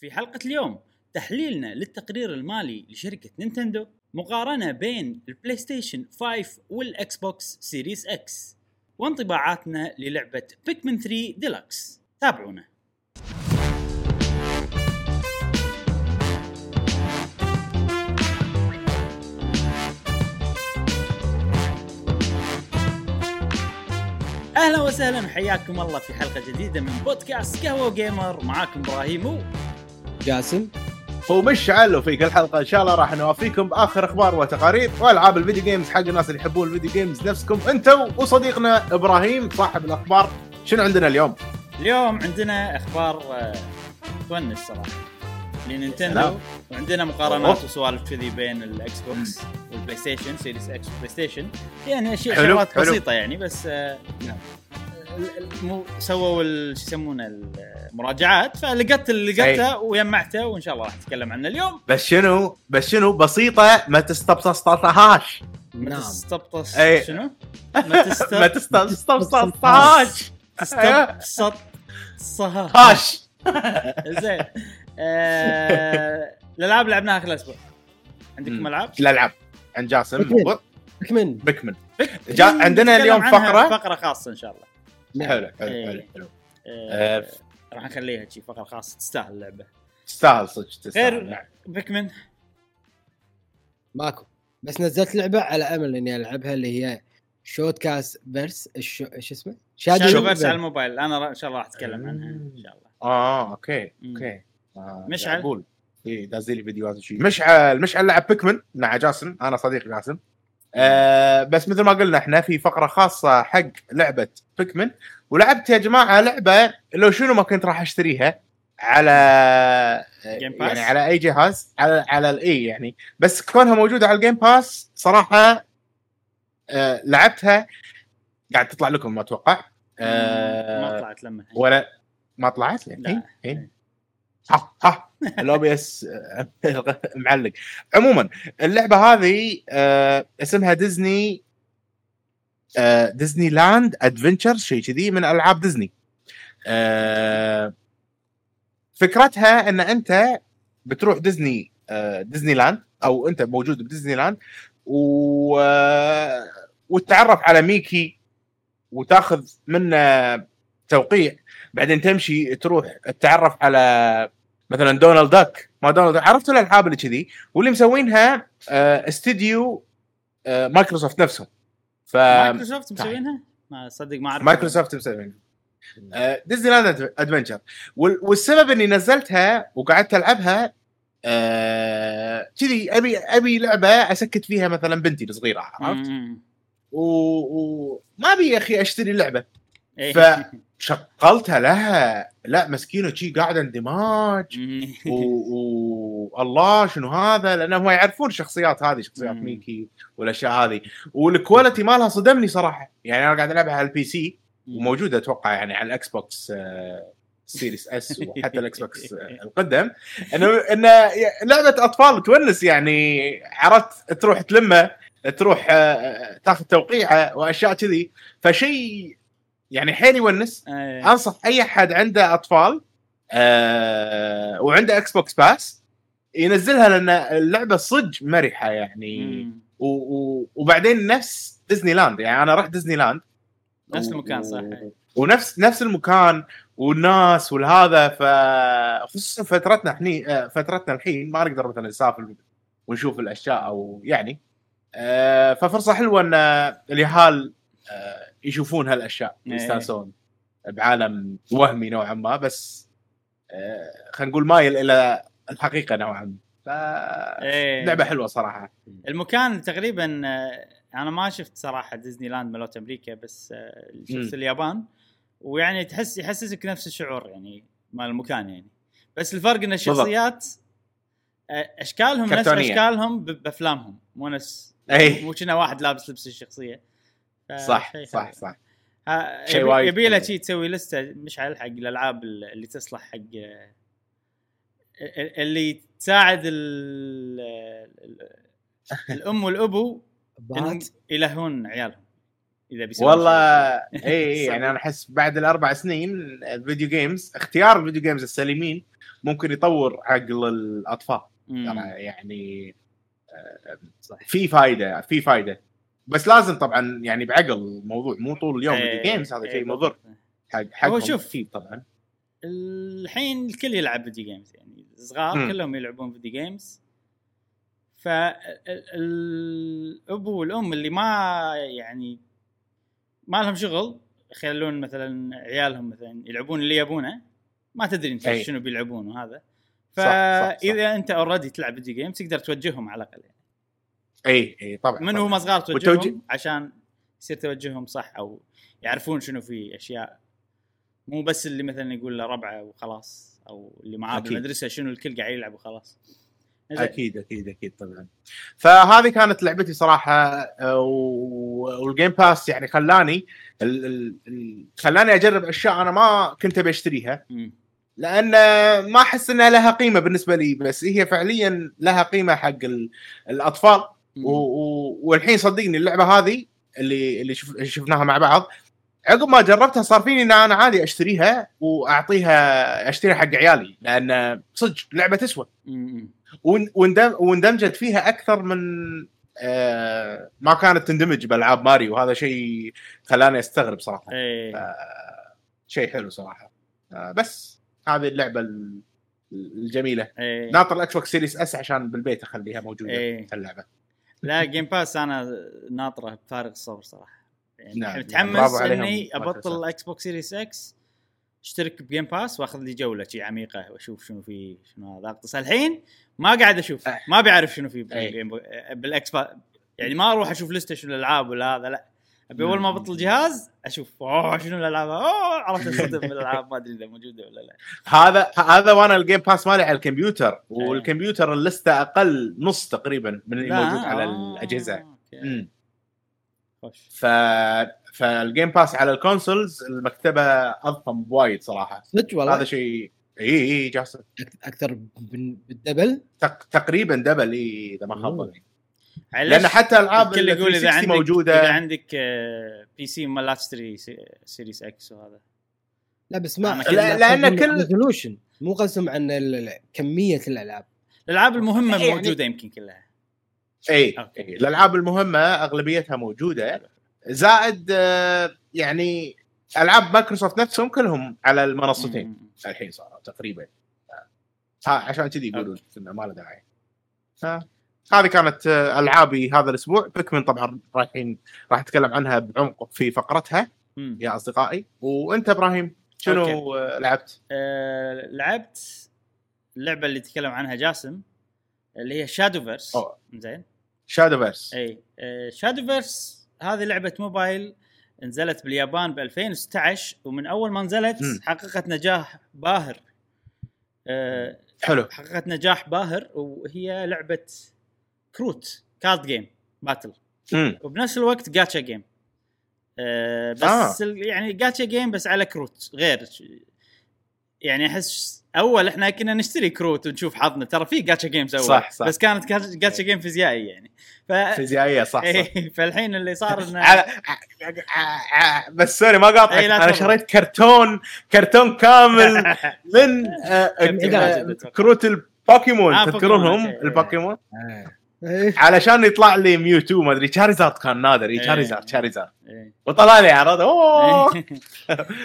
في حلقة اليوم تحليلنا للتقرير المالي لشركة نينتندو مقارنة بين ال PlayStation 5 وال Xbox Series X وانطباعاتنا للعبة Pikmin 3 ديلكس تابعونا. أهلا وسهلا حياكم الله في حلقة جديدة من podcast قهوة gamer معاكم إبراهيم جاسم ومشعل وفي كل حلقه إن شاء الله راح نوافيكم بآخر أخبار وتقارير وألعاب ال video games حق الناس اللي يحبون ال video games نفسكم أنتم وصديقنا إبراهيم صاحب الأخبار شنو عندنا اليوم؟ اليوم عندنا أخبار آه، تونس صراحة لنينتندو سلام. وعندنا مقارنات. وسوالف كذي بين الاكس بوكس والبلاي ستيشن Series X والبلاي ستيشن يعني أشياء شغلات. بسيطة يعني بس آه، نعم. سووا ال- شو يسمونه المراجعات فلقيت اللي لقيته وجمعته وإن شاء الله راح نتكلم عنه اليوم. بس شنو؟ بس شنو؟ بسيطة ما تستبسطهاش ما نعم. تستبطس أي. شنو؟ ما تست- ما تستبسطهاش أيوه. تستبسطها هاش زين. آه، الألعاب اللي لعبناها خلال أسبوع عندكم. ألعاب؟ الالعاب عن جاسم بكمن. بكمن بكمن جا- عندنا اليوم فقرة. فقرة خاصة إن شاء الله. حلو حلو إيه. حلو. حلو آه، آه، راح نخليها شي فقرة خاصة تستاهل اللعبة. تستاهل صدق تستاهل غير نعم. بيكمن ماكو. بس نزلت لعبة على أمل إني ألعبها اللي هي Shadowverse. إيش اسمه؟ Shadow Shadowverse على الموبايل. أنا إن شاء الله راح أتكلم عنها إن شاء الله. آه okay. okay. آه، مشعل؟ أقول. اي دازي لي فيديوهات وشي. مشعل مشعل لعب بيكمن مع جاسم. أنا صديق جاسم. آه بس مثل ما قلنا إحنا في فقرة خاصة حق لعبة بيكمن ولعبت يا جماعة لعبة لو شنو ما كنت راح أشتريها على Pass؟ يعني على أي جهاز؟ على على الاي يعني. بس كونها موجودة على الجيم باس صراحة آه لعبتها. قاعد تطلع لكم ما أتوقع. آه ما طلعت لما ولا ما طلعت؟ لا. ها ها. الاو اس معلق. عموما اللعبة هذه آه اسمها ديزني آه ديزني لاند ادفنتشر شيء كذي من ألعاب ديزني. آه فكرتها إن أنت بتروح ديزني ديزني لاند أو أنت موجود بديزني لاند و وتتعرف على ميكي وتاخذ منه توقيع بعدين تمشي تروح تتعرف على مثلا دونالد داك ما دونالد داك عرفتوا الألعاب اللي كذي؟ واللي مسوينها آه، استديو آه، مايكروسوفت نفسهم. ف مايكروسوفت مسوينها؟ ما صدق ما أعرف. مايكروسوفت مسوينها. آه، Disneyland Adventure وال- والسبب إني نزلتها وقعدت ألعبها آه، كذي ابي أبي لعبة أسكت فيها مثلا بنتي الصغيرة عرفت؟ وما أبي يا أخي أشتري لعبة. إيه. ف- شغلتها لها. لا مسكينة شي قاعدة اندماج. مم. و- والله شنو هذا؟ لأنهم يعرفون الشخصيات هذه شخصيات. ميكي والأشياء هذه. وال quality مالها صدمني صراحة. يعني أنا قاعد ألعبها على ال PC وموجودة أتوقع يعني على الإكس بوكس آه، Series S وحتى الإكس بوكس آه، القدم. إنه انه لعبة أطفال تونّس يعني عرفت تروح تلمه تروح آه، تاخذ توقيعه وأشياء كذي. فشيء يعني حيل يونس. إيه. أنصح أي أحد عنده أطفال آه وعنده Xbox Pass ينزلها لأن اللعبة صدق مرحة يعني. و و وبعدين نفس ديزني لاند يعني أنا رحت ديزني لاند نفس المكان صح ونفس نفس المكان والناس والهذا ف خصوصا فترتنا حني آه، فترتنا الحين ما نقدر مثلا نسافر ونشوف الأشياء أو يعني. آه، ففرصة حلوة إن اليهال آه، يشوفون هالأشياء إيه. يستانسون بعالم وهمي نوعا ما بس آه، خلينا نقول مايل إلى الحقيقة نوعا ما ف إيه. لعبة حلوة صراحة المكان تقريبا آه، أنا ما شفت صراحة ديزني لاند مالوت أمريكا بس آه، شفت. اليابان ويعني تحس يحسسك نفس الشعور يعني مال المكان يعني بس الفرق إن الشخصيات أشكالهم نفس كرتونية. أشكالهم ب- بأفلامهم مو نفس اي مو كنا واحد لابس لبس الشخصية صح صح. صح شيء يبي- وايد يبي له حلو. شيء تسوي لستة مشعل حق الألعاب اللي تصلح حق آه، اللي تساعد ال- ال- الأم والأبو إنهم يلهون عيالهم إذا بيسوون والله. اي اي يعني أنا أحس بعد الأربع سنين ال video games اختيار ال video games السليمين ممكن يطور عقل الأطفال يعني آه، في فائده في فائده بس لازم طبعا يعني بعقل الموضوع مو طول اليوم إيه، video games هذا إيه، شيء مضر. حق حقهم هو شوف. أكيد طبعا الحين الكل يلعب video games يعني صغار مم. كلهم يلعبون video games فالابو والأم اللي ما يعني ما لهم شغل يخلون مثلا عيالهم مثلا يلعبون اللي يبونه ما تدري انت أي. شنو بيلعبون وهذا. فإذا أنت already تلعب video games تقدر توجههم على الأقل يعني. اي اي طبعا من. هم صغار توجههم عشان يصير توجههم صح أو يعرفون شنو في أشياء مو بس اللي مثلا يقول له ربعه وخلاص أو اللي معاه. بالمدرسة شنو الكل قاعد يلعب وخلاص. أكيد أكيد أكيد طبعا فهذه كانت لعبتي صراحة آه، وال Game Pass يعني خلاني ال- ال- ال- خلاني أجرب أشياء أنا ما كنت أبي أشتريها. لأن ما أحس إنها لها قيمة بالنسبة لي بس هي فعليا لها قيمة حق ال- الأطفال. و- و- والحين صدقني اللعبة هذه اللي اللي شف- شفناها مع بعض عقب ما جربتها صار فيني إن أنا عادي أشتريها واعطيها أشتريها حق عيالي لأن صدق لعبة تسوى. واندم- واندمجت فيها أكثر من آه، ما كانت تندمج بألعاب ماريو وهذا شيء خلاني أستغرب صراحة. إيه. شيء حلو صراحة. آه، بس هذه اللعبة ال- الجميلة. إيه. ناطر الإكس بوكس Series S عشان بالبيت أخليها موجودة إيه. اللعبة. لا Game Pass أنا ناطره بفارغ الصبر صراحة. يعني نعم، متحمس برافو عليهم إني أبطل. الاكس بوكس Series X أشترك ب Game Pass وأخذ لي جولة شي عميقة وأشوف شنو في شنو هذا. أقتص الحين ما قاعد أشوف أه. ما بعرف شنو في بو- بالاكس با... يعني ما أروح أشوف لستة شنو الألعاب ولا هذا لا. أبي أول ما مم. ابطل جهاز أشوف أوه شنو الألعاب؟ أوه عرفت الصدم بالالعاب ما أدري إذا موجودة ولا لا. هذا هذا وأنا ال Game Pass مالي على الكمبيوتر والكمبيوتر اللسته أقل نص تقريبا من اللي موجود على آه، الأجهزة. ف فال Game Pass على ال consoles المكتبة أضخم بوايد صراحة. صدق والله؟ هذا شيء إي إي جاسم. أك- أكثر من- بال double؟ تق... تقريبا double إي إذا ما خاب لأن حتى ألعاب الكل يقول إذا 360 عندك موجودة. إذا عندك آه، PC ما لا تشتري Se- Series X وهذا. لا بس ما أنا لا- لأن كل- resolution مو قسم عن كمية الألعاب. الألعاب المهمة يعني- موجودة يمكن كلها. اي أوكي. إي. الألعاب المهمة أغلبيتها موجودة. زائد آه، يعني ألعاب مايكروسوفت نفسهم كلهم على المنصتين. الحين صاروا تقريبا. ها عشان كذي يقولون إنه ما له داعي. ها، هذه كانت آه، ألعابي هذا الأسبوع. Pikmin طبعا رايحين راح نتكلم عنها بعمق في فقرتها مم. يا أصدقائي. وأنت إبراهيم شنو آه، لعبت؟ آه، لعبت اللعبة اللي تكلم عنها جاسم اللي هي Shadowverse. زين. Shadowverse إي. Shadowverse هذه لعبة موبايل نزلت باليابان ب 2016 ومن أول ما نزلت مم. حققت نجاح باهر. آه، حلو. حققت نجاح باهر وهي لعبة كروت card game battle امم وبنفس الوقت جاتشا جيم آه بس آه. يعني جاتشا جيم بس على كروت غير يعني أحس أول إحنا كنا نشتري كروت ونشوف حظنا ترى في gacha games أول صح، صح. بس كانت جاتشا- جيم فيزيائي يعني ف فيزيائية صح صح إيه، فالحين اللي صار انه على بس sorry ما قاطعك إي، لا أنا. شريت كرتون كرتون كامل من آه، كابتن آه،. كروت البوكيمون آه، تذكرونهم. البوكيمون إيه. علشان يطلع لي Mewtwo ما أدري Charizard كان نادر اي إيه. Charizard Charizard إيه. وطلع لي عرض أوه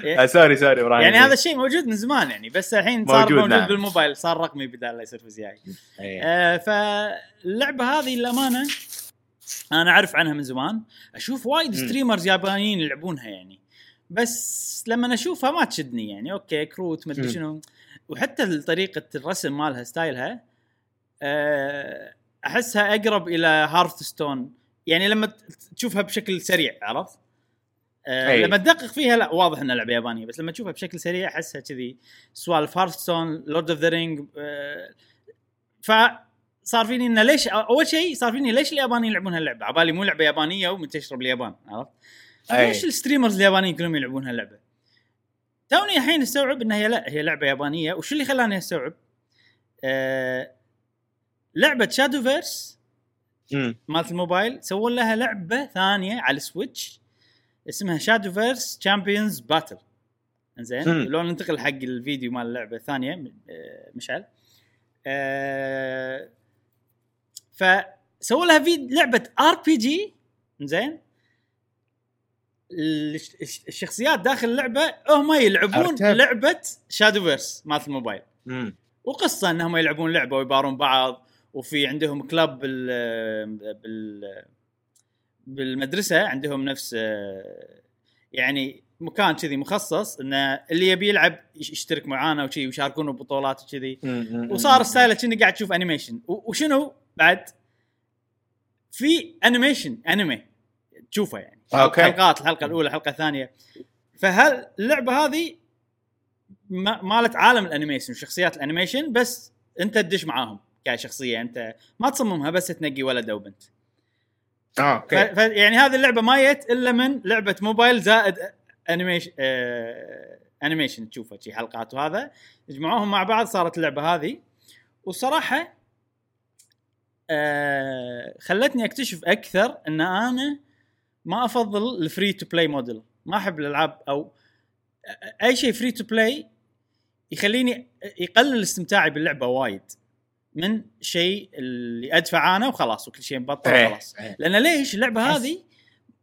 إيه. آه، sorry sorry إبراهيم يعني هذا الشيء موجود من زمان يعني بس الحين صار موجود، موجود, نعم. بالموبايل صار رقمي بدال لا يصير فيزيائي إيه. آه، فاللعبة هذه للأمانة أنا أعرف عنها من زمان أشوف وايد. streamers يابانيين يلعبونها يعني بس لما أشوفها ما تشدني يعني أوكي كروت مدري. شنو وحتى طريقة الرسم مالها style ها آه، أحسها أقرب إلى Hearthstone يعني لما تشوفها بشكل سريع عرفت؟ آه أي. لما تدقق فيها لا واضح إنها لعبة يابانية بس لما تشوفها بشكل سريع أحسها كذي سوالف Hearthstone Lord of the Ring فصار فيني إنه ليش أول شيء صار فيني ليش اليابانيين يلعبون هاللعبة؟ عبالي مو لعبة يابانية ومنتشرة باليابان عرفت؟ ليش ال streamers اليابانيين كلهم يلعبون هاللعبة؟ توني الحين استوعب إنها هي لا هي لعبة يابانية وش اللي خلاني أستوعب؟ آه لعبة Shadowverse. مالت الموبايل سووا لها لعبة ثانية على ال Switch اسمها Shadowverse Champions Battle إنزين مم. لو ننتقل حق الفيديو مال اللعبه الثانية آه، مشعل آه، فسووا لها في لعبة RPG زين الش- الش- الشخصيات داخل اللعبة هم يلعبون أرتب. لعبة Shadowverse مالت الموبايل مم. وقصة انهم يلعبون لعبة ويبارون بعض وفي عندهم club بال بال بالمدرسة عندهم نفس يعني مكان كذي مخصص انه اللي يبي يلعب يش- يشترك معانا وشي ويشاركون ببطولات وكذي. وصار style ه كأنك قاعد تشوف animation وشنو بعد؟ في animation انمي تشوفه يعني. أوكي. حلقات الحلقة الأولى الحلقة الثانية. فهل اللعبة هذه ما- مالت عالم ال animation وشخصيات ال animation بس أنت تدش معاهم. كشخصيه أنت ما تصممها بس تنقي ولد أو بنت. آه ف... أوكي. ف... يعني هذه اللعبة ما جت إلا من لعبة موبايل زائد animation آه... animation تشوفه شي حلقات وهذا. جمعوهم مع بعض صارت اللعبة هذه. والصراحة آه... خلتني أكتشف أكثر إن أنا ما أفضل ال free to play model ما أحب الألعاب أو أي شيء free to play يخليني يقلل استمتاعي باللعبة وايد. من شيء اللي ادفع أنا وخلاص وكل شيء مبطل إيه، وخلاص. إيه. لأن ليش؟ اللعبة هذه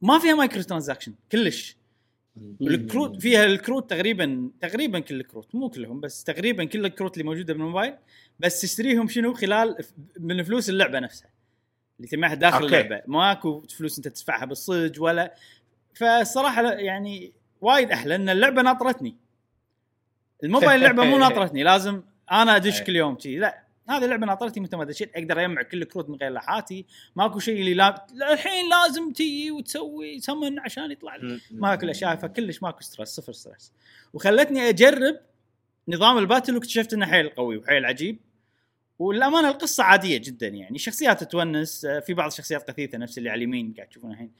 ما فيها microtransaction كلش الكروت فيها الكروت تقريبا تقريبا كل الكروت مو كلهم بس تقريبا كل الكروت اللي موجودة بالموبايل بس تشتريهم شنو؟ خلال من فلوس اللعبة نفسها. اللي تجمعها داخل أوكي. اللعبة. ماكو فلوس أنت تدفعها بالصج ولا. فالصراحه يعني وايد أحلى إن اللعبة ناطرتني. الموبايل اللعبه مو ناطرتني لازم أنا أدش أي. كل يوم شي. لا. هذه اللعبه ناطرتني متى ما دشيت أقدر أجمع كل الكروت من غير لحاتي. ماكو شيء اللي لا الحين لازم تجي وتسوي سمن عشان يطلع مم. ماكو الأشياء فكلش ماكو stress صفر stress وخلتني أجرب نظام ال battle واكتشفت إنه حيل قوي وحيل عجيب. والأمانة القصة عادية جدا يعني. شخصيات تونس آه، في بعض الشخصيات قثيثه نفس اللي على اليمين قاعد تشوفونه الحين.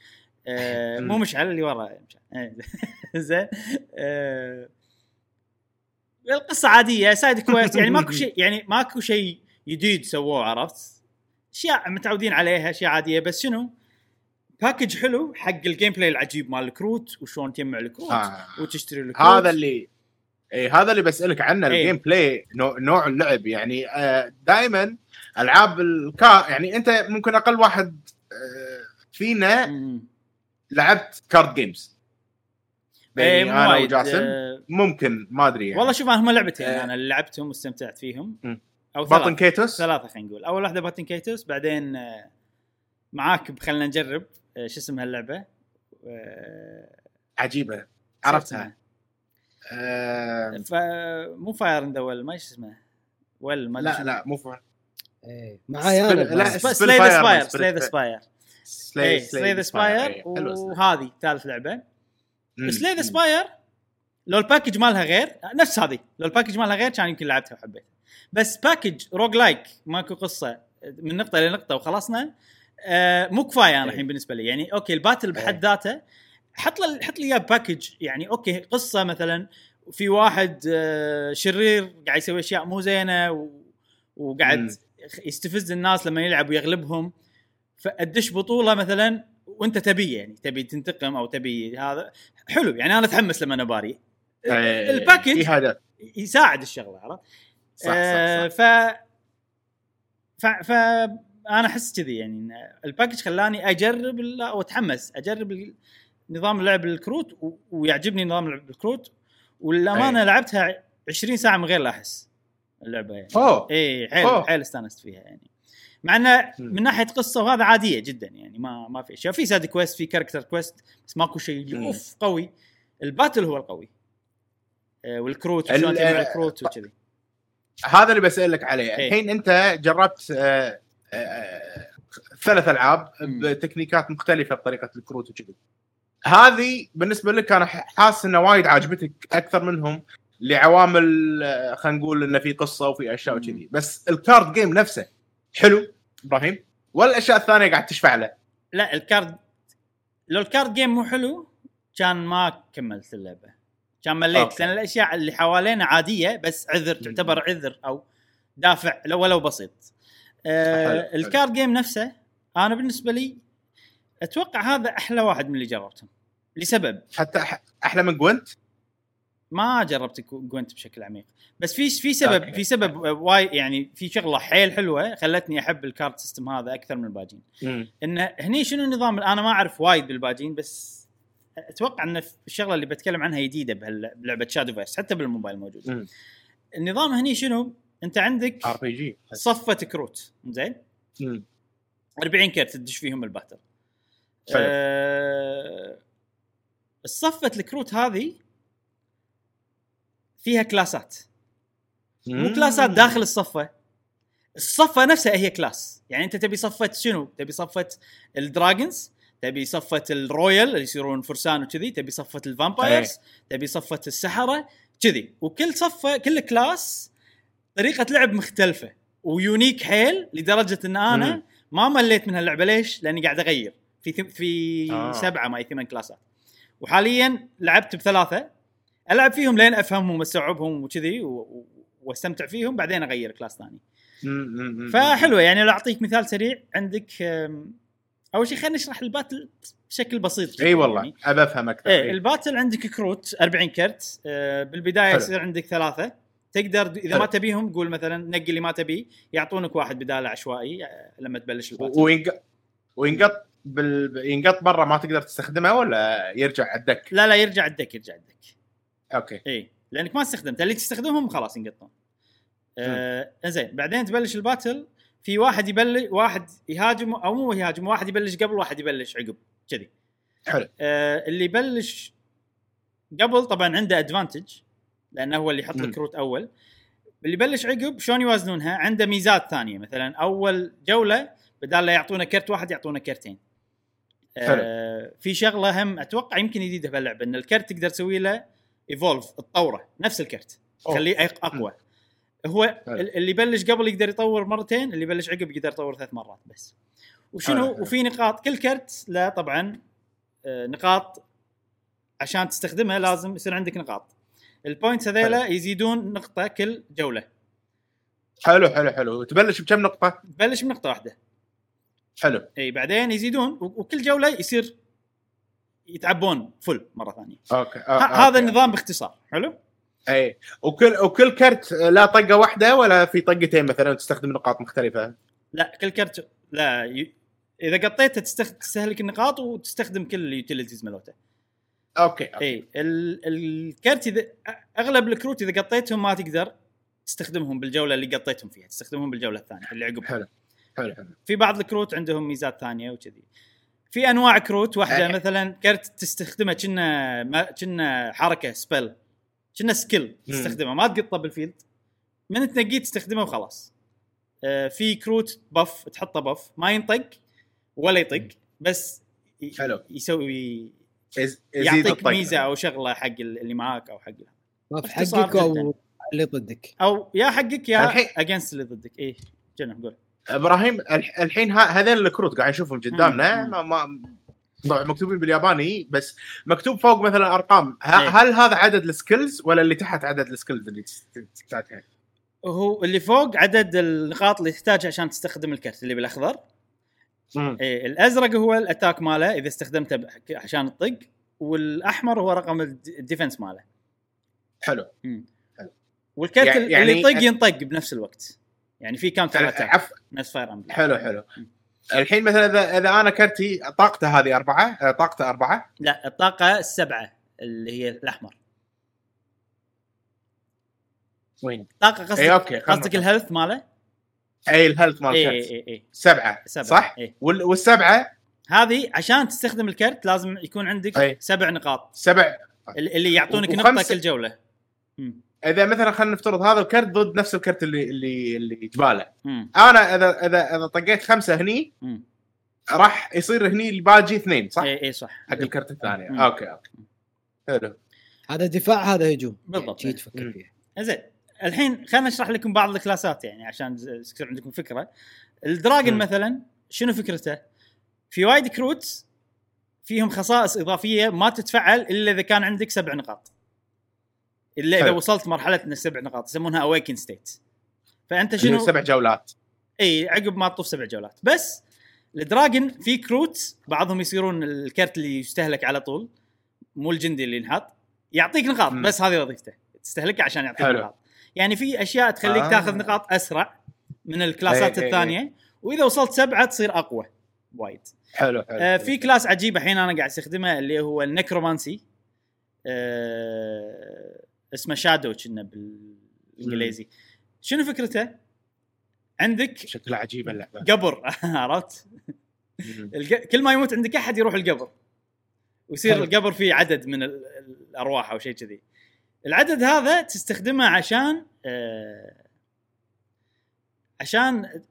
آه، مو مشعل اللي ورا. زين. آه، القصة عادية side quest يعني ماكو شيء يعني ماكو شيء جديد سووه عرفت؟ أشياء متعودين عليها أشياء عادية. بس شنو؟ package حلو حق ال gameplay العجيب مال الكروت وشلون تجمع الكروت آه. وتشتري الكروت. هذا اللي اي هذا اللي بسألك عنه إيه. ال gameplay نوع, نوع اللعب. يعني دائما ألعاب الكا يعني أنت ممكن أقل واحد آه، فينا. لعبت كارد جيمز بيني مو أنا. وجاسم. آه، ممكن ما أدري يعني. والله شوف أنا هم لعبتين آه. أنا اللي لعبتهم واستمتعت فيهم. أو باطن ثلاث كيتوس؟ ثلاثة خلينا نقول. أول واحدة باتن كيتوس بعدين آه، معاك خلينا نجرب آه، شو اسمها اللعبة؟ آه، عجيبة. عرفتها؟ آه ف مو فاير إن ذا ويل ما إيش اسمه؟ ويل ما لا لا مو فاهم إيه، معاي أنا لا، سلاي ذا سباير. سلاي ذا سباير سلاي سلاي ذا سباير وهذه ثالث لعبة. سلاي ذا سباير لو الباكج مالها غير نفس هذه لو الباكج مالها غير كان يمكن لعبتها وحبيتها بس باكج روج لايك ماكو قصة من نقطة لنقطه وخلصنا آه مو كفاية أنا إيه. الحين بالنسبة لي يعني أوكي الباتل بحد إيه. ذاته حط لي حط لي إياه باكج يعني أوكي قصة مثلا في واحد آه شرير قاعد يسوي أشياء مو زينة و... وقاعد مم. يستفز الناس لما يلعب ويغلبهم فأدش بطولة مثلا وأنت تبي يعني تبي تنتقم أو تبي هذا حلو يعني أنا أتحمس لما أنا باري إيه، ال package هذا يساعد الشغلة عرفت؟ صح آه، صح, صح. ف ف ف أنا أحس كذي يعني ال package خلاني أجرب ال- أو أتحمس أجرب نظام لعب الكروت و- ويعجبني نظام لعب الكروت والأمانة أي. لعبتها 20 ساعة من غير لا أحس اللعبة يعني أوه اي حيل أوه. حيل استانست فيها يعني مع إنه. من ناحية قصة وهذا عادية جدا يعني ما ما في أشياء في side quest في character quest بس ماكو شيء. أوف قوي ال battle هو القوي آه، والكروت ال- وشلون تجمع الكروت وكذي هذا اللي بسالك عليه إيه. الحين أنت جربت آه، آه، ثلاث ألعاب. بتكنيكات مختلفة بطريقة الكروت وكذي هذه بالنسبة لك أنا حاسس انه وايد عاجبتك أكثر منهم لعوامل آه، خلينا نقول انه في قصة وفي أشياء. وكذي بس ال card game نفسه حلو. إبراهيم؟ والأشياء الثانية قاعد تشفع له. لا ال card لو ال card game مو حلو كان ما كملت اللعبة. كان مليت okay. لأن الأشياء اللي حوالينا عادية بس عذر تعتبر عذر أو دافع لو ولو بسيط. آه حلو،. ال card game نفسه أنا بالنسبة لي أتوقع هذا أحلى واحد من اللي جربتهم. لسبب. حتى أح- أحلى من Gwent؟ ما جربت Gwent بشكل عميق بس في في سبب. في سبب why يعني في شغلة حيل حلوة خلتني أحب ال card system هذا أكثر من الباجين. انه هني شنو النظام أنا ما أعرف وايد بالباجين بس أتوقع إن الشغلة اللي بتكلم عنها جديدة بلعبة Shadowverse حتى بالموبايل موجود. النظام هني شنو أنت عندك RPG صفة كروت زين مم. 40 كرت تدش فيهم ال battle. أه الصفة الكروت هذه فيها class ات. مو class ات داخل الصفة. الصفة نفسها هي class. يعني أنت تبي صفة شنو؟ تبي صفة ال dragons تبي صفة ال royal اللي يصيرون فرسان وكذي تبي صفة ال vampires تبي صفة السحرة كذي. وكل صفة كل class طريقة لعب مختلفة و unique حيل لدرجة إن أنا مم. ما مليت من هاللعبة ليش؟ لأني قاعد أغير. في ثم في آه. آه. سبعة ما ثمان class ات. وحاليا لعبت بثلاثة. العب فيهم لين افهمهم واستوعبهم وكذي و- واستمتع فيهم بعدين اغير class ثاني. فحلوة يعني لو اعطيك مثال سريع عندك اول شيء خلينا نشرح ال battle بشكل بسيط إي والله يعني. أبى أفهم أكثر إيه. ال battle عندك كروت 40 كرت آه، بالبداية حلو. يصير عندك ثلاثة تقدر إذا حلو. ما تبيهم قول مثلا نقي اللي ما تبيه يعطونك واحد بدالة عشوائي آه، لما تبلش ال battle وينقط وينقط بال... ينقط برا ما تقدر تستخدمه ولا يرجع ال deck لا لا يرجع ال deck يرجع ال deck okay. إي لأنك ما استخدمت اللي تستخدمهم خلاص ينقطون. آه زين بعدين تبلش ال battle في واحد يبلش واحد يهاجم أو مو يهاجم واحد يبلش قبل واحد يبلش عقب كذي. حلو. آه اللي يبلش قبل طبعا عنده advantage لأنه هو اللي يحط. الكروت أول. اللي يبلش عقب شلون يوازنونها؟ عنده ميزات ثانية مثلا أول جولة بدال لا يعطونا كرت واحد يعطونا كرتين. آه في شغلة هم أتوقع يمكن جديده بهاللعبة إن الكرت تقدر تسوي له evolve تطوره نفس الكرت. أق- أقوى. هو اللي يبلش قبل يقدر يطور مرتين اللي يبلش عقب يقدر يطور ثلاث مرات بس. وشنو حلو،. وفي نقاط كل كرت له طبعا آه، نقاط عشان تستخدمها لازم يصير عندك نقاط. ال points هذيلا يزيدون نقطة كل جولة. حلو حلو حلو. تبلش بكم نقطة؟ تبلش بنقطة واحدة. حلو. إي بعدين يزيدون وكل جولة يصير يتعبون full مرة ثانية. okay. آه، هذا okay. النظام باختصار حلو؟ اي وكل وكل كرت لا طقة واحدة ولا في طقتين مثلا تستخدم نقاط مختلفة؟ لا كل كرت لا ي... إذا قطيته تستخ... تستهلك النقاط وتستخدم كل ال utilities مالته. okay, okay. اي ال... الكرت اذا أغلب الكروت إذا قطيتهم ما تقدر تستخدمهم بالجولة اللي قطيتهم فيها تستخدمهم بالجولة الثانية اللي عقبها. حلو حلو حلو. في بعض الكروت عندهم ميزات ثانية وكذي. في أنواع كروت واحدة أه. مثلا كرت تستخدمه كنا ما كنا حركة spell كنا skill تستخدمه ما تقطه بال field من تنقيه تستخدمه وخلاص. آه في كروت buff تحطه buff ما ينطق ولا يطق بس ي- حلو. يسوي يعطيك. ميزة أو شغلة حق اللي معاك أو حق حقك أو. اللي ضدك. أو يا حقك يا against اللي ضدك. إيه جنى قول. إبراهيم الح- الحين هذول الكروت قاعد نشوفهم قدامنا. ما, ما طبعا مكتوبين بالياباني بس مكتوب فوق مثلا أرقام إيه. هل هذا عدد ال skills ولا اللي تحت عدد ال skills اللي تحتاجها؟ هو اللي فوق عدد النقاط اللي تحتاجها عشان تستخدم الكرت اللي بالأخضر. إيه الأزرق هو ال attack ماله إذا استخدمته عشان تطق والأحمر هو رقم ال د- ال defense ماله حلو مم. حلو. والكرت يعني- اللي يطق ينطق بنفس الوقت يعني في counter attack عف نفس Fire Emblem حلو حلو الحين مثلا اذا إذا أنا كرتي طاقته هذه أربعة آه، طاقته أربعة لا الطاقة السبعة اللي هي الأحمر وين؟ طاقة قصدك إيه، okay، خلنا قصدك. ال health ماله؟ اي ال health مال اي الكرت اي اي سبعة سبعة صح؟ إيه. وال- والسبعة هذه عشان تستخدم الكرت لازم يكون عندك أي. سبع نقاط سبع اللي اللي يعطونك نقطة كل جولة مم. إذا مثلا خلينا نفترض هذا الكرت ضد نفس الكرت اللي اللي اللي جباله مم. أنا اذا اذا إذا طقيت خمسة هني. راح يصير هني الباجي اثنين صح؟ اي اي صح حق الكرت الثاني. okay okay حلو هذا دفاع هذا هجوم بالضبط. يعني تفكر مم. فيها زين الحين خلينا نشرح لكم بعض الكلاسات يعني عشان يصير عندكم فكرة ال dragon. مثلا شنو فكرته؟ في وايد كروت فيهم خصائص إضافية ما تتفعل إلا إذا كان عندك سبع نقاط الا اذا حلو. وصلت مرحلة ان السبع نقاط يسمونها awaken state فأنت اللي شنو؟ سبع جولات. إي عقب ما تطوف سبع جولات. بس ال dragon في كروت بعضهم يصيرون الكرت اللي يستهلك على طول مو الجندي اللي ينحط يعطيك نقاط. بس هذه وظيفته تستهلكها عشان يعطيك حلو. نقاط. يعني في أشياء تخليك آه. تاخذ نقاط أسرع من الكلاسات إيه، الثانية وإذا وصلت سبعة تصير أقوى وايد. حلو حلو آه في class عجيب الحين أنا قاعد أستخدمه اللي هو ال necromancy آه اسمه shadow كنا بالانجليزي. شنو فكرته؟ عندك شكلها عجيبه اللعبه قبر. عرفت؟ كل ما يموت عندك أحد يروح القبر. ويصير. القبر فيه عدد من ال- الأرواح أو شيء كذي. العدد هذا تستخدمه عشان آه عشان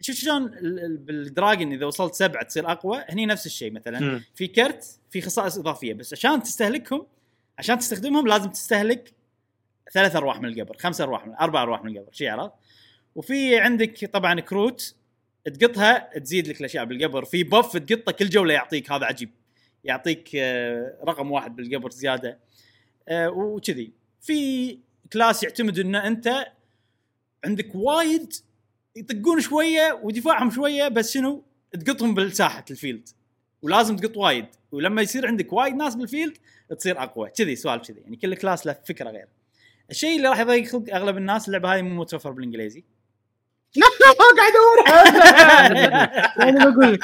شوف شلون ال- ال- بالدراجون إذا وصلت سبعة تصير أقوى. هني نفس الشيء مثلا. في كرت في خصائص إضافية. بس عشان تستهلكهم عشان تستخدمهم لازم تستهلك ثلاث أرواح من القبر خمس أرواح من أربع أرواح من القبر شيء عرفت؟ وفي عندك طبعا كروت تقطها تزيد لك الأشياء بالقبر في بف تقطه كل جولة يعطيك هذا عجيب يعطيك آه، رقم واحد بالقبر زيادة آه، وكذي. في class يعتمد إن أنت عندك وايد يطقون شوية ودفاعهم شوية بس شنو؟ تقطهم بالساحة ال field. ولازم تقط وايد. ولما يصير عندك وايد ناس بال field تصير أقوى. كذي سوالف كذي. يعني كل class له فكرة غير. الشيء اللي راح يضيق خلق أغلب الناس اللعبة هذه مو متوفر بالإنجليزي. قاعد ادورها يعني بقول لك.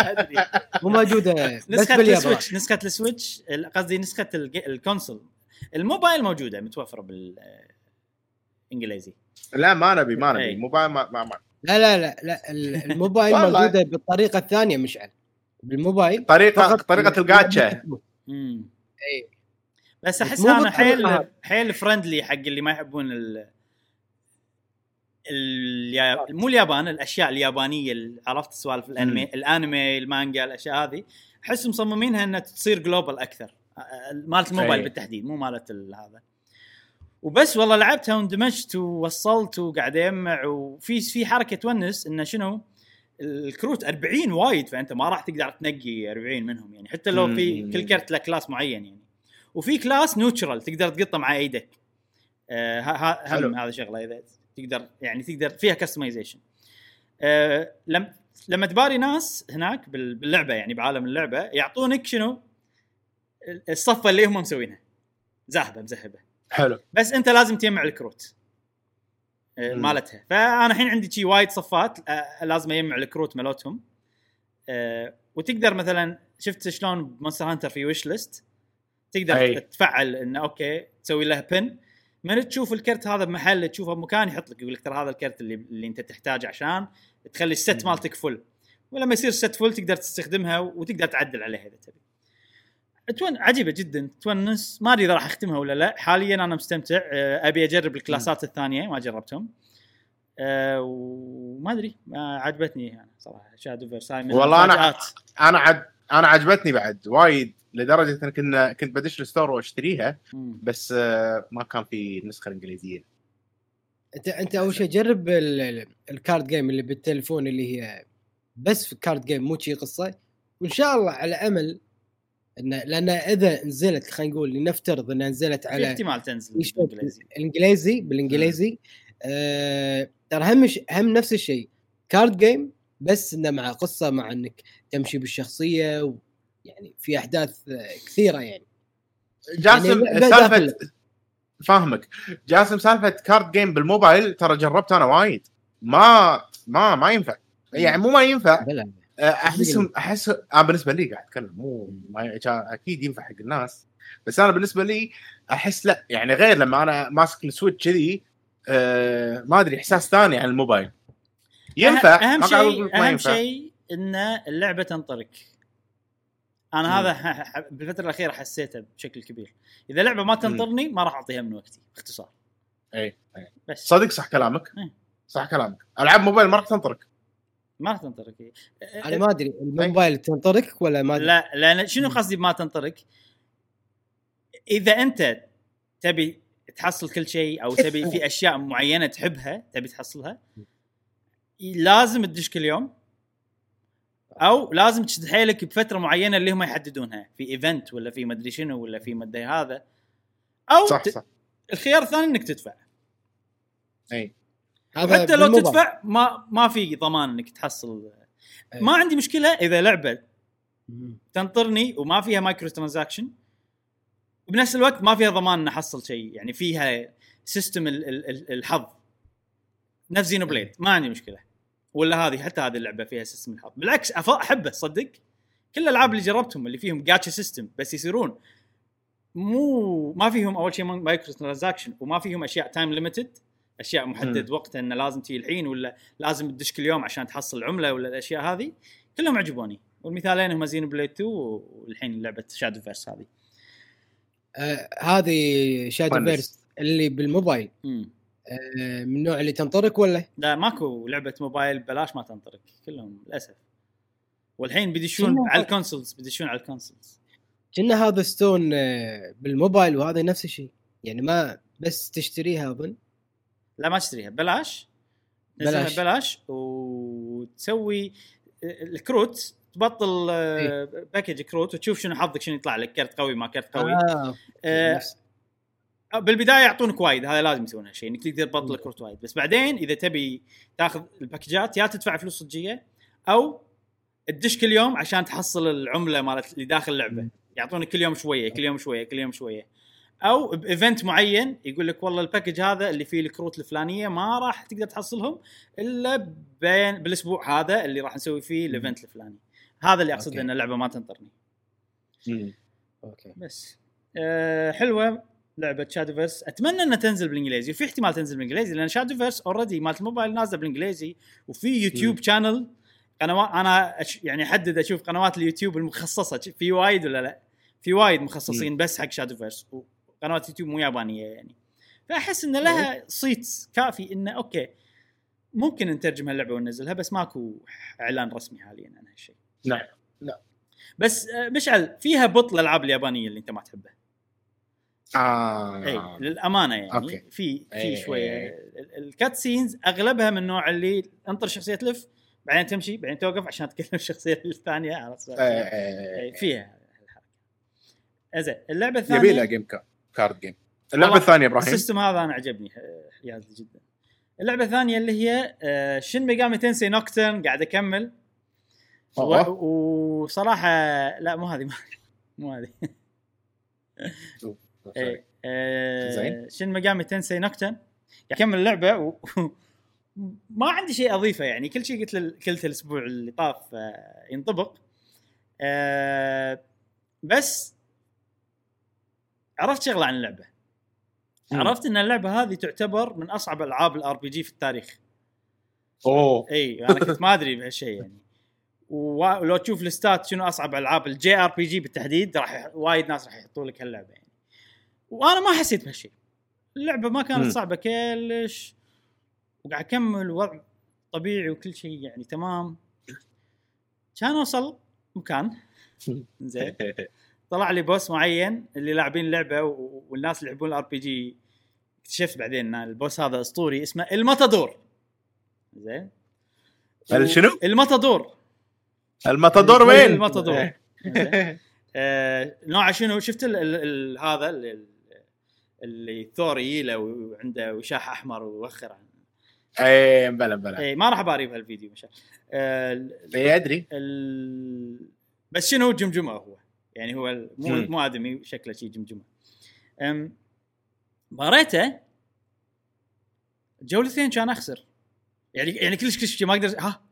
مو موجودة. نسخة ال Switch نسخة ال Switch ال- قصدي نسخة الج- ال console. الموبايل موجودة متوفرة بالإنجليزي. لا ما نبي ما إيه. نبي موبايل ما ما, ما. لا لا لا لا. ال- الموبايل. موجودة بالطريقة الثانية مشعل بالموبايل. طريقه طريقة الجاتشا امم اي بس احس مو أنا حيل. حيل friendly حق اللي ما يحبون ال اليا... مو اليابان الأشياء اليابانية اللي عرفت سوالف الانمي مم. الأنمي المانجا الأشياء هذه. احس مصممينها إنها تصير global أكثر. آه، مالت الموبايل أي. بالتحديد مو مالت ال- هذا. وبس والله لعبتها واندمجت ووصلت وقاعد أجمع وفي في حركة تونس إنه شنو؟ الكروت 40 وايد فأنت ما راح تقدر تنقي 40 منهم يعني. حتى لو في. كل كرت له class معين يعني. وفي class neutral تقدر تقطه مع إيدك آه ه- ه- حلو. هم هذا شغلة إذا تقدر يعني تقدر فيها customization آه لم لما تباري ناس هناك بال- باللعبة يعني بعالم اللعبة يعطونك شنو؟ الصفة اللي هم مسوينها. زاهبه مزهبه حلو. بس أنت لازم تجمع الكروت. مالتها. فأنا الحين عندي شي وايد صفات لازم أجمع الكروت مالتهم. آه، وتقدر مثلا شفت شلون ب Monster Hunter في wish list تقدر أي. تفعل انه okay تسوي له pin من تشوف الكرت هذا بمحل تشوفه بمكان يحط لك يقول لك ترى هذا الكرت اللي, اللي أنت تحتاجه عشان تخلي ال set. مالتك full ولما يصير ال set full تقدر تستخدمها وتقدر تعدل عليها إذا تبي. تون عجيبة جدا. تونس ما أدري إذا راح أختمها ولا لا. حاليا أنا مستمتع. آه، أبي أجرب الكلاسات الثانية. ما جربتهم. أه وما أدري. عجبتني يعني صراحة. Shadowverse إي من والله المفاجآت. أنا عد أنا عجبتني بعد وايد لدرجة إن كنا كنت بدش ال store وأشتريها. بس آه، ما كان في النسخه الانجليزيه انت أنت أول شيء جرب ال- ال- ال card game اللي بالتليفون اللي هي بس في card game مو شي قصة. وإن شاء الله على أمل ان لأن إذا نزلت خلينا نقول لنفترض إنها نزلت في على احتمال تنزل بالإنجليزي. الانجليزي بالإنجليزي. آه. ترى هم ش- هم نفس الشيء. card game بس إنه مع قصة مع إنك تمشي بالشخصية و يعني في أحداث آه، كثيرة يعني. جاسم يعني سالفة. فاهمك. جاسم سالفة card game بالموبايل ترى جربت أنا وايد. ما ما ما ينفع. يعني مو ما ينفع. بلا احسهم احس أنا بالنسبة لي قاعد أتكلم مو أكيد ينفع حق الناس بس أنا بالنسبة لي أحس لا يعني غير لما أنا ماسك السويتش كذي آه ما أدري إحساس ثاني عن الموبايل. ينفع؟ أهم شيء أهم. شيء إن اللعبة تنطلق. أنا. هذا بالفترة الأخيرة حسيته بشكل كبير. إذا لعبة ما تنطرني ما راح أعطيها من وقتي باختصار. اي اي بس. صدق صح كلامك. إيه. صح كلامك. ألعاب موبايل ما راح تنطرق ما راح تنطرق أنا ما أدري الموبايل تنطرك ولا ما أدري؟ لا لأن شنو قصدي بما تنطرق؟ إذا أنت تبي تحصل كل شيء أو تبي في أشياء معينة تحبها تبي تحصلها لازم تدش كل يوم أو لازم تشد حيلك بفترة معينة اللي هم يحددونها في ايفنت ولا في مدري شنو ولا في مدري هذا. أو صح. صح. الخيار الثاني إنك تدفع. أي. هذا حتى لو بالموبايل. تدفع ما ما في ضمان إنك تحصل. أي. ما عندي مشكلة إذا لعبة. تنطرني وما فيها micro transaction وبنفس الوقت ما فيها ضمان ان أحصل شيء يعني فيها system ال- ال- ال- الحظ. نفس Xenoblade ما عندي مشكلة. ولا هذه حتى هذه اللعبة فيها system الحظ. بالعكس أحبه صدق. كل الألعاب اللي جربتهم اللي فيهم gacha system بس يصيرون مو ما فيهم أول شيء micro transaction وما فيهم أشياء time limited أشياء محدد وقتها إنه لازم تجي الحين ولا لازم تدش كل يوم عشان تحصل عمله ولا الأشياء هذه كلهم عجبوني. والمثالين هم Xenoblade 2 والحين لعبة Shadowverse هذه. آه هذه Shadowverse اللي بالموبايل. آه من النوع اللي تنطرك ولا؟ لا ماكو لعبة موبايل بلاش ما تنطرك كلهم للأسف. والحين بيدشون على؟ ال consoles بيدشون على ال consoles كنا هذا ستون آه بالموبايل وهذا نفس الشيء. يعني ما بس تشتريها أظن. لا ما تشتريها بلاش. بلاش. بلاش وتسوي الكروت تبطل آه، package كروت وتشوف شنو حظك شنو يطلع لك كرت قوي ما كرت قوي. آه. آه، نفس- بالبداية يعطونك وايد هذا لازم يسوون هالشيء إنك تقدر تبطل كروت وايد. بس بعدين إذا تبي تاخذ ال packageات يا تدفع فلوس صجية أو تدش كل يوم عشان تحصل العملة مالت اللي داخل اللعبة. يعطونك كل يوم شوية كل يوم شوية كل يوم شوية. أو ب event معين يقول لك والله ال package هذا اللي فيه الكروت الفلانية ما راح تقدر تحصلهم إلا بين بالأسبوع هذا اللي راح نسوي فيه ال event الفلاني. هذا اللي اقصد. إن اللعبة ما تنطرني. okay. بس. أه حلوة لعبة Shadowverse أتمنى إنها تنزل بالإنجليزي. وفي احتمال تنزل بالإنجليزي لأن Shadowverse already مالت الموبايل نازلة بالإنجليزي وفي يوتيوب channel قنوات أنا أش يعني أحدد أشوف قنوات اليوتيوب المخصصة. في وايد ولا لا؟ في وايد مخصصين بس حق Shadowverse وقنوات يوتيوب مو يابانية يعني. فأحس إن لها صيت كافي إنه okay ممكن نترجم هاللعبة وننزلها بس ماكو إعلان رسمي حاليا عن هالشيء. نعم بس آه، مشعل فيها بطل الالعاب اليابانية اللي أنت ما تحبها آه. اي للأمانة يعني. okay. في في إي، شوية إي. ال cut scenes أغلبها من النوع اللي انطر شخصية تلف بعدين تمشي بعدين توقف عشان تكلم الشخصيه الثانية عرفت آه، آه، فيها الحركه زين اللعبة يبي لها الثانية جيم كا- كارد جيم اللعبة الثانية إبراهيم. السيستم هذا أنا عجبني حيازي جدا. اللعبة الثانية اللي هي شين ميجامي تنسي نوكترن قاعد أكمل. وصراحة لا مو هذه مو هذه. زين. شن مقامي تنسي نوكتن أكمل اللعبة و... ما عندي شيء أضيفه يعني. كل شيء قلت قلت الأسبوع اللي طاف آه، ينطبق. آه، بس عرفت شغلة عن اللعبة؟ مم. عرفت إن اللعبة هذه تعتبر من أصعب ألعاب ال RPG في التاريخ. أوه. إي أنا كنت ما أدري بهالشيء يعني. ولو تشوف ال listات شنو أصعب ألعاب ال JRPG بالتحديد راح وايد ناس راح يحطوا لك هاللعبة يعني. وأنا ما حسيت بهالشيء. اللعبة ما كانت. صعبة كلش. وقاعد أكمل وضع طبيعي وكل شيء يعني تمام. كان اوصل مكان. زين. طلع لي boss معين اللي لاعبين اللعبه و- والناس اللي يحبون ال RPG اكتشفت بعدين إن ال boss هذا أسطوري اسمه الماتادور. زين. شنو؟ الماتادور. الماتادور وين؟ الماتادور. آه، نوعه شنو؟ شفت ال ال ال هذا ال- ال- اللي ثور يجيله وعنده وشاح أحمر ويوخر عن اي بلا بلا. اي ما راح باري بهالفيديو مشان آه، اي أدري. ال... بس شنو؟ جمجمة هو. يعني هو مو مم. مو آدمي شكله شي جمجمة أم باريته جولتين كان أخسر يعني يعني كلش كلش ما أقدر ها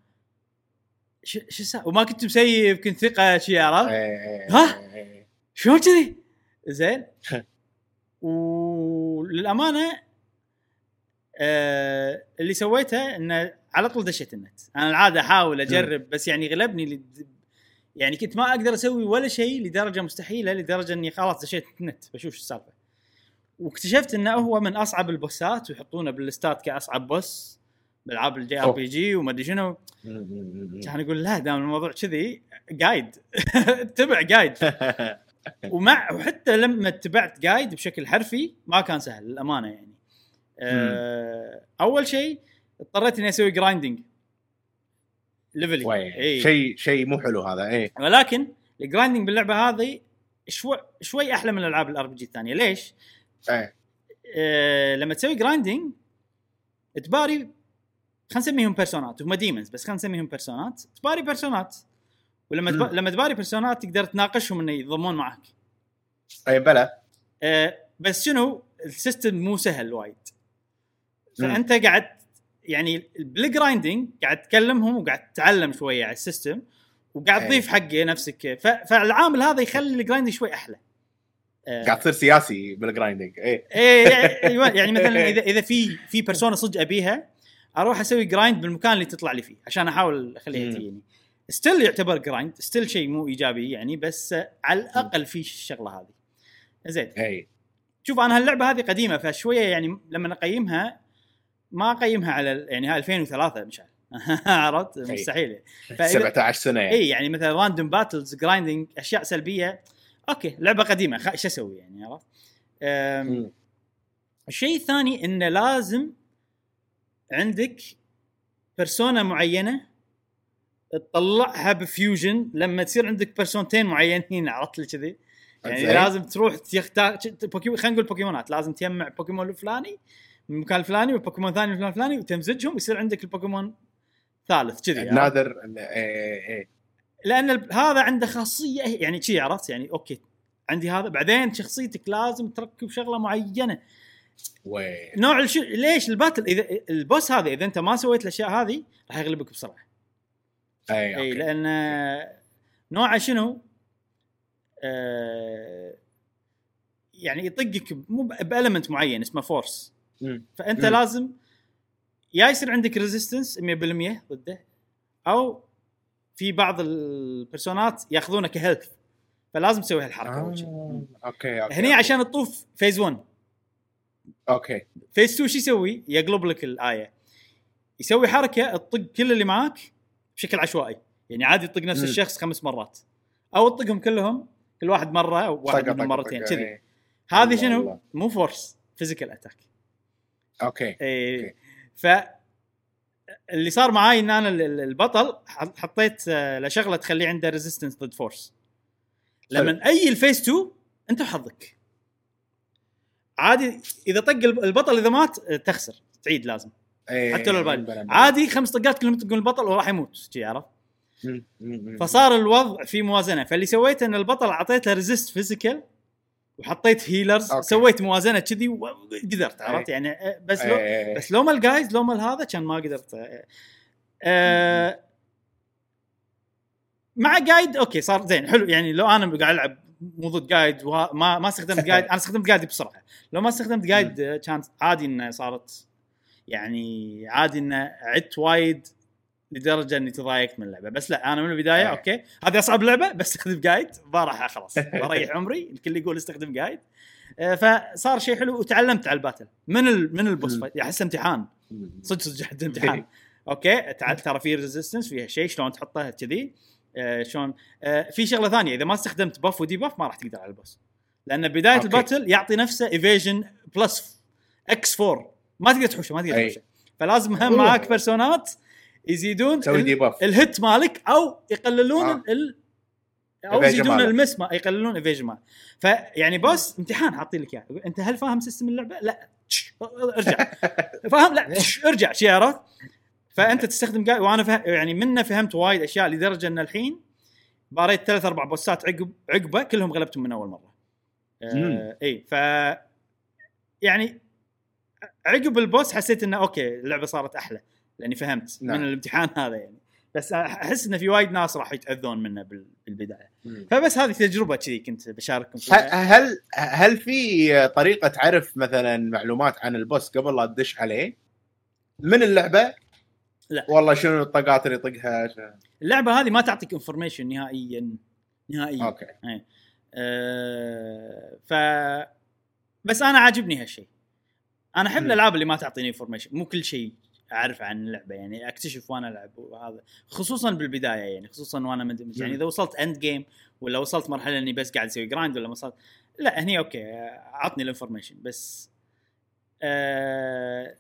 شو شو؟ وما كنت مسيب كنت ثقة شي عرفت إيه، ها؟ إيه. شلون كذي؟ زين وللأمانة آه اللي سويته إنه على طول دشيت النت أنا العادة أحاول أجرب بس يعني غلبني لد- يعني كنت ما أقدر أسوي ولا شيء لدرجة مستحيلة لدرجة إني خلاص دشيت النت. بشوف شو السالفة. واكتشفت إنه هو من أصعب ال bossات ويحطونه بال listات كأصعب boss بألعاب ال JRPG وما أدري شنو. كان يقول لا دام الموضوع كذي guide اتبع guide ومع وحتى لما اتبعت guide بشكل حرفي ما كان سهل للأمانة يعني. أه أول شيء اضطريت إني أسوي grinding ليفلي وي. شيء شيء مو حلو هذا إيه ولكن ال grinding باللعبة هذه شوي شوي أحلى من الألعاب ال RPG الثانية. ليش؟ أه لما تسوي grinding تباري خلينا نسميهم personaات هم demons بس خلينا نسميهم personaات تباري personaات ولما تب... لما تباري بيرسونات تقدر تناقشهم إنه ينضمون معك. إي بلا آه بس شنو؟ ال system مو سهل وايد. فأنت قاعد يعني بال grinding قاعد تكلمهم وقاعد تتعلم شوية على ال system وقاعد أي. تضيف حقه نفسك. فالعامل هذا يخلي ال grinding شوي أحلى. آه، قاعد تصير سياسي بال grinding اي إيه أيوه يعني مثلا اذا إذا في في persona صدق أبيها أروح أسوي grind بالمكان اللي تطلع لي فيه عشان أحاول أخليها. تجيني. still يعتبر grind still شيء مو إيجابي يعني بس على الأقل في الشغلة هذه. زين. اي شوف أنا هاللعبة هذه قديمة فشوية يعني لما اقيمها ما أقيمها على يعني هاي 2003 مشعل عرفت؟ أي. مستحيل. فإذا- 17 سنة يعني. اي يعني مثلا random battles grinding أشياء سلبية. أوكي لعبة قديمة خ- شو أسوي يعني عرفت؟ الشيء الثاني إنه لازم عندك persona معينة تطلعها ب fusion. لما تصير عندك بيرسونتين معينين عرفت لي كذي؟ يعني. لازم تروح تختار خلينا نقول بوكيمونات لازم تجمع بوكيمون الفلاني من المكان الفلاني وبوكيمون ثاني من المكان الفلاني وتمزجهم يصير عندك البوكيمون ثالث كذي عرفت؟ نادر اي اي لأن ال- هذا عنده خاصية يعني شي عرفت؟ يعني أوكي عندي هذا بعدين شخصيتك لازم تركب شغلة معينة. وي نوع الش... ليش ال battle؟ إذا ال boss هذا إذا أنت ما سويت الأشياء هذه راح يغلبك بسرعة. إي أوكي. لأن نوعه شنو؟ آه يعني يطقك مو ب element معين اسمه force. مم. فأنت مم. لازم يا يصير عندك resistance 100% ضده أو في بعض البرسونات ياخذونه ك health فلازم تسوي هالحركة. آه، أوكي أوكي هني عشان تطوف phase 1 أوكي phase 2 شو يسوي؟ يقلب لك الآية يسوي حركة تطق كل اللي معاك بشكل عشوائي يعني عادي تطق نفس. الشخص خمس مرات أو تطقهم كلهم كل واحد مرة وواحد طقة منهم مرتين كذي إي. هذه شنو؟ مو force physical attack أوكي إيه أوكي. ف اللي صار معاي إن أنا ال- ال- البطل حطيت آه، له شغلة تخليه عنده resistance ضد force لما أي ال phase 2 أنت وحظك عادي إذا طق الب- البطل إذا مات آه، تخسر. تعيد لازم. إي، حتى لو. عادي خمس طقات كلهم يطقون البطل وراح يموت. عرفت. فصار الوضع في موازنة. فاللي سويته إن البطل اعطيت له resist physical وحطيت healers أوكي. سويت موازنة كذي وقدرت عرفت. يعني آه، بس لو. بس لو ما الجايز لو ما هذا كان ما قدرت. آه مع guide أوكي صار زين حلو. يعني لو أنا قاعد ألعب مو ضد guide وما ما استخدمت guide أنا استخدمت guide بسرعة. لو ما استخدمت guide كان عادي إنه صارت يعني عادي إنه عدت وايد. لدرجة إني تضايقت من اللعبة. بس لا أنا من البداية إيه. أوكي. هذه أصعب لعبة بس أستخدم guide ما راح خلاص. بريح عمري. الكل يقول أستخدم guide آه، فصار شيء حلو وتعلمت على ال battle. من ال من ال boss. fight. أحس امتحان. صدق صدق امتحان. أوكي. تعال ترى في resistance فيها شيء. شلون تحطها كذي. آه شلون؟ آه في شغلة ثانية. إذا ما استخدمت buff و debuff ما راح تقدر على ال boss. لأن بداية أوكي. ال battle يعطي نفسه evasion plus x 4 ما تقدر تحوشه ما تقدر. تحوشه. فلازم هم. معاك بيرسونات يزيدون ال hit مالك أو يقللون آه. ال- أو يزيدون. ال miss ما يقللون evasion مال فيعني boss امتحان حاطين لك إياه. يقول أنت هل فاهم system اللعبة؟ لا. ارجع. فاهم؟ لا. ارجع. شي عرفت؟ فأنت تستخدم جاي وأنا فهم يعني منه فهمت وايد أشياء لدرجة إن الحين باريت ثلاث أربع بوسات عقب عقبة كلهم غلبتهم من أول مرة. آه إي. ف يعني عقب ال boss حسيت إنه أوكي اللعبة صارت أحلى. لاني فهمت نعم. من الامتحان هذا يعني بس احس إنه في وايد ناس راح يتأذون منه بال- بالبداية مم. فبس هذه تجربة كذي كنت بشارككم فيها هل هل في طريقة تعرف مثلا معلومات عن ال boss قبل لا تدش عليه من اللعبة؟ لا. والله شنو الطاقات اللي يطقها اللعبة هذه ما تعطيك information نهائيا نهائيا أوكي آه ف بس أنا عاجبني هالشيء أنا أحب. الألعاب اللي ما تعطيني information مو كل شيء اعرف عن اللعبة يعني اكتشف وأنا العب وهذا. خصوصا بالبداية يعني خصوصا وأنا يعني. إذا وصلت end game ولا وصلت مرحلة إني بس قاعد أسوي grind ولا وصلت لا هني أوكي عطني ال information بس آه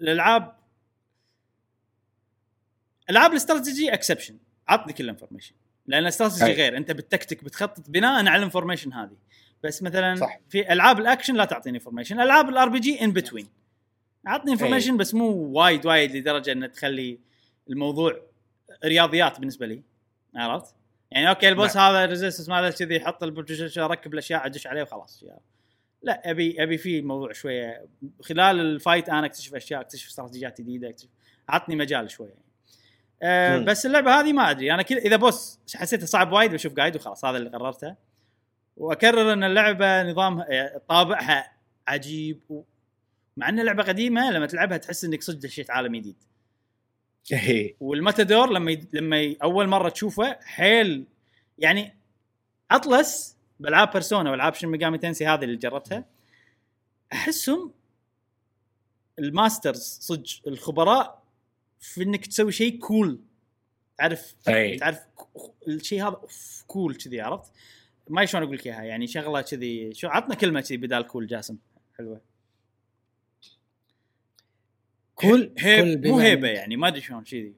الألعاب ألعاب ال strategy exception عطني كل ال information لأن الاستراتيجي. غير. أنت بالتكتيك بتخطط بناء على ال information هذه. بس مثلا صح. في ألعاب الأكشن لا تعطيني information ألعاب ال RPG in between عطني information بس مو وايد وايد لدرجة ان تخلي الموضوع رياضيات بالنسبة لي. عرفت؟ يعني أوكي ال boss هذا resistance ماله كذي يحط ال protection ركب الأشياء أدش عليه وخلاص. يعني لا أبي أبي في موضوع شوية. خلال ال fight أنا أكتشف أشياء أكتشف استراتيجيات جديدة أكتشف. عطني مجال شوية. أه مم. بس اللعبة هذه ما أدري. أنا كذا إذا boss حسيتها صعب وايد بشوف guide وخلاص هذا اللي قررته. وأكرر إن اللعبة نظام طابعها عجيب. مع ان لعبة قديمة لما تلعبها تحس إنك صدق دشيت عالم جديد. إيه. والماتادور لما ي... لما ي... أول مرة تشوفه حيل يعني Atlus بألعاب Persona وألعاب Shin Megami Tensei هذه اللي جربتها. أحسهم ال masters صدق الخبراء في إنك تسوي شيء cool تعرف أي. تعرف الشيء هذا أوف cool كذي عرفت؟ ما شلون أقول لك إياها يعني شغلة كذي شو عطنا كلمة كذي بدال cool جاسم. حلوة. cool هيب cool مو هيبة يعني ما أدري شلون كذي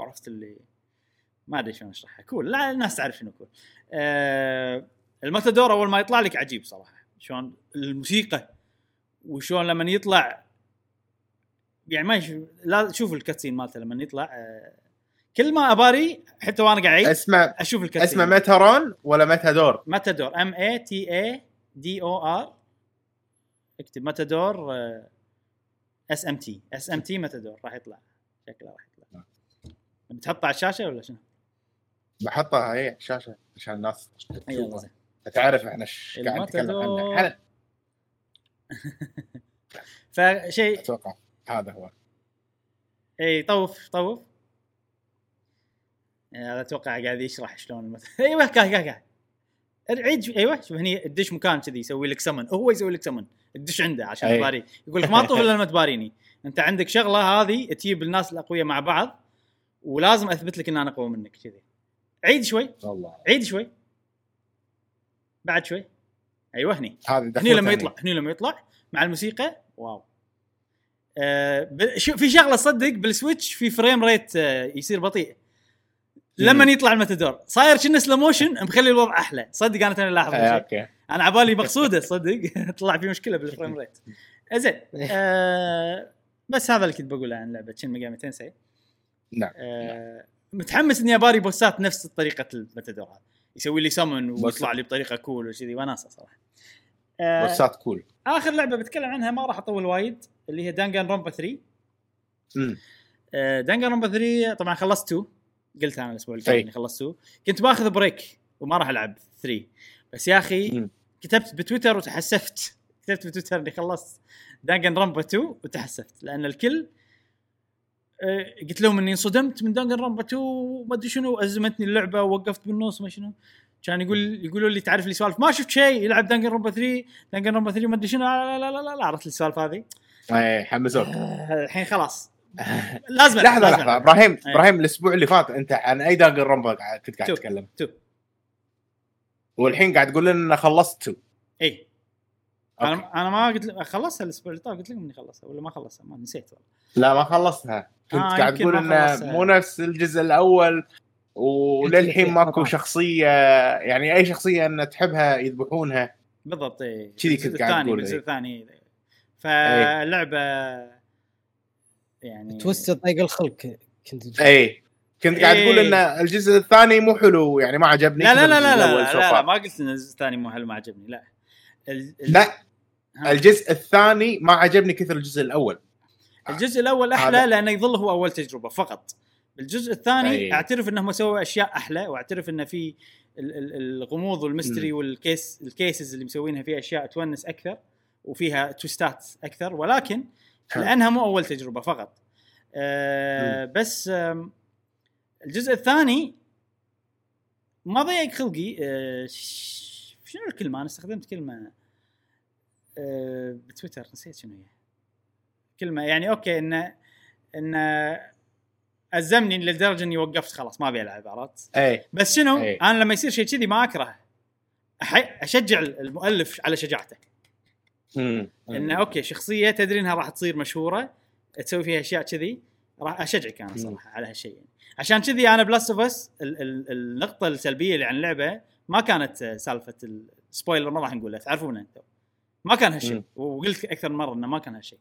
عرفت اللي ما أدري شلون أشرحها. cool لا الناس تعرف شنو cool. آه الماتادور أول ما يطلع لك عجيب صراحة. شلون الموسيقى وشلون لما يطلع يعني ما يش... لا شوف ال cutscene مالته لما يطلع آه كل ما أباري حتى وأنا قاعد اسمه أشوف ال cutscene. اسمه ميتارون ولا ميتادور؟ ماتادور M A T A D O R اكتب ماتادور اس ام تي اس ام تي ماتادور راح يطلع شكله راح يطلع بتحطه على الشاشة ولا شنو؟ بحطها هي على الشاشة عشان الناس تشوفها زين تعرف إحنا إيش قاعد نتكلم. عنه. فشيء أتوقع هذا هو اي طوف طوف هذا أتوقع قاعد يشرح شلون. أيوه قاعد قاعد قاعد عيد شو- أيوه شوف هني تدش مكان كذي يسوي لك سمن هو يسوي لك سمن تدش عنده عشان أي. تباري. يقول لك ما تطوف إلا لما تباريني. أنت عندك شغلة هذه تجيب الناس الأقوياء مع بعض ولازم أثبت لك إن أنا اقوى منك كذي. عيد شوي. والله. عيد شوي. بعد شوي. أيوه هني. هني لما يطلع هني لما يطلع مع الموسيقى wow. آه في شغلة صدق بال Switch في frame rate آه يصير بطيء. لما. يطلع الماتادور صاير كنا slow motion مخلي الوضع أحلى. صدق أنا توني لاحظ آه، okay. أنا عبالي مقصودة صدق. طلع في مشكلة بال frame rate زين. آه بس هذا اللي كنت بقوله عن لعبة Shin Megami Tensei نعم. آه متحمس إني أباري بوسات نفس طريقة الماتادور هذا يسوي لي سمن ويطلع لي بطريقة cool وكذي وناسة صراحة. آه بوسات cool آخر لعبة بتكلم عنها ما راح أطول وايد اللي هي Danganronpa 3 امم آه، Danganronpa 3 طبعا خلصت 2 قلت أنا الأسبوع. فات اني خلصت 2 كنت باخذ break وما راح العب 3 بس يا أخي. كتبت بتويتر وتحسفت كتبت بتويتر اني خلصت Danganronpa 2 وتحسفت لأن الكل آه، قلت لهم اني انصدمت من Danganronpa 2 وما ادري شنو ازمتني اللعبه ووقفت بالنص ما شنو كان يقول يقولوا لي تعرف لي سوالف ما شفت شيء يلعب Danganronpa 3 Danganronpa 3 ما ادري شنو لا لا لا لا, لا عرفت السوالف هذه اي حمسوك آه، الحين خلاص لازم لحظة لحظة إبراهيم أي. إبراهيم الأسبوع اللي فات أنت عن أي ronpa قاعد- كنت قاعد. تتكلم two والحين قاعد تقول لنا إن خلصت two اي. أنا أنا ما قلت لك خلصتها الأسبوع اللي طاف قلت لكم إني خلصتها ولا ما خلصتها ما نسيت والله لا ما خلصتها كنت آه، قاعد يمكن تقول إنه. مو نفس الجزء الأول وللحين ماكو طبعاً. شخصية يعني أي شخصية إن تحبها يذبحونها بالضبط اي كذي كنت قاعد تقول، الجزء إي. الثاني فاللعبة يعني توست طيق الخلق كنت اي كنت قاعد تقول إيه. إن الجزء الثاني مو حلو يعني ما عجبني لا لا لا لا لا, لا, لا, لا. ما قلت إن الجزء الثاني مو حلو ما عجبني لا ال- ال- لا. الجزء الثاني ما عجبني كثر الجزء الأول الجزء الأول أحلى هذا- لأنه يظل هو أول تجربة فقط الجزء الثاني أي. أعترف إنهم سووا أشياء أحلى وأعترف انه في ال- ال- الغموض وال mystery وال case ال cases اللي مسوينها فيها أشياء تونس أكثر وفيها تويستات أكثر ولكن. لأنها مو أول تجربة فقط. آه بس آم، الجزء الثاني ما ضيق خلقي. ش- شنو الكلمة؟ أنا استخدمت كلمة آه بتويتر. نسيت شنو هي. كلمة يعني okay انه انه ازمني لدرجة إني وقفت خلاص ما أبي ألعب عرفت؟ اي بس شنو؟ أي. أنا لما يصير شيء كذي ما اكره أح- أشجع المؤلف على شجاعته. انه okay شخصية تدري انها راح تصير مشهورة تسوي فيها أشياء كذي راح أشجعك أنا صراحة على هالشيء يعني. عشان كذي أنا ب Last of Us النقطة السلبية اللي عن اللعبة ما كانت آه، سالفة ال spoiler ما راح نقولها تعرفونه أنتم ما كان هالشيء. وقلت أكثر من مرة إنه ما كان هالشيء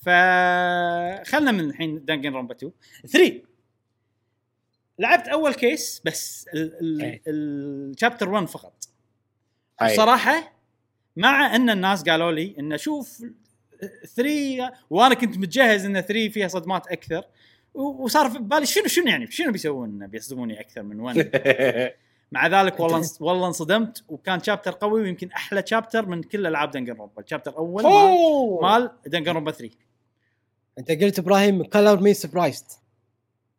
فخلنا من الحين Danganronpa 2 3 لعبت أول case بس إيه. ال chapter 1 فقط أي. مع أن الناس قالوا لي انه شوف 3 وأنا كنت متجهز إن 3 فيها صدمات أكثر. وصار في بالي شنو شنو يعني شنو بيسوون بيصدموني أكثر من 1 مع ذلك والله والله انصدمت. وكان chapter قوي ويمكن أحلى chapter من كل ألعاب Danganronpa ال chapter الأول مال. مال Danganronpa 3 أنت قلت إبراهيم color me surprised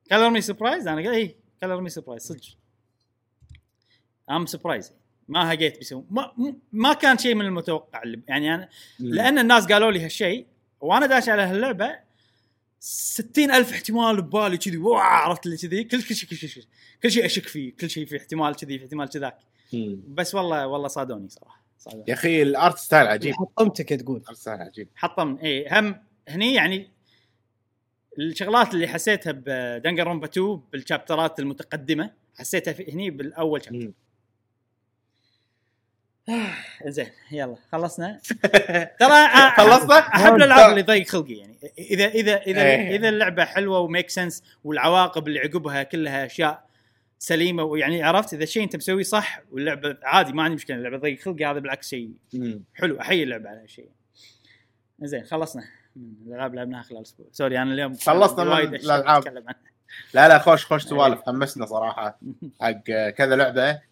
color me surprised أنا قلت اي color me surprised صدق. I'm surprised ما هقيت بيسوون. ما, ما كان شيء من المتوقع. يعني أنا لأن الناس قالوا لي هالشيء وأنا داش على هاللعبة ستين ألف احتمال ببالي كذي. wow عرفت اللي كذي؟ كل كل شيء كل شيء كل شيء أشك فيه. كل شيء في احتمال كذي في احتمال كذاك. بس والله والله صادوني صراحة. صادوني. يا أخي ال art style عجيب. حطمتك تقول. ال art style عجيب. حطم اي هم هني يعني الشغلات اللي حسيتها ب Danganronpa 2 بالشابترات المتقدمة حسيتها في هني بالأول chapter. زين يلا خلصنا. ترى خلصنا؟ أحب الألعاب اللي ضيق خلقي يعني. إذا إذا إذا إيه. إذا اللعبة حلوة و make sense والعواقب اللي عقبها كلها أشياء سليمة ويعني عرفت إذا الشيء أنت مسويه صح واللعبة عادي ما عندي مشكلة اللعبة ضيق خلقي هذا بالعكس شيء. حلو أحيي اللعبة على هالشيء. زين خلصنا. من الألعاب لعبناها خلال أسبوع. sorry أنا اليوم خلصنا من وايد عنها. لا لا خوش خوش سوالف حمسنا صراحة. حق كذا لعبة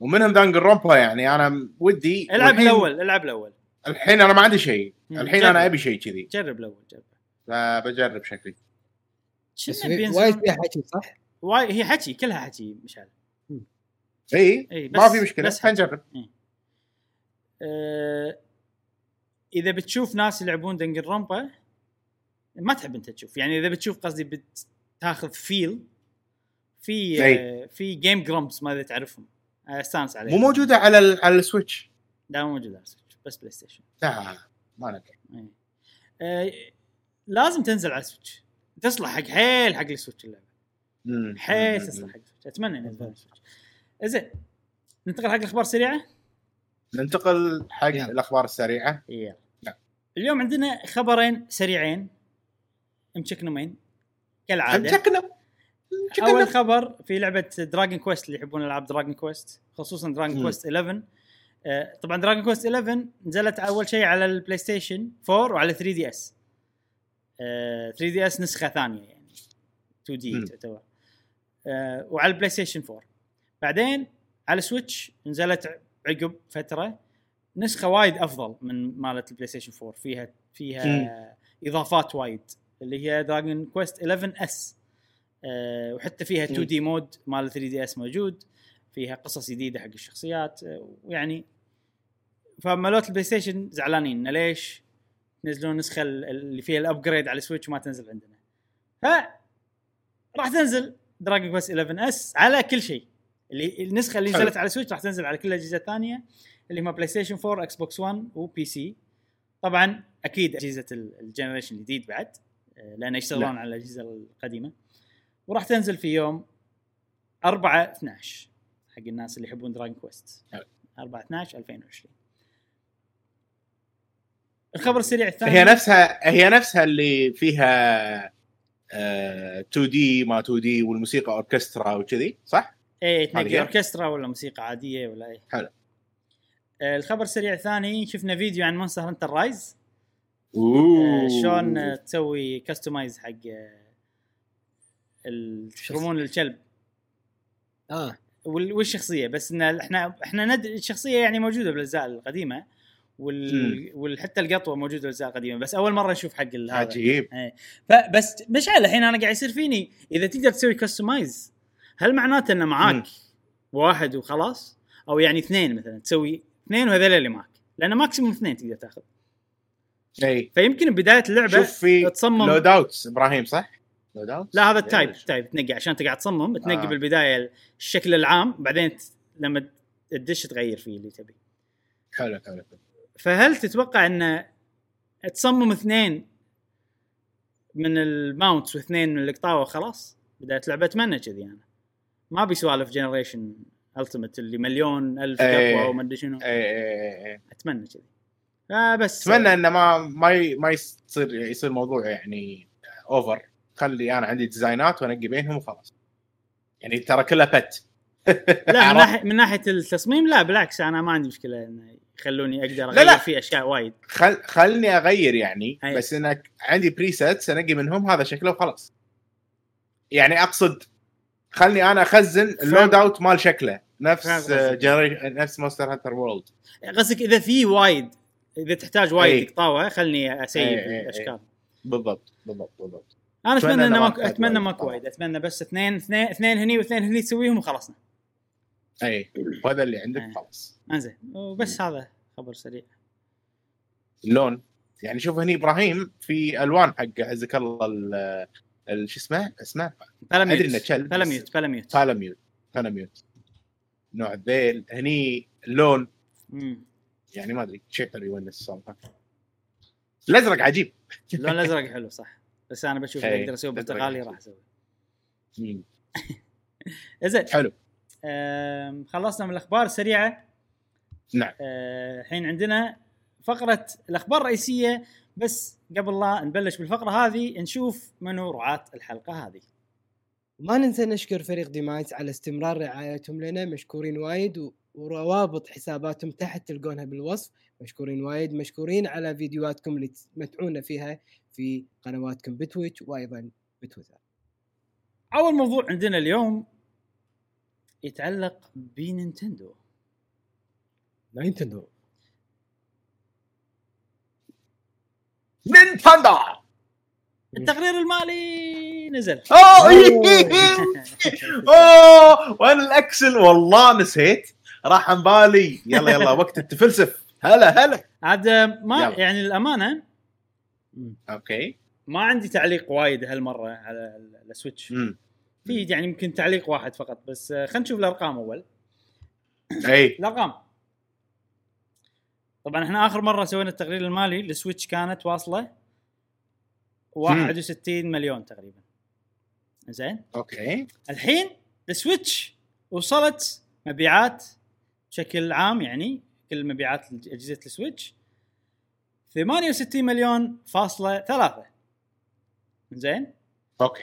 ومنهم Danganronpa يعني أنا ودي العب الأول العب الأول. الحين أنا ما عندي شيء. الحين جرب. أنا أبي شيء كذي. جرب الأول جرب. فبجرب شكلي. وايد فيها حكي صح؟ وايد هي حكي كلها حكي مشعل. إي إي بس ما في مشكلة. بس بس نجرب. آه إذا بتشوف ناس يلعبون Danganronpa ما تحب أنت تشوف. يعني إذا بتشوف قصدي بتاخذ feel في آه في Game Grumps ما اذا تعرفهم. أستانس عليهم مو موجودة على ال- على ال Switch؟ لا مو موجود على ال Switch بس PlayStation لا ما ندري إيه. آه لازم تنزل على ال Switch. تصلح حق حيل حق ال Switch اللعبة. حيل. تصلح حق ال Switch. أتمنى ينزل ال Switch. زين ننتقل حق الأخبار السريعة؟ ننتقل حق يلا. الأخبار السريعة. يلا. نعم. اليوم عندنا خبرين سريعين. مشكنمين كالعادة. شكله أول خبر في لعبة Dragon Quest اللي يحبون العاب Dragon Quest خصوصا Dragon. Quest 11 آه، طبعا Dragon Quest 11 نزلت أول شيء على البلاي ستيشن 4 وعلى 3 دي اس 3 دي اس نسخة ثانية يعني 2D. تعتبر. آه، وعلى ال PlayStation 4 بعدين على Switch نزلت عقب فترة نسخة وايد أفضل من مالت ال PlayStation 4 فيها فيها إضافات وايد اللي هي Dragon Quest 11 S آه، وحتى فيها 2D mode مال 3DS موجود. فيها قصص جديدة حق الشخصيات. آه، ويعني فمالوت ال PlayStation زعلانين. إنه ليش تنزلون النسخه ال- اللي فيها ال upgrade على ال Switch وما تنزل عندنا؟ ف راح تنزل Dragon Quest 11 S على كل شيء. اللي النسخة اللي. نزلت على ال Switch راح تنزل على كل الأجهزة الثانية اللي هم PlayStation 4 Xbox 1 و PC طبعا أكيد أجهزة ال- ال generation الجديد بعد آه، لأن يشتغلون نعم. على الأجهزة القديمة. وراح تنزل في يوم 4 12 حق الناس اللي يحبون Dragon Quest حلو. 4 12 2020 الخبر السريع الثاني هي نفسها هي نفسها اللي فيها آه 2D ما 2D والموسيقى أوركسترا وكذي صح؟ إيه تنقي؟ أوركسترا ولا موسيقى عادية ولا إيه حلو. آه الخبر السريع الثاني شفنا فيديو عن Monster Hunter Rise آه شلون آه، تسوي customize حق تكرمون الكلب. آه. وال- والشخصية بس إن إحنا إحنا ندري الشخصية يعني موجودة بالأجزاء القديمة وال... وحتى القطوة موجودة بالأجزاء القديمة بس أول مرة نشوف حق ال- هذا. عجيب. فبس مشعل الحين أنا قاعد يصير فيني إذا تقدر تسوي customize هل معناته إنه معاك مم. واحد وخلاص؟ أو يعني اثنين مثلا تسوي اثنين وهذول اللي معك لأن maximum اثنين تقدر تاخذ. اي فيمكن بداية اللعبة شوف في تصمم loadouts إبراهيم صح؟ لا هذا ال type type تنقي عشان انت قاعد تصمم تنقي آه. بالبداية الشكل العام بعدين لما تدش تغير فيه اللي تبي. حلو حلو. فهل تتوقع إن تصمم اثنين من ال mounts واثنين من القطاوة خلاص بداية اللعبه أتمنى كذي أنا. ما ابي سوالف generation ultimate اللي مليون ألف إيه. قطوة وما أدري شنو. اي اي أتمنى كذي. آه بس أتمنى انه ما ما ما يصير يصير موضوع يعني over خلي أنا عندي design ات وانقي بينهم وخلاص يعني ترى كلها بت لا من؟ ناحيه من ناحية التصميم لا بالعكس أنا ما عندي مشكلة إنه يخلوني أقدر لا، لا. أغير فيه أشياء وايد خل خلني أغير يعني أي. بس انك عندي بريسيتس انقي منهم هذا شكله وخلاص يعني أقصد خلني أنا أخزن اللود اوت مال شكله نفس. جنري... نفس مونستر هانتر وورلد قصدك إذا في وايد إذا تحتاج وايد. تقطاوه خلني أسيب. الأشكال بالضبط بالضبط بالضبط أنا أتمنى اتمنى إنه ما ماكو أتمنى ماكو. وايد. أتمنى بس اثنين اثنين اثنين هني واثنين هني تسويهم وخلصنا. أي وهذا اللي عندك أي. خلاص. أنزين. وبس هذا خبر سريع. اللون. يعني شوف هني إبراهيم في ألوان حق عزك الله ال- ال- شو اسمه؟ اسمه Palamute أدري إنه كلب، Palamute Palamute Palamute Palamute نوع الذيل. هني اللون مم. يعني ما أدري شيء حلو يونس الصراحه الأزرق عجيب. اللون الأزرق حلو صح. بس أنا بشوف إذا أقدر أسوي برتقالي. راح أسوي. زين حلو. خلصنا من الأخبار السريعة. نعم. آه، الحين عندنا فقرة الأخبار الرئيسية بس قبل لا نبلش بالفقرة هذه نشوف منو رعاة الحلقة هذه. ما ننسى نشكر فريق ديمايس على استمرار رعايتهم لنا مشكورين وايد و- وروابط حساباتهم تحت تلقونها بالوصف. مشكورين وايد. مشكورين على فيديوهاتكم اللي تمتعونا فيها في قنواتكم ب Twitch وأيضا بتويتر. أول موضوع عندنا اليوم يتعلق ب Nintendo. Nintendo. Nintendo التقرير المالي نزل. أوه! أوه! وأنا ال Excel؟ والله نسيت. راح عن بالي. يلا يلا وقت التفلسف هلا هلا. عاد ما يلا. يعني الامانه أوكي. ما عندي تعليق وايد هالمرة على ال- ال Switch. في يعني يمكن تعليق واحد فقط بس آه، خلينا نشوف الأرقام أول. إي. الأرقام. طبعا إحنا آخر مرة سوينا التقرير المالي لل Switch كانت واصلة 61 مليون تقريبا. زين؟ أوكي. الحين ال Switch وصلت مبيعات بشكل عام يعني كل مبيعات اجهزه ال Switch 68 مليون فاصلة ثلاثة. زين؟ أوكي.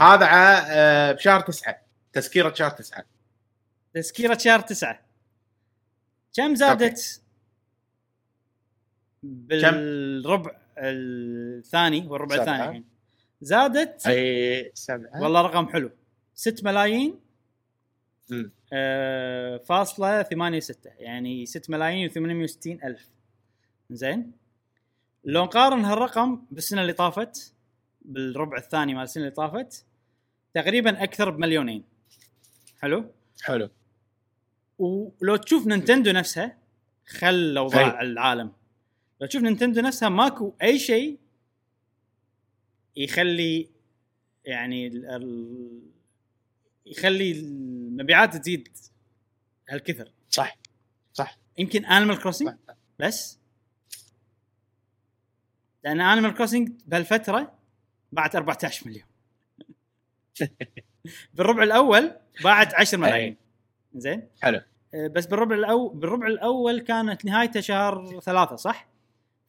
هذا ع- آه، بشهر تسعة. تسكيرة شهر تسعة. تسكيرة شهر تسعة. كم زادت بالربع الثاني والربع. الثاني الحين زادت أي سبعة. والله رقم حلو. 6 ملايين. آه فاصلة ثمانية ستة يعني 6 ملايين و860 ألف. زين؟ لو نقارن هالرقم بالسنة اللي طافت بالربع الثاني مال السنة اللي طافت تقريبا أكثر بمليونين. حلو؟ حلو. ولو تشوف نينتندو نفسها خل أوضاع أي. العالم. لو تشوف نينتندو نفسها ماكو أي شيء يخلي يعني ال يخلي المبيعات تزيد هالكثر. صح. صح. يمكن Animal Crossing بس. لأن Animal Crossing بهالفترة باعت 14 مليون. بالربع الأول باعت 10 ملايين. زين؟ حلو. آه، بس بالربع الأول بالربع الأول كانت نهايته شهر ثلاثة صح؟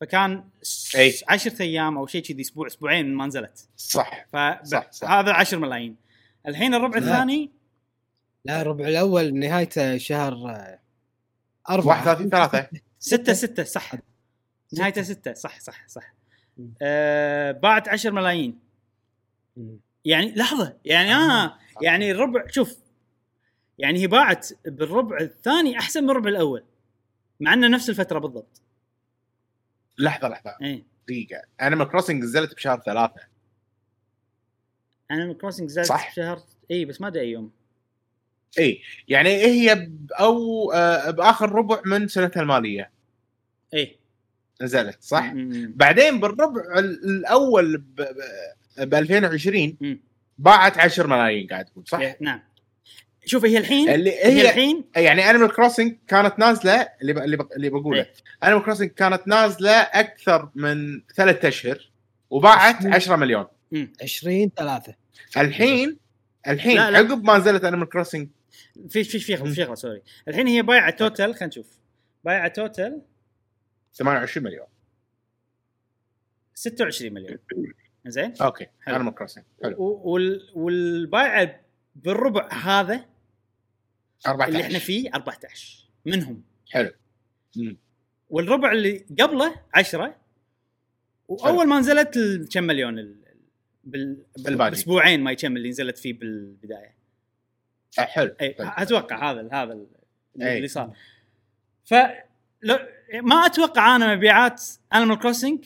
فكان س- أي. عشرة أيام أو شيء كذي أسبوع أسبوعين ما نزلت. صح. فهذا 10 ملايين. الحين الربع. الثاني لا الربع الأول نهايته شهر آه، أربعة. 31 3 ستة. ستة صح. نهايته ستة صح صح صح. آه باعت 10 ملايين. يعني لحظة. يعني آه يعني الربع شوف. يعني هي باعت بالربع الثاني أحسن من الربع الأول مع إنه نفس الفترة بالضبط. لحظة لحظة. إيه. دقيقة. Animal Crossing نزلت بشهر ثلاثة. Animal Crossing زادت صح. بشهر اي بس ما أدري أي يوم. إي يعني هي ب- أو آه، بآخر ربع من سنتها المالية إي نزلت صح؟ م- م- بعدين بالربع ال- الأول ب, ب 2020 م. باعت 10 ملايين قاعد تقول صح؟ إيه، نعم شوف هي الحين اللي هي هي الحين يعني Animal Crossing كانت نازلة اللي ب... اللي, ب... اللي بقوله إيه. Animal Crossing كانت نازلة أكثر من ثلاث أشهر وباعت 10 مليون 20 3 الحين الحين لا، لا. عقب ما نزلت Animal Crossing في في في. في sorry. الحين هي بايعة total خلينا نشوف. بايعة total 28 مليون. 26 مليون. زين؟ أوكي حلو. Animal Crossing حلو. وال والبايعة بالربع هذا 14 اللي إحنا فيه 14 منهم. حلو. مم. والربع اللي قبله 10 وأول ما نزلت كم مليون ال- بال الباقي. باسبوعين ما كم اللي نزلت فيه بالبداية. حلو اي حلو. أتوقع هذا هذا اللي, أي. اللي صار ف ما أتوقع أنا مبيعات Animal Crossing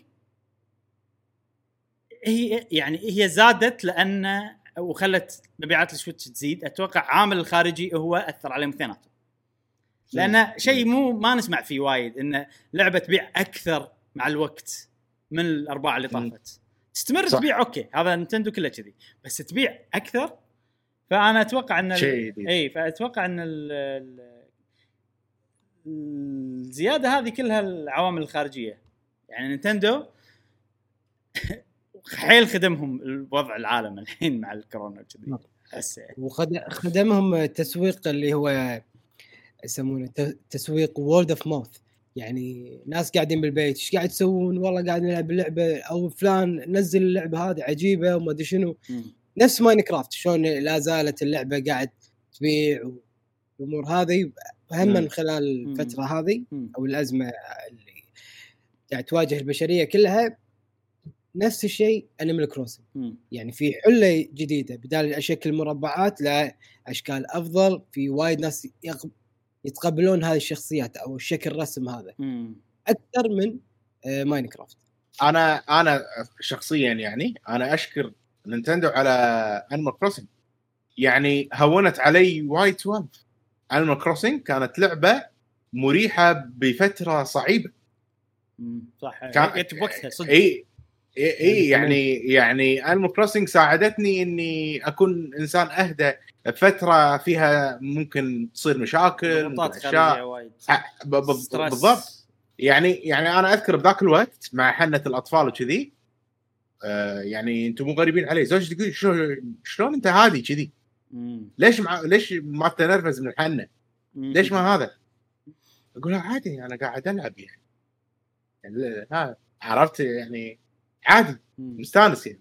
هي يعني هي زادت لأن وخلت مبيعات ال Switch تزيد أتوقع عامل الخارجي هو أثر عليهم اثنيناتهم لأن شيء مو ما نسمع فيه وايد إن لعبة تبيع أكثر مع الوقت من الأرباع اللي. طافت تستمر صح. تبيع أوكي هذا نينتندو كله كذي بس تبيع أكثر فأنا أتوقع أن ال- شيء جديد. إي فأتوقع أن ال- ال- الزيادة هذه كلها العوامل الخارجية. يعني نينتندو حيل خدمهم الوضع العالم الحين مع الكورونا وكذي. نعم. وخدمهم تسويق اللي هو يسمونه تسويق word of mouth يعني ناس قاعدين بالبيت إيش قاعد تسوون؟ والله قاعد نلعب اللعبة. أو فلان نزل اللعبة هذه عجيبة. وما أدري شنو. نفس ماينكرافت شلون لا زالت اللعبة قاعد تبيع والأمور هذه هم. من خلال. الفترة هذه. أو الأزمة اللي قاعد تواجه البشرية كلها نفس الشيء Animal Crossing. يعني في حلة جديدة بدال اشكال المربعات لا أشكال أفضل في وايد ناس يتقبلون هذه الشخصيات أو الشكل الرسم هذا مم. أكثر من آه، ماينكرافت أنا أنا شخصيا يعني أنا أشكر نينتندو على Animal Crossing يعني هونت علي وايد سوالف. Animal Crossing كانت لعبة مريحة بفترة صعيبة. صح. كان- جت بوقتها صدق. إي إي, إي يعني يعني يعني Animal Crossing ساعدتني إني أكون إنسان أهدى بفترة فيها ممكن تصير مشاكل أشياء. بالضبط. يعني يعني أنا أذكر بذاك الوقت مع حنة الأطفال وكذي آه يعني أنتم مو غريبين علي. زوجتي تقول شلون شلون انت هادي كذي. ليش مع ليش ما تنرفز من الحنه. ليش ما هذا؟ أقول عادي أنا قاعد العب يعني. يعني ها عرفت يعني؟ عادي. مستانس يعني.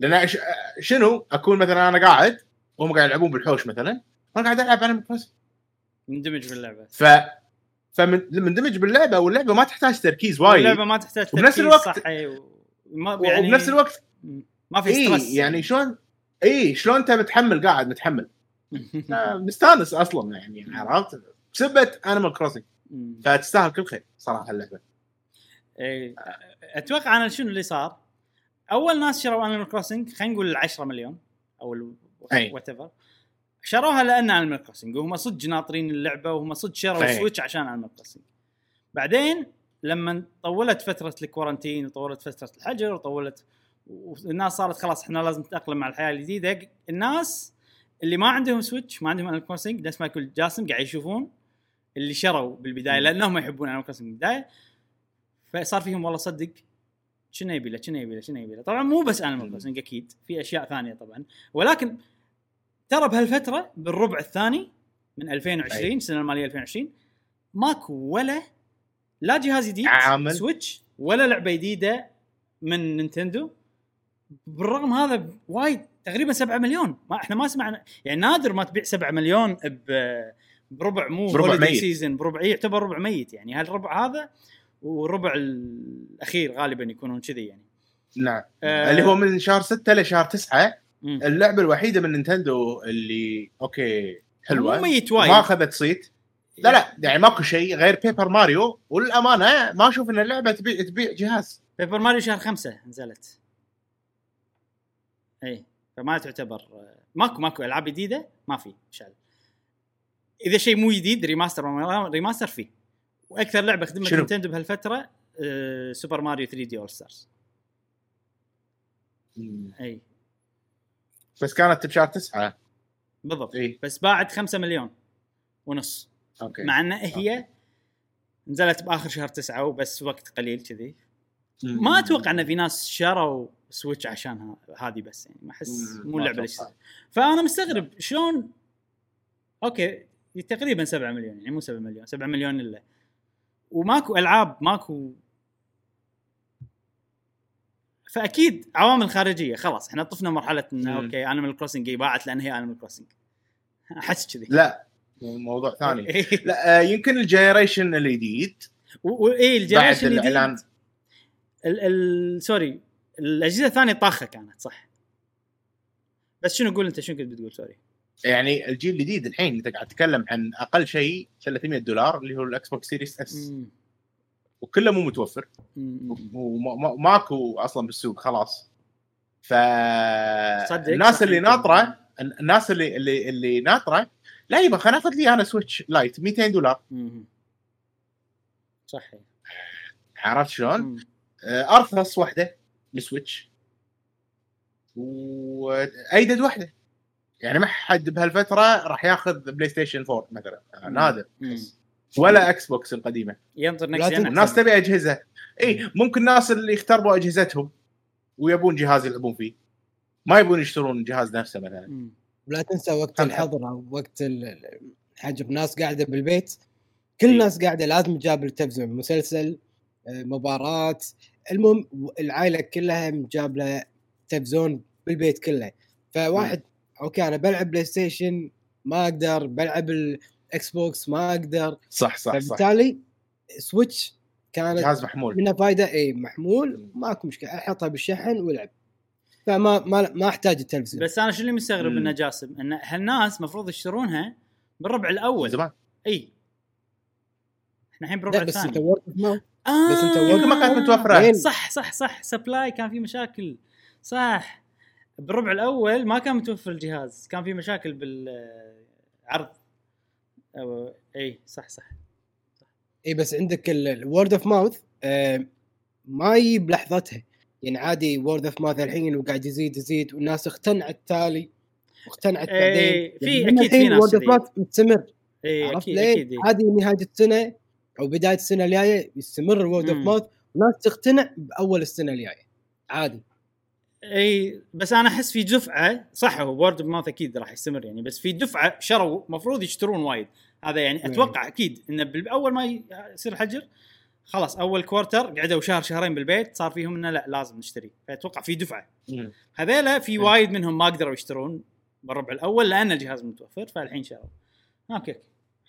لأن ش- شنو؟ أكون مثلا أنا قاعد وهم قاعد يلعبون بالحوش مثلا وأنا قاعد ألعب أنا مندمج في اللعبه ف فمندمج باللعبة واللعبة ما تحتاج تركيز وايد. اللعبه ما تحتاج وبنفس تركيز الوقت- صح و... ما يعني وبنفس الوقت. ما في اي stress يعني شلون اي شلون أنت متحمل قاعد متحمل آه، مستانس أصلا يعني عرفت بسبة Animal Crossing. فتستاهل كل خير صراحة اللعبة إيه. أتوقع أنا شنو اللي صار؟ أول ناس شروا Animal Crossing خلينا نقول ال 10 مليون أو. whatever شروها لأن Animal Crossing وهم صدق ناطرين اللعبة وهم صدق شروا أي. Switch عشان Animal Crossing بعدين لما طولت فترة ال quarantine وطولت فترة الحجر وطولت والناس صارت خلاص إحنا لازم نتأقلم مع الحياة الجديدة الناس اللي ما عندهم Switch ما عندهم Animal Crossing نفس ما يقول جاسم قاعد يشوفون اللي شروا بالبداية. لأنهم يحبون Animal Crossing بالبداية فصار فيهم والله صدق شنو يبي له شنو يبي له شنو يبي له طبعا مو بس Animal. Crossing أكيد في أشياء ثانية طبعا ولكن ترى بهالفترة بالربع الثاني من 2020 أي. السنة المالية 2020 ماكو ولا لا جهاز جديد عامل. Switch ولا لعبة جديدة من Nintendo. بالرغم هذا وايد تقريبا 7 مليون. ما إحنا ما سمعنا يعني نادر ما تبيع 7 مليون ب بربع مو بربع ميت. season بربع إيه، يعتبر ربع ميت. يعني هالربع هذا والربع الأخير غالبا يكونون كذي يعني. نعم. آه. اللي هو من شهر 6 لشهر 9 مم. اللعبة الوحيدة من Nintendo اللي okay حلوة. مو ميت وايد. ما أخذت صيت. لا لا يعني ماكو شيء غير Paper Mario والأمانة ما أشوف إن اللعبة تبيع تبيع جهاز. Paper Mario شهر خمسة نزلت. اي فما تعتبر ماكو ماكو ألعاب جديدة ما في شال إذا شيء مو جديد remaster remaster فيه. وأكثر لعبة خدمت؟ Nintendo بهالفترة آه، Super Mario 3D All-Stars اي بس كانت بشهر 9 بالضبط. اي بس باعت 5 مليون ونص. okay. مع ان هي نزلت بآخر شهر تسعة وبس وقت قليل كذي. ما أتوقع إن في ناس شروا Switch عشانها هذه بس يعني ما أحس مو اللعبة. اللي فأنا مستغرب شلون okay تقريبا 7 مليون يعني مو 7 مليون 7 مليون إلا. وماكو ألعاب ماكو فأكيد عوامل خارجية خلاص إحنا طفنا مرحلة إنه. okay Animal Crossing باعت لأن هي Animal Crossing أحس كذي. لا. موضوع ثاني. إيه. لا آه، يمكن ال generation الجديد. بعد ال generation الاعلان الجديد؟ ال ال sorry الأجهزة الثانية طاخة كانت صح؟ بس شنو قول أنت؟ شنو كنت بتقول؟ sorry. يعني الجيل الجديد الحين أنت قاعد تتكلم عن أقل شيء 300 دولار اللي هو ال Xbox Series S. وكله مو متوفر. وماكو أصلا بالسوق خلاص. ف الناس اللي. ناطرة الناس اللي اللي اللي ناطرة لا يبا خليني اخذ لي أنا Switch Lite 200 دولار. مم. صح عرفت شلون؟ آه، أرخص واحدة ال Switch وأيدد واحدة يعني ما حد بهالفترة راح ياخذ PlayStation 4 مثلا. آه،. نادر مم. ولا Xbox القديمه تنسى. جن الناس تبي أجهزة. اي ممكن الناس اللي اختربوا أجهزتهم ويبون جهاز يلعبون فيه. ما يبون يشترون الجهاز نفسه مثلا. مم. ولا تنسى وقت. الحظر أو وقت ال- ال- الحجر ناس قاعدة بالبيت. كل. الناس قاعدة لازم تجابل التلفزيون مسلسل آه، مباراة. المهم العائلة كلها مجابلة تلفزيون بالبيت كله. فواحد okay أنا بلعب PlayStation ما أقدر بلعب ال Xbox ما أقدر. صح صح صح. فبالتالي Switch كانت جهاز محمول. منها فائده اي محمول ماكو مشكلة. أحطها بالشحن والعب فما ما ما أحتاج التلفزيون. بس أنا شو اللي مستغرب. إنه جاسم؟ إن هالناس المفروض يشترونها بالربع الأول. زمان. إي. إحنا الحين بالربع لا بس انت الثاني. word of mouth آه بس وين- يمكن ما كانت متوفرة. وين؟ صح صح صح. supply كان في مشاكل. صح. بالربع الأول ما كان متوفر الجهاز. كان في مشاكل بالعرض. أو إي صح صح. إي بس عندك ال word of mouth ما يجي بلحظتها يعني عادي word of mouth الحين وقاعد يزيد يزيد والناس اقتنعت تالي واقتنعت إيه، بعدين في- يعني أكيد في ناس word of. mouth مستمر اي عرفت أكيد ليه؟ أكيد إيه. عادي نهاية السنة أو بداية السنة الجاية يستمر ال word of. mouth وناس تقتنع بأول السنة الجاية عادي اي بس أنا أحس في دفعة صح هو word of mouth أكيد راح يستمر يعني بس في دفعة شروا المفروض يشترون وايد هذا يعني. أتوقع أكيد انه بالاول ما يصير حجر خلاص أول quarter قعدوا شهر شهرين بالبيت صار فيهم إنه لا لازم نشتري. فأتوقع في دفعة. هذيلا في. وايد منهم ما قدروا يشترون بالربع الأول لأن الجهاز متوفر فالحين شروا. okay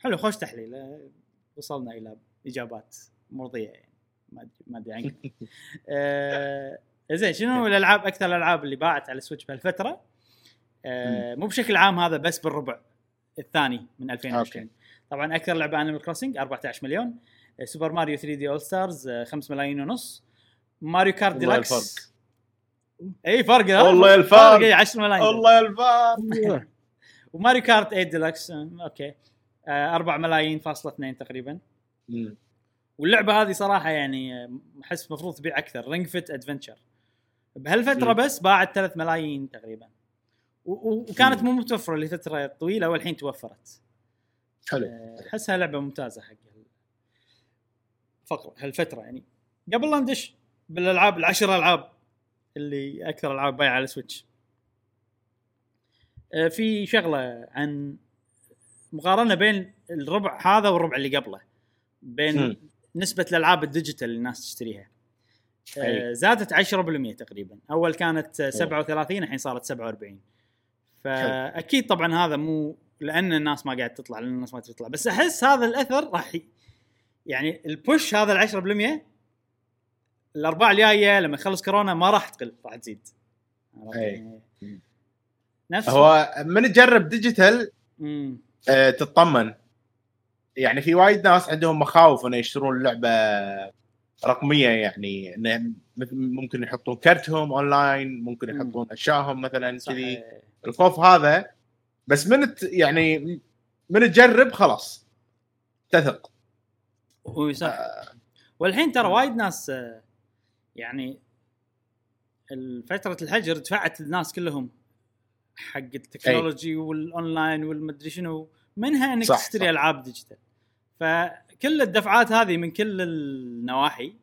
حلو خوش تحليل. وصلنا إلى إجابات مرضيه يعني. ما أدري عنك. آه زين شنو الألعاب أكثر الألعاب اللي باعت على ال Switch بهالفترة؟ آه مو بشكل عام هذا بس بالربع الثاني من 2020 طبعا أكثر لعبة Animal Crossing 14 مليون. Super Mario 3D All-Stars 5 ملايين ونص Mario Kart Deluxe الفرق. اي فرق؟ والله الفرق. اي 10 ملايين والله الفار و Mario Kart 8 ديلكس آه، okay آه 4 ملايين فاصلة 2 تقريبا مم. واللعبة هذه صراحة يعني آه، أحس المفروض تبيع أكثر Ring Fit Adventure بهالفترة مم. بس باعت 3 ملايين تقريبا وكانت مم. مو متوفرة لفترة طويلة والحين توفرت حلو آه، أحسها لعبة ممتازة حق هالفترة يعني. قبل لا ندش بالألعاب العشر ألعاب اللي أكثر ألعاب بايعة على ال Switch آه، في شغلة عن مقارنة بين الربع هذا والربع اللي قبله بين مم. نسبة الألعاب ال digital اللي الناس تشتريها. آه،. زادت 10% تقريبا. أول كانت آه، 37 الحين صارت 47 فأكيد طبعا هذا مو لأن الناس ما قاعد تطلع لأن الناس ما تطلع. بس أحس هذا الأثر راح يعني ال push هذا ال 10% الارباع الجاية لما يخلص كورونا ما راح تقل راح تزيد. أي. يعني؟ نفس هو من تجرب digital. آه، تطمن. يعني في وايد ناس عندهم مخاوف إنه يشترون اللعبه رقمية يعني إنه ممكن يحطون كرتهم اونلاين ممكن مم. يحطون أشياءهم مثلا كذي. الخوف هذا بس من يعني من تجرب خلاص. تثق. صح والحين ترى وايد ناس آه، يعني فترة الحجر دفعت الناس كلهم حق التكنولوجي والأونلاين والمدري شنو. منها إنك صح، تشتري صح. ألعاب digital. فكل الدفعات هذه من كل النواحي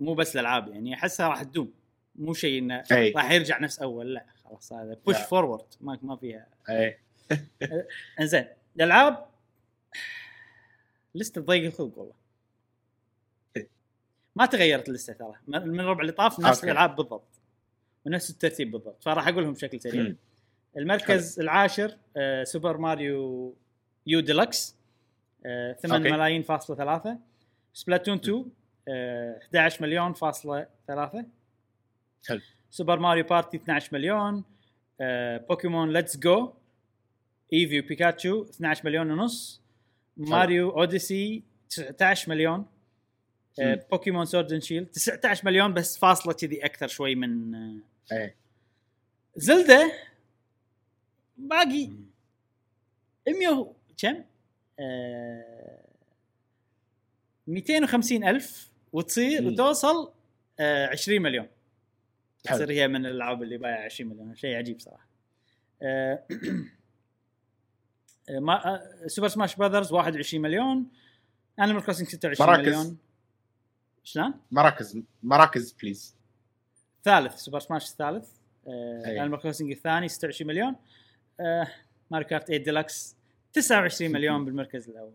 مو بس الألعاب يعني أحسها راح تدوم. مو شيء إنه راح يرجع نفس أول لا خلاص هذا push. forward ما ما فيها. أي. إنزين الألعاب list ضيق الخلق والله. ما تغيرت ال list ترى. من الربع اللي طاف نفس. الألعاب بالضبط. ونفس الترتيب بالضبط. فراح أقولهم بشكل سريع. المركز العاشر آه سوبر ماريو يو ديلكس 8 أوكي. ملايين فاصلة ثلاثة. سبلاتون 2 آه، 11 مليون فاصلة ثلاثة. حلو. سوبر ماريو بارتي 12 مليون آه، بوكيمون ليتس جو ايفي وبيكاتشو 12 مليون ونص. ماريو اوديسي 19 مليون. آه،. بوكيمون سورد اند شيلد 19 مليون بس فاصلة كذي أكثر شوي من آه، إيه. زلدة باقي. 100 و- كم؟ آه 250 ألف وتصير مم. وتوصل آه 20 مليون. تصير هي من الألعاب اللي بايعة 20 مليون. شيء عجيب صراحة. آه آه، ما سوبر سماش براذرز 21 مليون انيمال كروسنج 26 مراكز. مليون شلون؟ مراكز مراكز please ثالث سوبر سماش الثالث آه. انيمال كروسنج الثاني 26 مليون آه ماري كارت 8 ديلكس 29 مليون بالمركز الأول.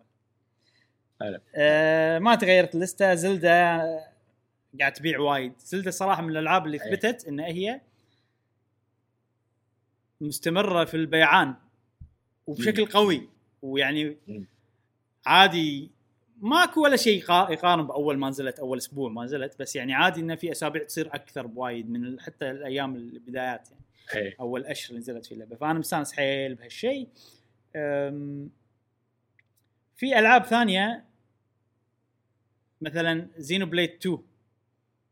آه ما تغيرت اللستة زلدة آه، قاعد تبيع وايد زلدة صراحة من الألعاب اللي أي. اثبتت إن هي مستمرة في البيعان وبشكل قوي. ويعني. عادي ماكو ولا شيء يقا- يقارن بأول ما نزلت أول أسبوع ما نزلت. بس يعني عادي انه في أسابيع تصير أكثر بوايد من حتى الأيام البدايات يعني. إيه. أول أشهر اللي نزلت فيه اللعبة. فأنا مستانس حيل بهالشيء. في ألعاب ثانية. مثلا زينو بليد 2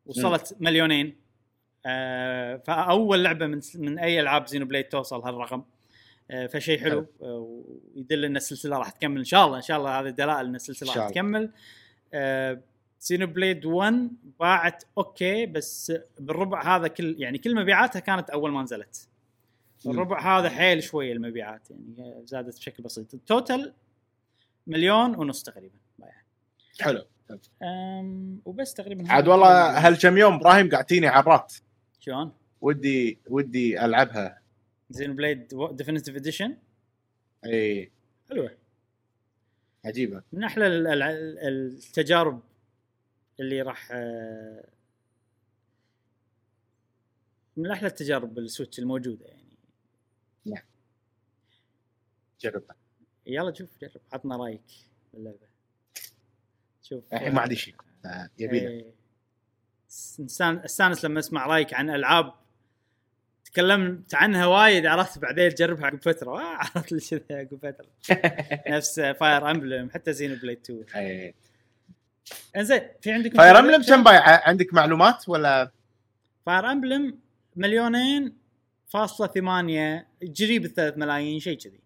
وصلت مليونين. أه، فأول لعبة من من أي ألعاب زينو بليد توصل هالرقم. فشيء حلو. أه، ويدل إن السلسلة راح تكمل. إن شاء الله إن شاء الله هذه دلائل إن السلسلة راح الله. تكمل. زينو بليد 1 باعت أوكي بس بالربع هذا كل يعني كل مبيعاتها كانت أول ما نزلت. الربع هذا حيل شوية المبيعات يعني زادت بشكل بسيط. ال total مليون ونص تقريبا بايع حلو. أم وبس تقريبا عاد والله هالكم يوم إبراهيم قاعدتيني عرات شلون؟ ودي ودي ألعبها. زينو بليد definitive edition اي حلوة. عجيبة. من أحلى ال- ال- التجارب اللي راح آه، من أحلى التجارب بالسويتش الموجودة يعني. جربها. يلا شوف جرب. عطنا رأيك باللعبة. شوف. الحين ما عندي شيء. آه، يبينا. إيه. استانس- استانس لما اسمع رأيك عن ألعاب تكلمت عنها وايد عرفت بعدين تجربها عقب فترة. آه عرفت لي كذا عقب فترة. نفس فاير امبلم حتى زينو بليد 2 إيه. إنزين في عندك فاير امبلم كم بايعه عندك معلومات ولا؟ فاير امبلم مليونين فاصلة ثمانية قريب الثلاث ملايين شيء كذي.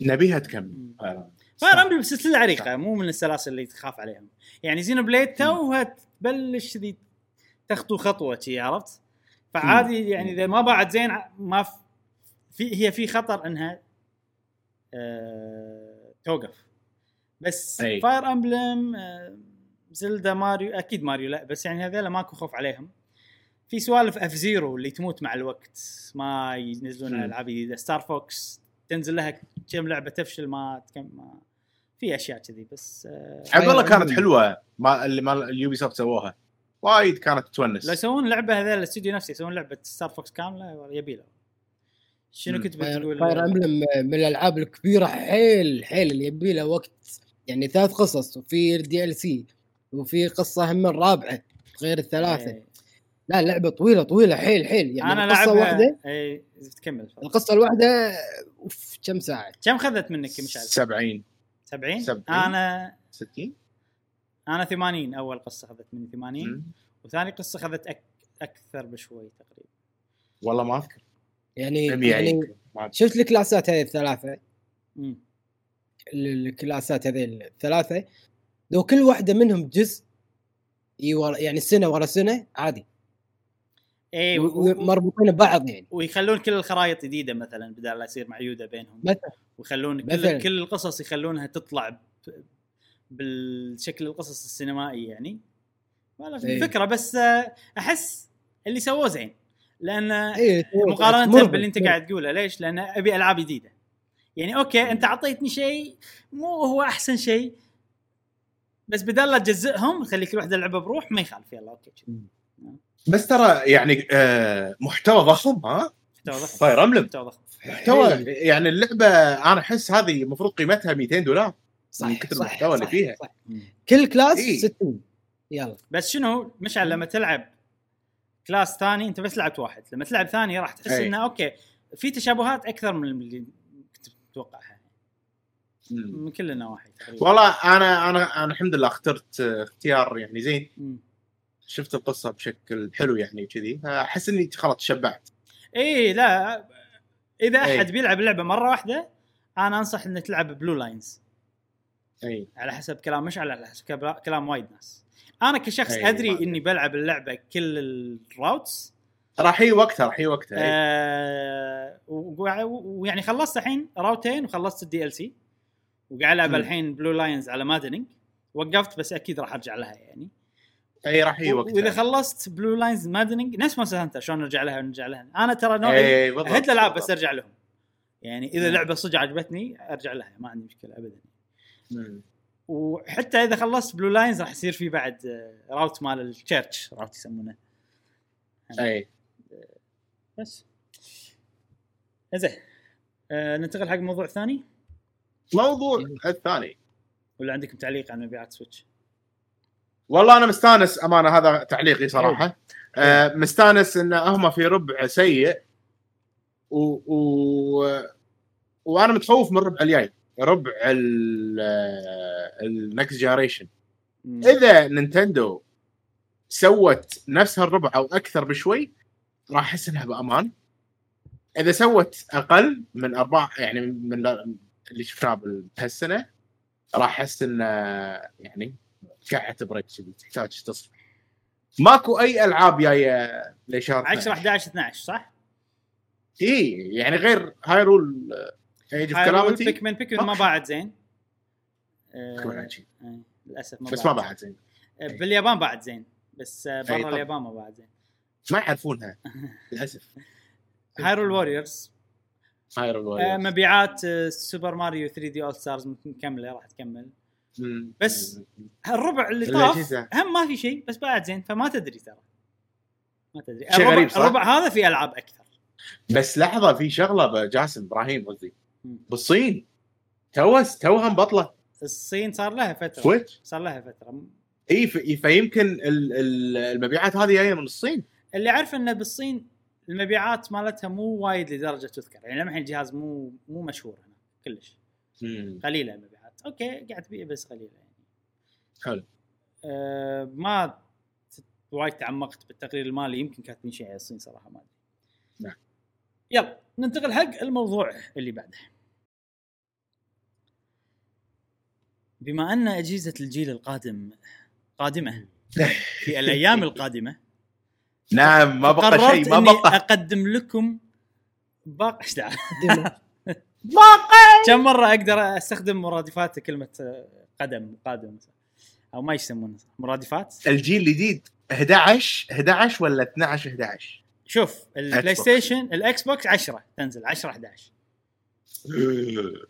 نبيها تكمل. فاير امبلم فاير امبلم سلسلة. عريقة مو من السلاسل اللي تخاف عليهم. يعني زينو بليد توها تبلش كذي تخطو خطوة شي عرفت؟ فعادي يعني إذا ما باعت زين ما في هي في خطر إنها آه توقف بس أي. فاير امبلم آه زلدا ماريو أكيد ماريو لا بس يعني هذول ماكو خوف عليهم في سوالف اف زيرو اللي تموت مع الوقت ما ينزلون. ألعاب جديدة ستار فوكس تنزل لها كم لعبة تفشل ما كم ما في أشياء كذي بس آه عبد الله فاير كانت. حلوة ما اللي ما اليوبي سوفت سووها وايد كانت تونس. لو يسوون لعبة هذول الاستوديو نفسه يسوون لعبة ستار فوكس كاملة يبي له. شنو. كنت بتقول؟ فاير امبلم من الألعاب الكبيرة حيل حيل اللي يبي له وقت. يعني ثلاث قصص وفي دي ال سي وفي قصة هم رابعه غير الثلاثة. إيه. لا لعبة طويلة طويلة حيل حيل. يعني أنا القصة واحدة. اي تكمل. القصة الواحدة أوف كم ساعة؟ كم خذت منك مشعل؟ 70 70 70. أنا 60 أنا 80 اول قصة اخذت مني 80 مم. وثاني قصة اخذت أك... أكثر بشوي تقريبا والله ما اذكر يعني 100 يعني. شفت الكلاسات هذه الثلاثة مم. الكلاسات هذه الثلاثة لو كل واحدة منهم جزء يعني سنة ورا سنة عادي إي و- و... و... ومربوطين ببعض يعني ويخلون كل الخرائط جديدة مثلا بدل لا يصير معيودة بينهم مثلا ويخلون مثلاً. كل كل القصص يخلونها تطلع. بالشكل القصص السينمائي يعني ما له إيه. فكرة بس آه، أحس اللي سووه زين لأن اي مقارنة. باللي أنت قاعد تقوله ليش؟ لأن أبي ألعاب جديدة. يعني أوكي أنت أعطيتني شيء مو هو أحسن شيء بس بدل لا تجزئهم خلي كل واحدة لعبه بروح ما يخالف يلا أوكي شوف. بس ترى يعني آه محتوى ضخم ها محتوى ضخم فاير امبلم محتوى ضخم محتوى حلو. يعني اللعبة أنا أحس هذه المفروض قيمتها 200 دولار صح من كثر المحتوى اللي فيها. صح. كل class إيه. 60 يلا بس شنو مشعل لما تلعب class ثاني انت بس لعبت واحد لما تلعب ثاني راح تحس أي. إنه أوكي في تشابهات أكثر من اللي كنت متوقعها. من كل النواحي والله أنا أنا أنا الحمد لله اخترت اختيار يعني زين مم. شفت القصة بشكل حلو يعني كذي أحس إني خلاص شبعت اي إيه، لا إذا أي. أحد بيلعب اللعبة مرة واحدة أنا أنصح إنك تلعب Blue Lions إي على حسب كلام مشعل على حسب كلام وايد ناس أنا كشخص أي، أدري ما- إني بلعب اللعبة كل ال routes راح يجي وقتها راح يجي وقتها. آه ويعني خلصت الحين راوتين وخلصت ال DLC وقاعد ألعب. الحين Blue Lions على maddening وقفت بس أكيد راح أرجع لها يعني إي راح يجي وقتها وإذا خلصت Blue Lions maddening نفس Monster Hunter شلون نرجع لها ونرجع لها أنا ترى نوعي اهد الألعاب بس. أرجع لهم يعني إذا مم. لعبة صدق عجبتني أرجع لها ما عندي مشكلة ابدا. وحتى إذا خلصت Blue Lions راح يصير في بعد آه، route مال ال church route يسمونه. أي. بس. زين. آه ننتقل حق موضوع ثاني؟ موضوع الثاني. ولا عندكم تعليق عن مبيعات Switch؟ والله أنا مستانس أمانة هذا تعليقي صراحة. آه مستانس إن هم في ربع سيء و, و... وأنا متخوف من الربع الجاي. ربع ال next generation مم. إذا Nintendo سوت نفس هالربع أو أكثر بشوي راح أحس إنها بأمان إذا سوت أقل من ارباح يعني من اللي شفناه بهالسنة راح أحس انه يعني كعت break كذي تحتاج تصفى ماكو أي ألعاب جاية لشهر 10 11 12 صح؟ اي يعني غير Hyrule Age of Calamity؟ Pikmin Pikmin ما باعت زين. آه، Pikmin عجيب. آه، للأسف ما بس ما باعت زين. باليابان باعت زين بس برا. اليابان ما باعت زين. ما يعرفونها للأسف. Hyrule Warriors Hyrule آه، مبيعات Super Mario 3D All-Stars مكمله راح تكمل. بس الربع اللي طاف. هم ما في شيء بس باعت زين فما تدري ترى. ما تدري. شيء الربع, غريب، صح؟ الربع هذا في ألعاب أكثر. بس لحظة في شغلة جاسم إبراهيم قصدي. بالصين. تو توها مبطله الصين صار لها فترة. Switch صار لها فترة. إي ف- فيمكن ال- ال- المبيعات هذه جاية من الصين. اللي أعرف انه بالصين المبيعات مالتها مو وايد لدرجة تذكر. يعني لما الحين الجهاز مو مو مشهور هنا كلش. قليلة المبيعات. أوكي قاعد تبيع بس قليلة يعني. حلو. أه ما وايد تعمقت بالتقرير المالي. يمكن كاتبين شيء على الصين صراحة ما أدري. نعم. يلا ننتقل حق الموضوع اللي بعده. بما أن أجهزة الجيل القادم قادمة في الأيام القادمة نعم ما بقى شيء ما بقى. أقدم لكم باقي إيش دعوة؟ باقي. كم مرة أقدر أستخدم مرادفات كلمة قدم قادم؟ أو ما يسمونها مرادفات؟ الجيل الجديد 11 11 ولا 12 11 شوف ال Play. Station ال Xbox 10 تنزل 10 11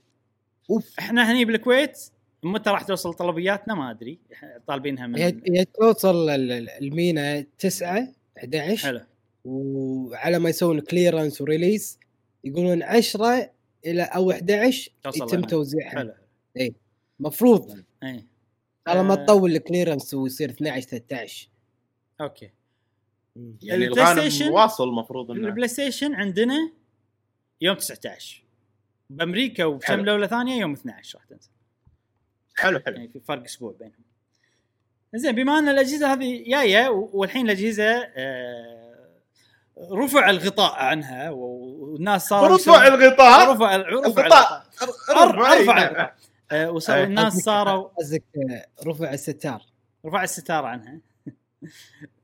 أوف. إحنا هني بالكويت متى راح توصل طلبياتنا؟ ما أدري. طالبينها من هي توصل ال- ال- المينا 9 11 حلو. وعلى ما يسوون clearance و release يقولون 10 إلى أو 11 توصل يتم. توزيعها. حلو. مفروض. إي. على ما آه. تطول ال clearance ويصير 12 13 أوكي. يعني ال Play الغانم Station- واصل المفروض انه ال PlayStation عندنا يوم 19 بأمريكا وبكم. دولة ثانية يوم 12 راح تنزل. حلو حلو. يعني في فرق أسبوع بينهم. زين بما أن الأجهزة هذه جاية و- والحين الأجهزة آه، رفع الغطاء عنها و- والناس صاروا رفع الغطاء؟ رفع رفع الغطاء. رفع. الغطاء. آه، وصار. الناس صاروا قصدك آه، رفع الستار. رفع الستار عنها.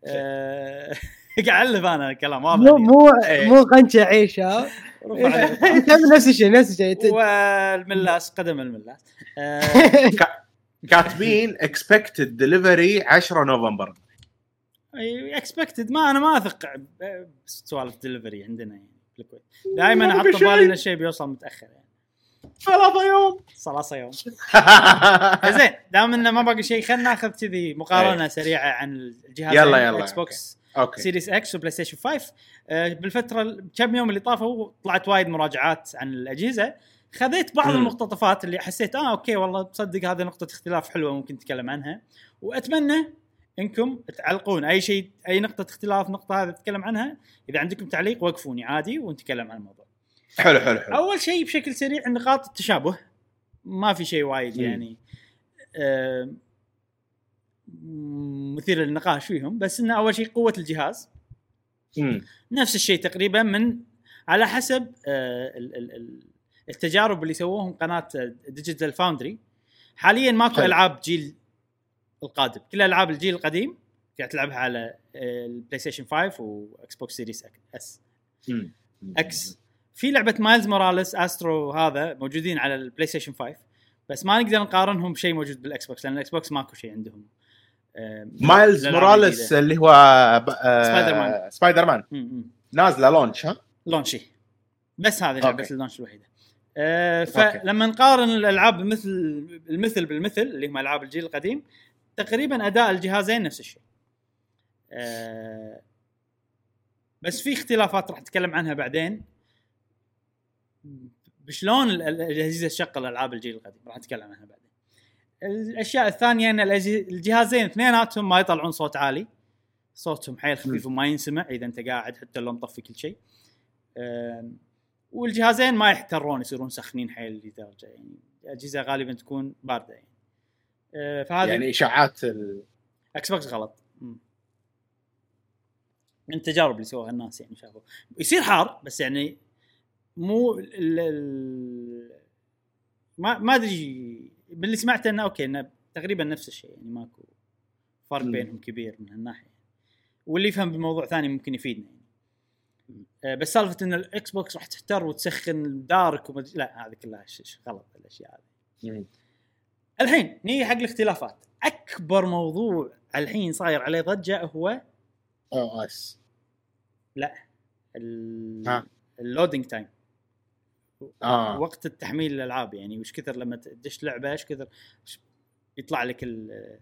قاعد ألف أنا كلام واضح. مو مو إيه. مو غنشه عيشة. نفس الشيء نفس الشيء. والملاس قدم الملاس. آه، كاتبين expected delivery 10 نوفمبر. expected ما أنا ما أثق بسوالف دليفري عندنا يعني في الكويت دائما ما أحط شيء. إن الشيء بيوصل متأخر يعني. ثلاثة يوم. ثلاثة يوم. زين دام إنه ما باقي شيء خلينا ناخذ كذي مقارنة سريعة عن الجهاز يلا، يلا، Xbox أوكي. Series X و PlayStation 5 آه، بالفترة كم يوم اللي طافوا طلعت وايد مراجعات عن الأجهزة. خذيت بعض مم. المقتطفات اللي حسيت آه أوكي والله تصدق هذه نقطة اختلاف حلوة ممكن نتكلم عنها. وأتمنى إنكم تعلقون. أي شيء أي نقطة اختلاف نقطة هذه تتكلم عنها إذا عندكم تعليق وقفوني عادي ونتكلم عن الموضوع. حلو حلو حلو. أول شيء بشكل سريع نقاط التشابه. ما في شيء وايد. يعني. آم، مثير للنقاش فيهم بس إنه أول شيء قوة الجهاز. مم. نفس الشيء تقريبا من على حسب آه، ال- ال- ال- التجارب اللي سووهم قناة Digital Foundry حاليا ماكو حلو. ألعاب جيل القادم. كل ألعاب الجيل القديم قاعد تلعبها على آه، ال PlayStation 5 و Xbox Series S مم. X في لعبة Miles Morales Astro هذا موجودين على ال PlayStation 5 بس ما نقدر نقارنهم بشيء موجود بال Xbox لأن ال Xbox ماكو شيء عندهم. Miles الألعاب Morales. اللي هو آه، Spider-Man. Spider-Man. نازلة launch ها launch بس هذه لعبه. ال launch الوحيدة آه. فلما نقارن الألعاب مثل المثل بالمثل اللي هم ألعاب الجيل القديم تقريبا أداء الجهازين نفس الشيء آه بس في اختلافات راح نتكلم عنها بعدين بشلون ال- ال- الاجهزه تشغل العاب الجيل القديم راح نتكلم عنها بعدين الأشياء الثانية إن الجهازين اثنيناتهم ما يطلعون صوت عالي. صوتهم حيل خفيف وما ينسمع إذا أنت قاعد حتى لو مطفي كل شيء. والجهازين ما يحترون يصيرون سخنين حيل لدرجة يعني الأجهزة غالبا تكون باردة يعني. أه، فهذه يعني إشاعات ال... Xbox غلط. من التجارب اللي سووها الناس يعني شافوا. يصير حار بس يعني مو ال ما ما أدري باللي سمعته إنه أوكي إنه تقريبا نفس الشيء يعني ماكو فرق. بينهم كبير من هالناحية. واللي يفهم بموضوع ثاني ممكن يفيدنا يعني. آه، بس سالفة إن ال Xbox راح تحتر وتسخن دارك وما أدري- لا هذه كلها غلط الأشياء هذه. الحين نيجي حق الاختلافات. أكبر موضوع الحين صاير عليه ضجة هو OS. ال- ها. ال loading time آه. وقت التحميل الألعاب يعني وش كثر لما تدش لعبة إيش كثر يطلع لك ال-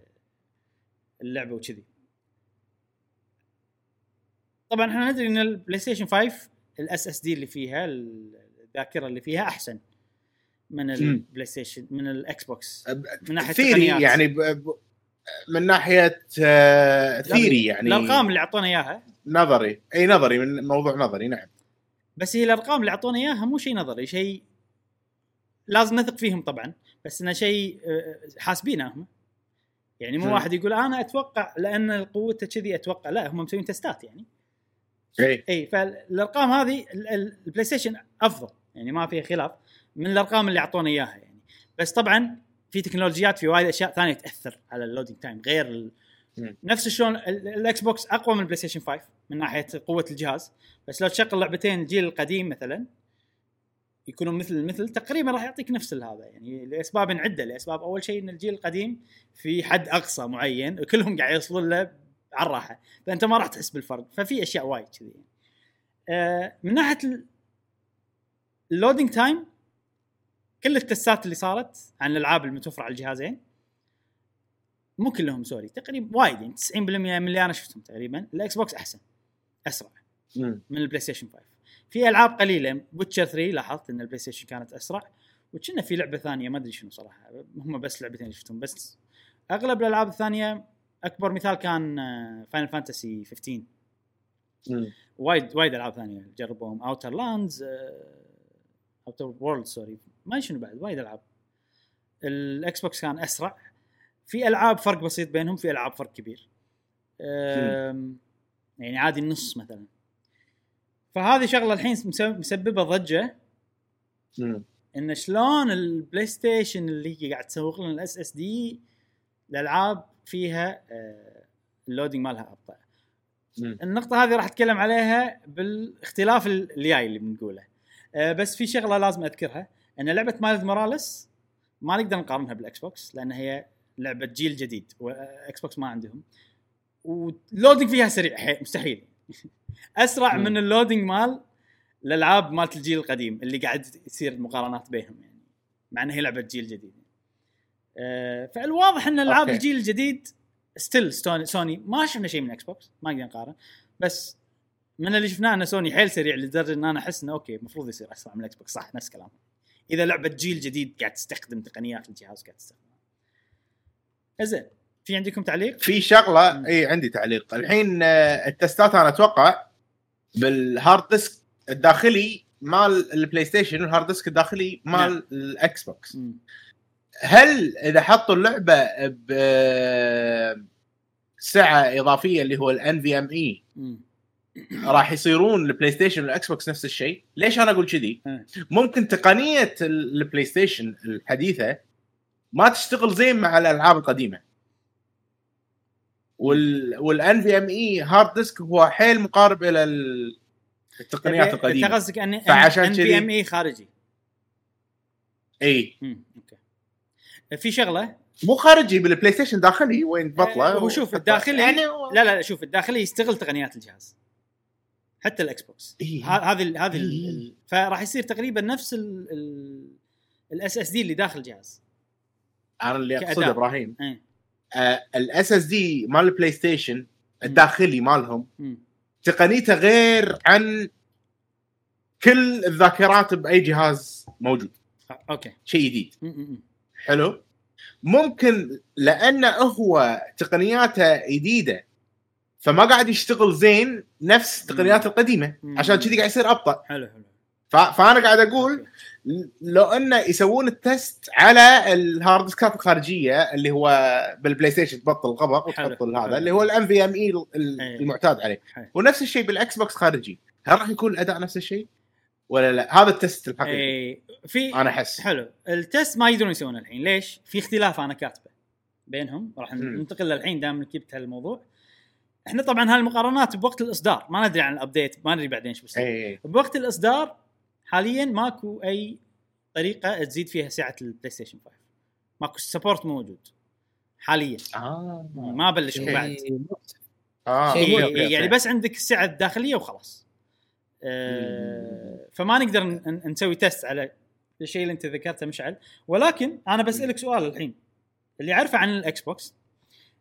اللعبة وكذي. طبعا إحنا ندري إن البلاي ستيشن 5 ال SSD اللي فيها الذاكرة اللي فيها أحسن من البلاي ستيشن من الاكس بوكس من ناحية theory. يعني ب... ب... من ناحية آه... theory يعني الأرقام اللي أعطونا إياها. نظري. أي نظري من موضوع نظري نعم. بس هي الأرقام اللي اعطونا إياها مو شيء نظري شيء لازم نثق فيهم طبعا بس إنه شيء آه، حاسبينه هم. يعني مو. واحد يقول أنا أتوقع لأن قوته كذي أتوقع لا هم مسوين تستات يعني. إي. إي فالأرقام هذه ال- ال- البلاي ستيشن أفضل يعني ما فيها خلاف من الأرقام اللي اعطونا إياها يعني. بس طبعا في تكنولوجيات في وايد أشياء ثانية تأثر على ال loading time غير ال... نفس شلون ال- الاكس بوكس أقوى من البلاي ستيشن 5 من ناحية قوة الجهاز. بس لو تشغل لعبتين الجيل القديم مثلا يكونوا مثل مثل تقريبا راح يعطيك نفس هذا يعني لأسباب عده لأسباب أول شيء إن الجيل القديم في حد أقصى معين وكلهم قاعد يوصلون له على الراحة. فأنت ما راح تحس بالفرق. ففي أشياء وايد كذي. آه، من ناحية ال- ال loading time كل التستات اللي صارت عن الألعاب المتوفرة على الجهازين مو كلهم sorry تقريبا وايد يعني 90% من اللي أنا شفتهم تقريبا. الإكس بوكس أحسن. أسرع مم. من البلاي ستيشن 5 في ألعاب قليلة. Witcher 3 لاحظت إن البلاي ستيشن كانت أسرع. وكنا في لعبة ثانية ما أدري شنو صراحة. هم بس لعبتين اللي شفتهم بس. أغلب الألعاب الثانية أكبر مثال كان Final Fantasy 15 مم. وايد وايد ألعاب ثانية. جربوهم. Outer Lands Outer World sorry ما شنو بعد. وايد ألعاب. الإكس بوكس كان أسرع. في ألعاب فرق بسيط بينهم في ألعاب فرق كبير. يعني عادي النص مثلا فهذه شغلة الحين مسب- مسببة ضجة مم. إن شلون البلاي ستيشن اللي هي قاعد تسوق لنا ال SSD الألعاب فيها آه، ال loading مالها أبطأ مم. النقطة هذه راح أتكلم عليها بالاختلاف الجاي اللي بنقوله. أه بس في شغلة لازم أذكرها إن لعبة Miles Morales ما نقدر نقارنها بالاكس بوكس لأن هي لعبة جيل جديد واكس بوكس ما عندهم. وال loading فيها سريع حي- مستحيل. أسرع. من ال loading مال الألعاب مالت الجيل القديم اللي قاعد يصير مقارنات بينهم يعني. مع إنها هي لعبة جيل جديد. أه فالواضح إن ألعاب. الجيل الجديد still سوني ما شفنا شيء من إكس بوكس ما نقدر نقارن بس من اللي شفناه إن سوني حيل سريع لدرجة إن أنا أحس إنه okay المفروض يصير أسرع من الاكس بوكس صح نفس كلامه إذا لعبة جيل جديد قاعد تستخدم تقنيات الجهاز قاعد تستخدمها زين في عندكم تعليق؟ في شغلة إي عندي تعليق الحين آه، التستات أنا أتوقع بال hard disk الداخلي مال البلاي ستيشن وال hard disk الداخلي نعم. مال الاكس بوكس. هل إذا حطوا اللعبة ب سعة إضافية اللي هو ال NVMe. راح يصيرون البلاي ستيشن والاكس بوكس نفس الشيء ليش أنا أقول كذي إيه. ممكن تقنية ال- البلاي ستيشن الحديثة ما تشتغل زين مع الألعاب القديمة وال وال NVMe hard disk هو حيل مقارب إلى ال- التقنيات أنت القديمة. قصدك ان فعشان أن كذي- ام اي خارجي. إي. okay. في شغلة؟ مو خارجي بالبلاي ستيشن داخلي وين بطلة. آه، هو شوف الداخلي يعني لا لا شوف الداخلي يستغل تقنيات الجهاز. حتى الاكس بوكس هذه هذه فراح يصير تقريبا نفس ال SSD اللي داخل الجهاز. أنا اللي أقصده. إبراهيم. إيه. ال SSD مال البلاي ستيشن الداخلي مالهم. تقنيته غير عن كل الذاكرات بأي جهاز موجود okay شيء جديد. حلو ممكن لأنه هو تقنياته جديدة فما قاعد يشتغل زين نفس التقنيات القديمة. عشان كذي قاعد يصير أبطأ حلو حلو فأنا قاعد أقول. لو انه يسوون ال test على ال hard ديسكات الخارجية اللي هو بالبلاي ستيشن تبطل حلو. وتحط هذا. اللي هو ال NVMe إيه. المعتاد عليه. حلو. ونفس الشيء بالإكس بوكس خارجي. هل راح يكون الأداء نفس الشيء؟ ولا لا؟ هذا ال test الحقيقي. إيه، في أنا أحس. حلو. ال test ما يقدرون يسوونه الحين. ليش؟ في اختلاف أنا كاتبه بينهم. راح. ننتقل للحين دام جبت هالموضوع إحنا طبعا هالمقارنات بوقت الإصدار. ما ندري عن ال update ما ندري بعدين إيش بيصير. اي بوقت الإصدار حاليا ماكو أي طريقة تزيد فيها سعه البلاي ستيشن 5 ماكو support موجود. حاليا. آه. ما بلشوا بعد. آه شيء إيه،. okay، إيه، يعني أوكي. بس عندك السعه الداخلية وخلاص. آه فما نقدر نسوي test على الشيء اللي أنت ذكرته مشعل. ولكن أنا بسالك سؤال الحين. اللي اعرفه عن الاكس بوكس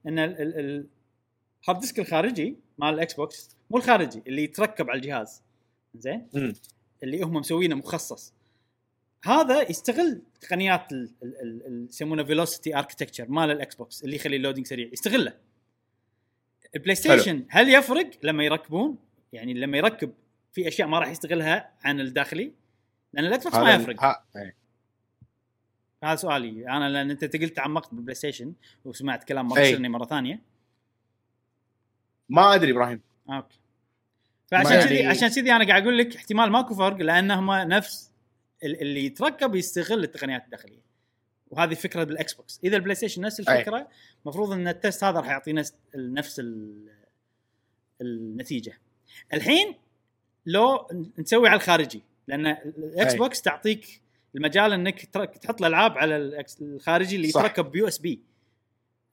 إن ال- ال- ال- ال hard disk الخارجي مال الاكس بوكس مو الخارجي اللي يتركب على الجهاز. زين. اللي هم مسوينه مخصص. هذا يستغل تقنيات يسمونه Velocity Architecture مال الاكس بوكس اللي يخلي ال loading سريع يستغله. البلاي ستيشن هل يفرق؟ لما يركبون يعني لما يركب في أشياء ما راح يستغلها عن الداخلي؟ لأن الاكس بوكس ما يفرق. ها- إيه. هذا سؤالي. أنا لأن أنت قلت تعمقت بالبلاي ستيشن وسمعت كلام أي. مرشرني مرة ثانية. ما أدري إبراهيم. أوكي. فعشان كذي يعني- عشان كذي أنا قاعد أقول لك احتمال ماكو فرق لأنهم نفس ال- اللي يتركب يستغل التقنيات الداخلية وهذه فكرة بالاكس بوكس إذا البلاي ستيشن نفس. الفكرة المفروض إن التست هذا راح يعطينا نفس ال- النتيجة الحين لو نسوي على الخارجي لأن الاكس. بوكس تعطيك المجال إنك تحط الألعاب على الخارجي اللي صح. يتركب ب USB.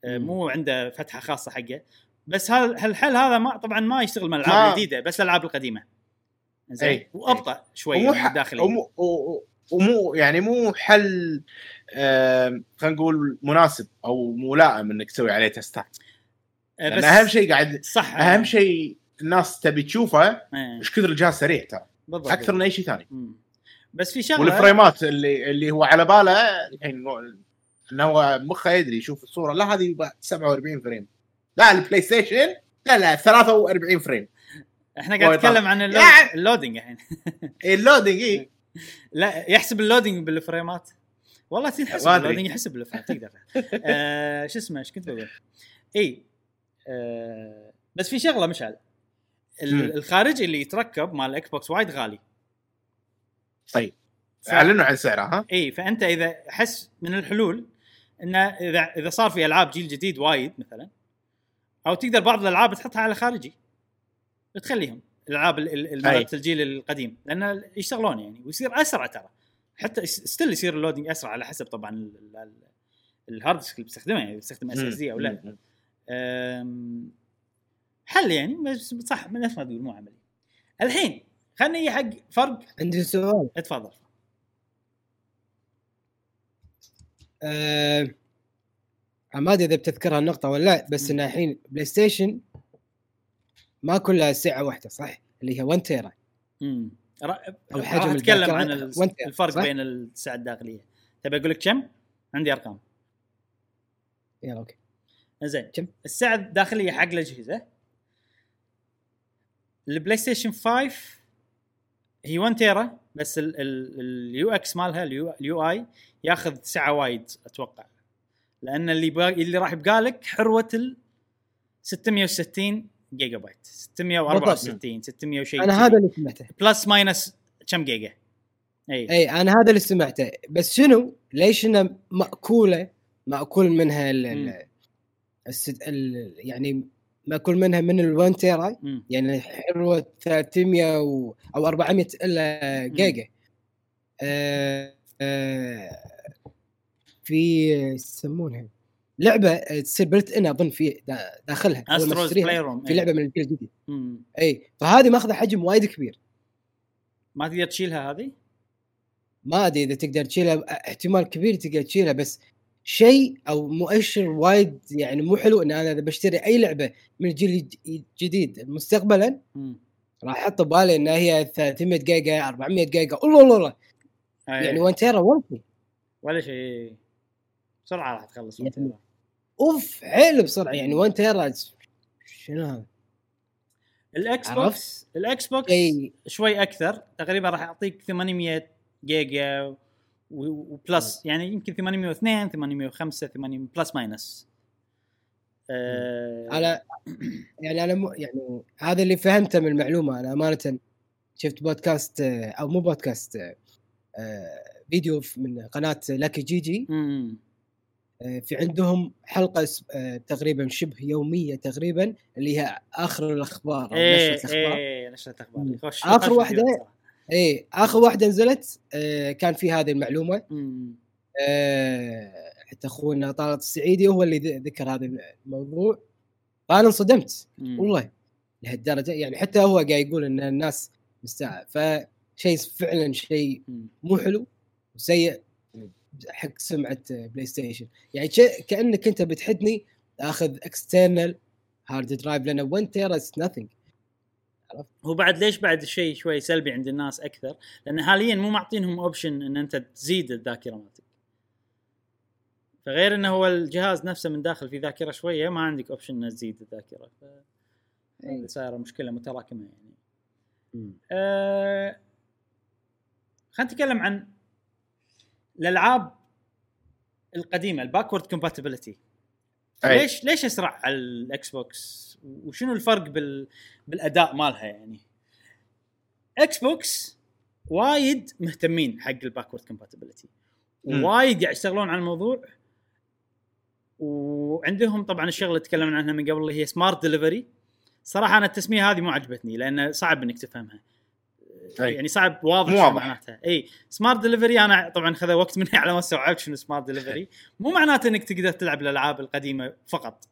مو عنده فتحة خاصة حقه بس هال- هالحل هذا ما طبعا ما يشتغل مع الألعاب الجديدة بس الألعاب القديمة. زين أي. وأبطأ شوي من ح- الداخلي ومو ومو يعني مو حل آم، خلينا نقول مناسب أو ملائم إنك تسوي عليه تستات آه، لأن أهم شيء قاعد صح. أهم شيء الناس تبي تشوفه آه، إيش كثر الجهاز سريع ترى. بالضبط. أكثر من أي شيء ثاني. بس في شغله والفريمات اللي اللي هو على باله الحين إنه هو مخه يدري يشوف الصورة. لا هذه يبقى 47 فريم. لا البلاي ستيشن لا لا 43 فريم. إحنا قاعد نتكلم. عن اللو- يعني- الحين. ال loading إي. لا يحسب ال loading بال frames. والله تنحسب. ال loading يحسب بال frames تقدر. آه شو اسمه إيش كنت بقول؟ إي. آه بس في شغلة مشعل. الخارجي اللي يتركب مال الاكس بوكس وايد غالي. طيب. ف- أعلنوا عن سعره ها؟ إي فأنت إذا احس من الحلول إنه اذا إذا صار في ألعاب جيل جديد وايد مثلا أو تقدر بعض الألعاب تحطها على خارجي. تخليهم. الألعاب ال- ال- ال- أي. مالت الجيل القديم. لأن يشتغلون يعني. ويصير أسرع ترى. حتى still يصير ال loading أسرع على حسب طبعا ال- ال- ال- ال hard disk اللي بتستخدمه يعني بتستخدم SSD أو لا. حل يعني. بس صح من نفس ما تقول مو عملي. الحين خلني نجي حق فرق. عندي سؤال. اتفضل. أنا ما أدري إذا بتذكرها النقطة ولا لا بس. انه الحين بلاي ستيشن ما كلها سعه واحدة صح؟ اللي هي 1 تيرا امم راح حجم أتكلم عن الفرق؟ بين السعة الداخلية. تبي أقول لك كم؟ عندي أرقام. يلا أوكي. زين. كم؟ السعة الداخلية حق الأجهزة البلاي ستيشن 5 هي 1 تيرا بس ال UX مالها ال UI ياخذ سعه وايد أتوقع. لأن اللي با... اللي راح يبقى لك حروة ال 660 جيجا بايت. 664 600 وشيء أنا هذا اللي سمعته. plus minus كم جيجا. اي اي أنا هذا اللي سمعته. بس شنو؟ ليش انه مأكولة؟ مأكول منها ال. ال الست ال يعني مأكول منها من ال 1 تيرا مم. يعني حروة 300 و أو 400 إلا جيجا. آه آه في يسمونها لعبة تصير built in أظن في دا- داخلها Astro's Playroom في لعبة من الجيل الجديد. اي فهذه ماخذة حجم وايد كبير ما تقدر تشيلها هذه؟ ما أدري إذا تقدر تشيلها احتمال كبير تقدر تشيلها بس شيء أو مؤشر وايد يعني مو حلو إن أنا إذا بشتري أي لعبة من الجيل الج- الجديد مستقبلا. راح أحط ببالي إن هي 300 جيجا 400 جيجا الله الله الله أي. يعني 1 تيرا ورثي ولا شيء بسرعة راح تخلص يعني أوف حيل بسرعة. يعني 1 تيرا شنو هذا؟ الإكس؟ بوكس الإكس بوكس إي. شوي أكثر. تقريبا راح يعطيك 800 جيجا و plus. يعني يمكن 802 805 800 plus minus. آه أنا يعني أنا مو يعني هذا اللي فهمته من المعلومة. أنا أمانة شفت بودكاست أو مو بودكاست آه، فيديو في- من قناة لاكي جي جي في عندهم حلقة آه، تقريبا شبه يومية تقريبا اللي هي آخر الأخبار أو إيه نشرة الأخبار نشرة أخبار مم. خوش آخر خوش واحدة فيديو صراحة. اي آخر واحدة نزلت آه، كان في هذه المعلومة. آه، حتى أخونا طارق السعيدي هو اللي ذكر هذا الموضوع فانا انصدمت. والله لهالدرجة يعني حتى هو قاعد يقول إن الناس مستاء فشيء فعلا شيء. مو حلو وسيء حق سمعة بلاي ستيشن يعني شيء كأنك أنت بتحدني آخذ external hard drive لأن 1 تيرا is nothing هو بعد ليش بعد الشيء شوي سلبي عند الناس أكثر؟ لأن حاليا مو معطينهم option إن أنت تزيد الذاكرة مالتك. فغير إنه هو الجهاز نفسه من داخل في ذاكرة شوية ما عندك option ان تزيد الذاكرة. ف هذه صايرة مشكلة متراكمة يعني. أه... خلينا نتكلم عن الالعاب القديمة ال backward compatibility. ليش ليش أسرع على الاكس بوكس وشنو الفرق بال بالأداء مالها يعني؟ إكس بوكس وايد مهتمين حق ال backward compatibility. وايد قاعد يشتغلون على الموضوع. وعندهم طبعا الشغلة اللي تكلمنا عنها من قبل اللي هي Smart Delivery صراحة أنا التسمية هذه مو عجبتني لأن صعب إنك تفهمها. أي. يعني صعب واضح مو واضح. معناتها. اي Smart Delivery أنا طبعا خذ وقت مني على ما استوعبت شنو Smart Delivery مو معناته إنك تقدر تلعب الألعاب القديمة فقط.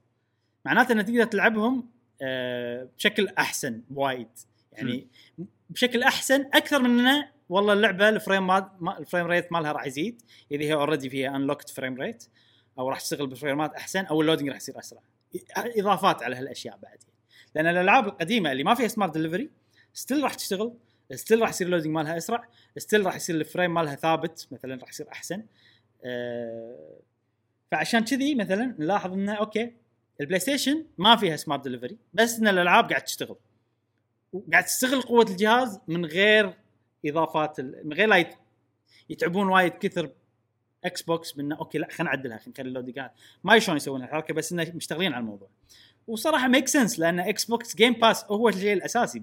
معناته إنك تقدر تلعبهم آه، بشكل أحسن وايد. يعني بشكل أحسن أكثر من إنه والله اللعبة ال frame ما- ال frame rate مالها راح يزيد. اذا هي already فيها unlocked frame rate أو راح تشتغل ب frames أحسن أو ال loading راح يصير أسرع. إضافات على هالأشياء بعد. لأن الألعاب القديمة اللي ما فيها Smart Delivery still راح تشتغل. still راح يصير ال loading مالها أسرع. still راح يصير ال frame مالها ثابت مثلا راح يصير أحسن. آه، فعشان كذي مثلا نلاحظ إنه أوكي البلاي ستيشن ما فيها Smart Delivery بس إن الألعاب قاعد تشتغل. وقاعد تستغل قوة الجهاز من غير إضافات من غير لا يت- يتعبون وايد كثر إكس بوكس بإنه أوكي لا خلينا نعدلها خلينا نخلي ال loadingات ما شلون يسوون الحركة بس إنه مشتغلين على الموضوع. وصراحة make sense لأن إكس بوكس Game Pass هو الشيء الأساسي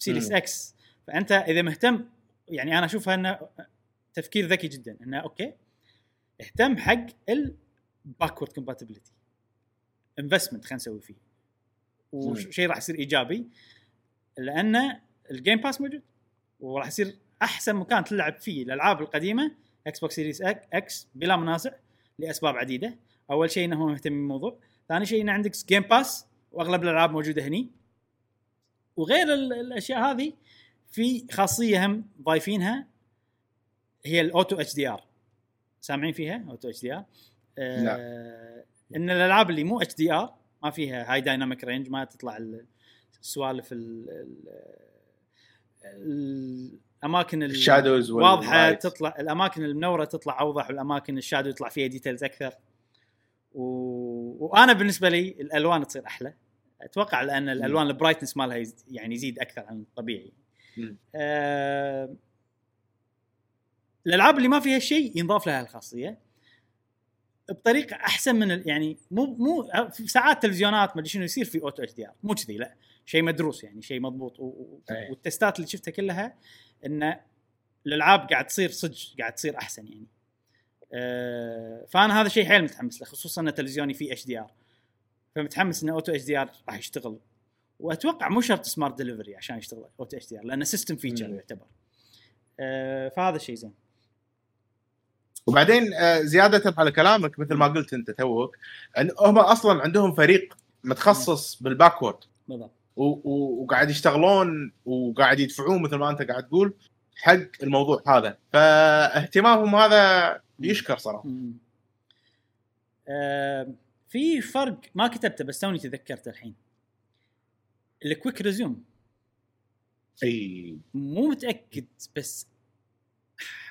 ب Series مم. X. فأنت إذا مهتم يعني أنا أشوفها إنه تفكير ذكي جدا إنه أوكي اهتم حق ال backward compatibility investment خلينا نسوي فيه. وشيء راح يصير إيجابي لأن ال Game Pass موجود وراح يصير أحسن مكان تلعب فيه الألعاب القديمة إكس بوكس Series X بلا منازع لأسباب عديدة. أول شيء إنه هو مهتم بالموضوع. ثاني شيء إنه عندك Game Pass وأغلب الألعاب موجودة هني. وغير ال- الأشياء هذه في خاصية هم ضايفينها هي ال Auto HDR سامعين فيها؟ Auto HDR إن الألعاب اللي مو HDR ما فيها high dynamic range ما تطلع ال- السوالف ال- ال- الأماكن ال- ال shadows واضحة. تطلع الأماكن المنورة تطلع أوضح والاماكن ال shadow يطلع فيها details أكثر. و... وأنا بالنسبة لي الألوان تصير أحلى. أتوقع لأن الألوان ال brightness مالها. يعني يزيد أكثر عن الطبيعي. آه... الألعاب اللي ما فيها شيء ينضاف لها الخاصية بطريقة أحسن من. يعني مو مو في ساعات تلفزيونات ما أدري شنو يصير في Auto HDR مو كذي لا شيء مدروس يعني شيء مضبوط. وال testات اللي شفتها كلها إن الألعاب قاعد تصير صدق قاعد تصير أحسن يعني آه، فأنا هذا شيء حيل متحمس له خصوصا إن تلفزيوني فيه HDR فمتحمس إن Auto HDR راح يشتغل. وأتوقع مو شرط Smart Delivery عشان يشتغل Auto HDR لأنه system feature. يعتبر. آه، فهذا شيء زين. وبعدين آه، زيادة على كلامك مثل ما قلت أنت توك إن هم أصلا عندهم فريق متخصص بال backward. بالضبط. وقاعد يشتغلون وقاعد يدفعون مثل ما أنت قاعد تقول حق الموضوع هذا. فاهتمامهم هذا يشكر صراحة. في فرق ما كتبته بس توني تذكرته الحين. ال Quick Resume أي. مو متأكد بس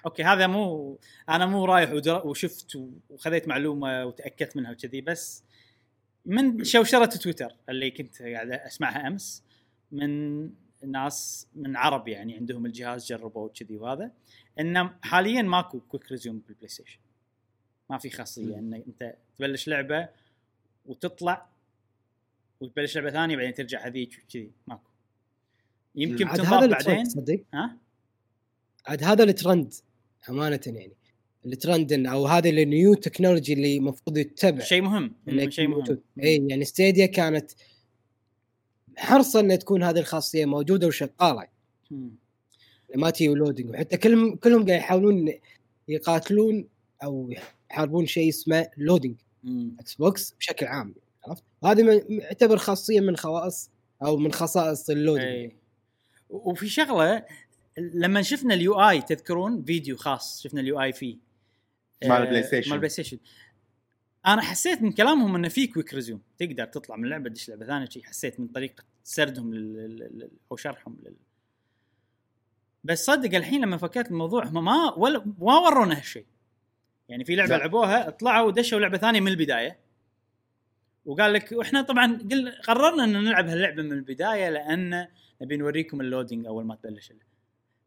أوكي هذا مو أنا مو رايح ودر... وشفت وخذيت معلومة وتأكدت منها وكذي بس من شوشرة تويتر اللي كنت قاعد أسمعها أمس من ناس من عرب يعني عندهم الجهاز جربوه وكذي وهذا إنه حاليا ماكو Quick Resume بالبلاي ستيشن ما في خاصية إن أنت تبلش لعبة وتطلع وتبلش لعبة ثانية بعدين ترجع هذيك وكذي. ماكو. يمكن تنضاف هذا بعدين. صدق؟ ها؟ عاد هذا الترند أمانة يعني. الترند أو هذا ال new technology اللي المفروض يتبع. شيء مهم شيء مهم. اي يعني ستيديا كانت حريصة ان تكون هذه الخاصية موجودة وشغالة. ما تجي loading وحتى كلهم كلهم قاعد يحاولون يقاتلون أو يحاربون شيء اسمه loading. إكس بوكس بشكل عام عرفت؟ وهذه من- يعتبر خاصية من خواص أو من خصائص ال loading إي. وفي شغلة لما شفنا ال UI تذكرون؟ فيديو خاص شفنا ال UI فيه. مال آه، البلاي ستيشن. مال البلاي ستيشن أنا حسيت من كلامهم إنه في Quick Resume تقدر تطلع من لعبة تدش لعبة ثانية شي. حسيت من طريقة سردهم لل... لل- لل- أو شرحهم لل... بس صدق الحين لما فكرت الموضوع هم ما ولا ما ورونا هالشيء يعني في لعبة لا. لعبوها طلعوا ودشوا لعبة ثانية من البداية. وقال لك وإحنا طبعا قل قررنا إن نلعب هاللعبة من البداية لأن نبي نوريكم ال loading أول ما تبلش.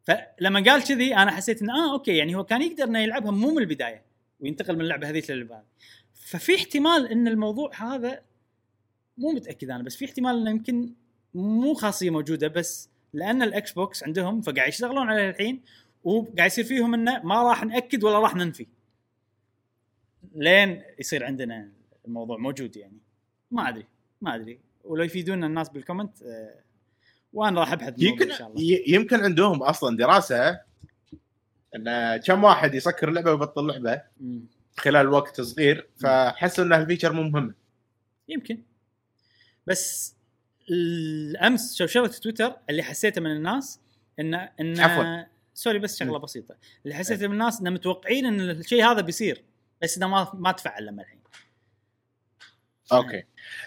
فلما قال كذي أنا حسيت انه آه أوكي يعني هو كان يقدر إنه يلعبها مو من البداية وينتقل من اللعبة هذيك للعبة هذه. ففي احتمال إن الموضوع هذا مو متأكد أنا بس في احتمال إنه يمكن مو خاصية موجودة بس لأن الإكس بوكس عندهم فقاعد يشتغلون عليها الحين وقاعد يصير فيهم إنه ما راح نأكد ولا راح ننفي. لين يصير عندنا الموضوع موجود يعني. ما أدري ما أدري. ولو يفيدونا الناس بال comment آه، وأنا راح أبحث يمكن إن شاء الله. يمكن عندهم أصلا دراسة إن كم واحد يسكر اللعبه ويبطل لعبة. خلال وقت صغير فحسوا إن هال feature مو مهم. يمكن. بس الأمس شوشره تويتر اللي حسيته من الناس ان إن عفواً. sorry بس شغلة. بسيطة. اللي حسيته من الناس انه متوقعين إن الشيء هذا بيصير. بس إنه ما ما تفعل لما الحين. okay.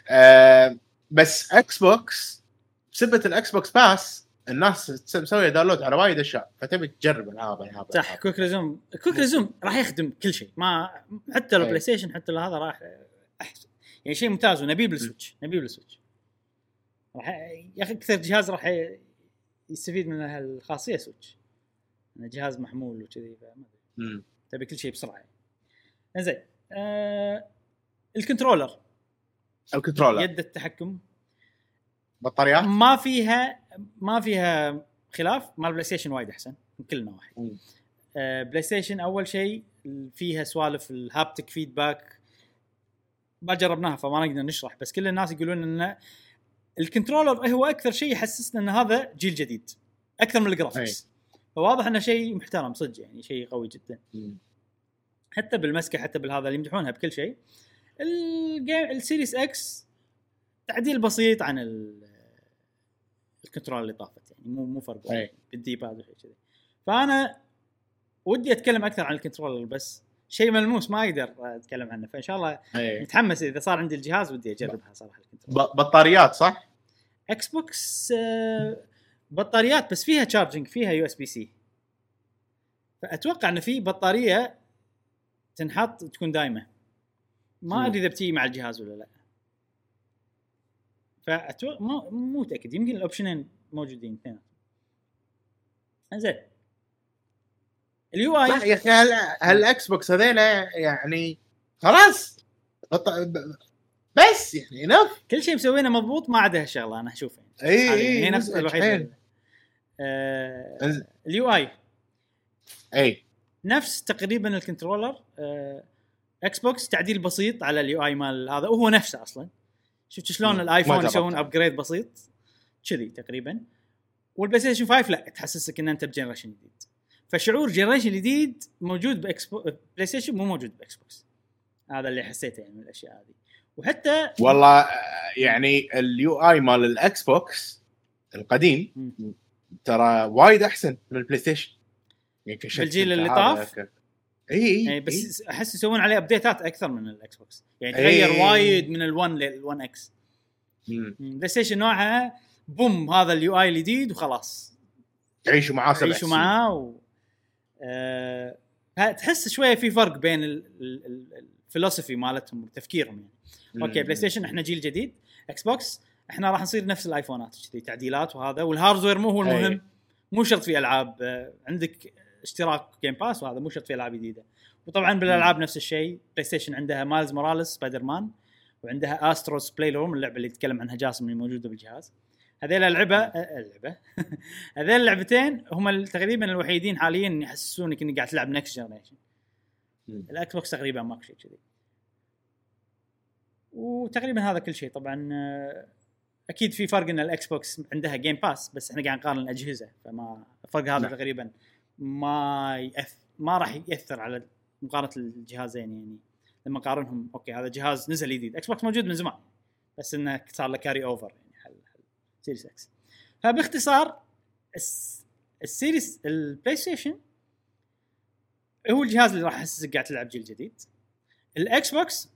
آه بس Xbox بسبة ال Xbox Pass الناس مسويه download على وايد أشياء فتبي تجرب العاب العاب صح Quick Resume Quick Resume راح يخدم كل شيء. ما حتى لو. بلاي ستيشن حتى لو هذا راح أحسن. يعني شيء ممتاز ونبيه بال Switch. نبيه بال Switch. راح يا أخي أكثر جهاز راح يستفيد من هالخاصية Switch. إنه جهاز محمول وكذي فما أدري. تبي كل شيء بسرعة انزين آه ال controller. ال controller. يد التحكم. بطاريات. ما فيها ما فيها خلاف. مال بلاي ستيشن وايد أحسن من كل النواحي. آه بلاي ستيشن أول شيء فيها سوالف ال haptic feedback ما جربناها فما نقدر نشرح بس كل الناس يقولون إن ال controller هو أكثر شيء يحسسنا إن هذا جيل جديد. أكثر من ال graphics فواضح إنه شيء محترم صدق يعني شيء قوي جدا. مم. حتى بالمسكة حتى بالهذا اللي يمدحونها بكل شيء الجيم ال Series X تعديل بسيط عن ال- ال control اللي طافت يعني مو مو فرق أي. بال D-pad وشيء كذي فأنا ودي أتكلم أكثر عن ال controller بس شيء ملموس ما أقدر أتكلم عنه فإن شاء الله إيه. متحمس إذا صار عندي الجهاز ودي أجربها صراحة ال control. بطاريات صح؟ Xbox آه، بطاريات بس فيها charging فيها USB-C فأتوقع إن في بطارية تنحط تكون دايمة. ما. أدري إذا بتيجي مع الجهاز ولا لا. فاتوقع مو مو متأكد يمكن ال option ين موجودين اثنين. زين ال UI يا أخي هال- هال Xbox هذيلا يعني خلاص؟ بس يعني نف كل شيء مسوينه مضبوط ما عدا هالشغلة أنا اشوفها إي حالياً. اي هي نفس الوحيدة. حيل. آه، ال UI. إي. نفس تقريبا ال controller آه، Xbox تعديل بسيط على ال UI مال هذا وهو نفسه أصلا شفت شلون. الآيفون يسوون. upgrade بسيط كذي تقريبا والبلاي ستيشن 5 لا تحسسك إن أنت ب generation جديد فشعور generation جديد موجود باكس. بلاي ستيشن مو موجود ب Xbox هذا اللي حسيته يعني من الأشياء هذه وحتى والله آه، يعني ال UI مال ال Xbox القديم. ترى وايد أحسن من البلاي ستيشن يعني كشكل بالجيل اللي طاف؟ إي إي يعني بس أحس يسوون عليه update ات أكثر من ال Xbox يعني إيه. تغير وايد من ال One لل One X. بلاي ستيشن نوعها boom هذا ال UI الجديد وخلاص عيشوا معاه سبع عيشوا سنين. معاه و... ها- تحس شوية في فرق بين ال- ال- الفلسفي مالتهم وتفكيرهم يعني مم. okay بلاي ستيشن إحنا جيل جديد Xbox إحنا راح نصير نفس ال iPhone ات كذي تعديلات وهذا وال hardware مو هو المهم أي. مو شرط في ألعاب آه، عندك اشتراك Game Pass وهذا مو شرط في ألعاب جديدة. وطبعا بالألعاب نفس الشيء بلاي ستيشن عندها Miles Morales Spider-Man وعندها Astro's Playroom اللعبة اللي يتكلم عنها جاسم اللي موجودة بالجهاز. هذيل اللعبة آه، اللعبه هذيل اللعبتين هم تقريبا الوحيدين حاليا يحسسونك انك قاعد تلعب next generation. ال Xbox تقريبا ماكو شيء كذي. وتقريبا هذا كل شيء. طبعا آه، أكيد في فرق إن ال Xbox عندها Game Pass بس إحنا قاعد نقارن الأجهزة فما الفرق هذا نعم. تقريبا. ما يأث... ما راح يأثر على مقارنة الجهازين يعني. لما نقارنهم okay هذا جهاز نزل جديد Xbox موجود من زمان بس إنه صار له carry over يعني حل حل Series X فباختصار الس... ال Series البلاي ستيشن هو الجهاز اللي راح يحسسك قاعد تلعب جيل جديد. ال Xbox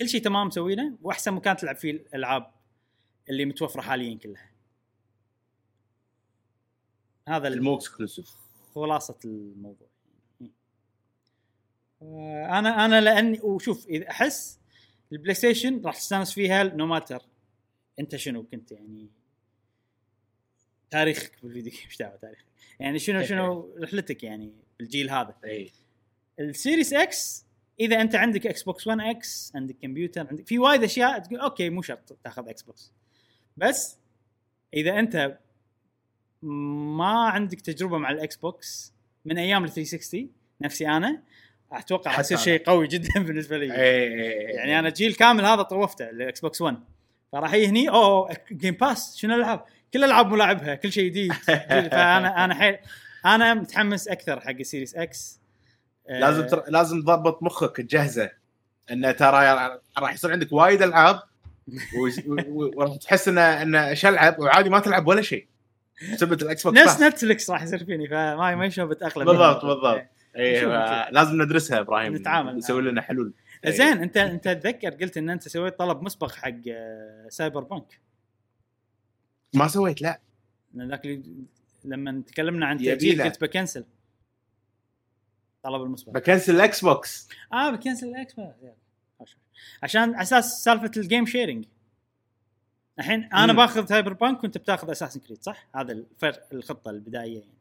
كل شيء تمام مسوينه وأحسن مكان تلعب فيه الألعاب اللي متوفرة حاليا كلها. هذا ال- المو exclusive خلاصه الموضوع. آه، أنا أنا لاني وشوف إذا أحس البلاي ستيشن راح تستانس فيها no matter أنت شنو كنت يعني. تاريخك بال video game إيش دعوة تاريخك؟ يعني شنو شنو رحلتك يعني بالجيل هذا؟ اي ال Series X إذا أنت عندك Xbox One X عندك كمبيوتر عندك في وايد أشياء تقول okay مو شرط تاخذ Xbox بس إذا أنت ما عندك تجربة مع ال Xbox من أيام ال 360 نفسي أنا. أتوقع راح حتى يصير أنا. شيء قوي جدا بالنسبة لي. اي يعني أنا جيل كامل هذا طوفته ال Xbox One فراح يجي هني أوه Game Pass شنو الألعاب؟ كل الألعاب ملاعبها كل شيء جديد. فأنا أنا حيل أنا متحمس أكثر حق السيريس إكس لازم تر... لازم تضبط مخك تجهزه انه ترى راح يصير عندك وايد ألعاب. ويس- و- و- وراح تحس انه انه إيش ألعب؟ وعادي ما تلعب ولا شيء. بسبب ال Xbox نفس. Netflix راح يصير فيني فما ما شلون بتاقلم بالضبط بالضبط. شوف- اي شوف. لازم ندرسها إبراهيم نتعامل. نسوي لنا حلول إيه. زين انت أنت تتذكر قلت إن أنت سويت طلب مسبق حق آه، Cyberpunk ما سويت لا ذاك اللي- لما تكلمنا عن. تأجيل قلت بكنسل طلب المسبق بكنسل ال Xbox آه بكنسل ال Xbox. عشان أساس سالفة ال game sharing الحين أنا. باخذ Cyberpunk وأنت بتاخذ Assassin's Creed صح؟ هذا الفرق الخطة البدائية. يعني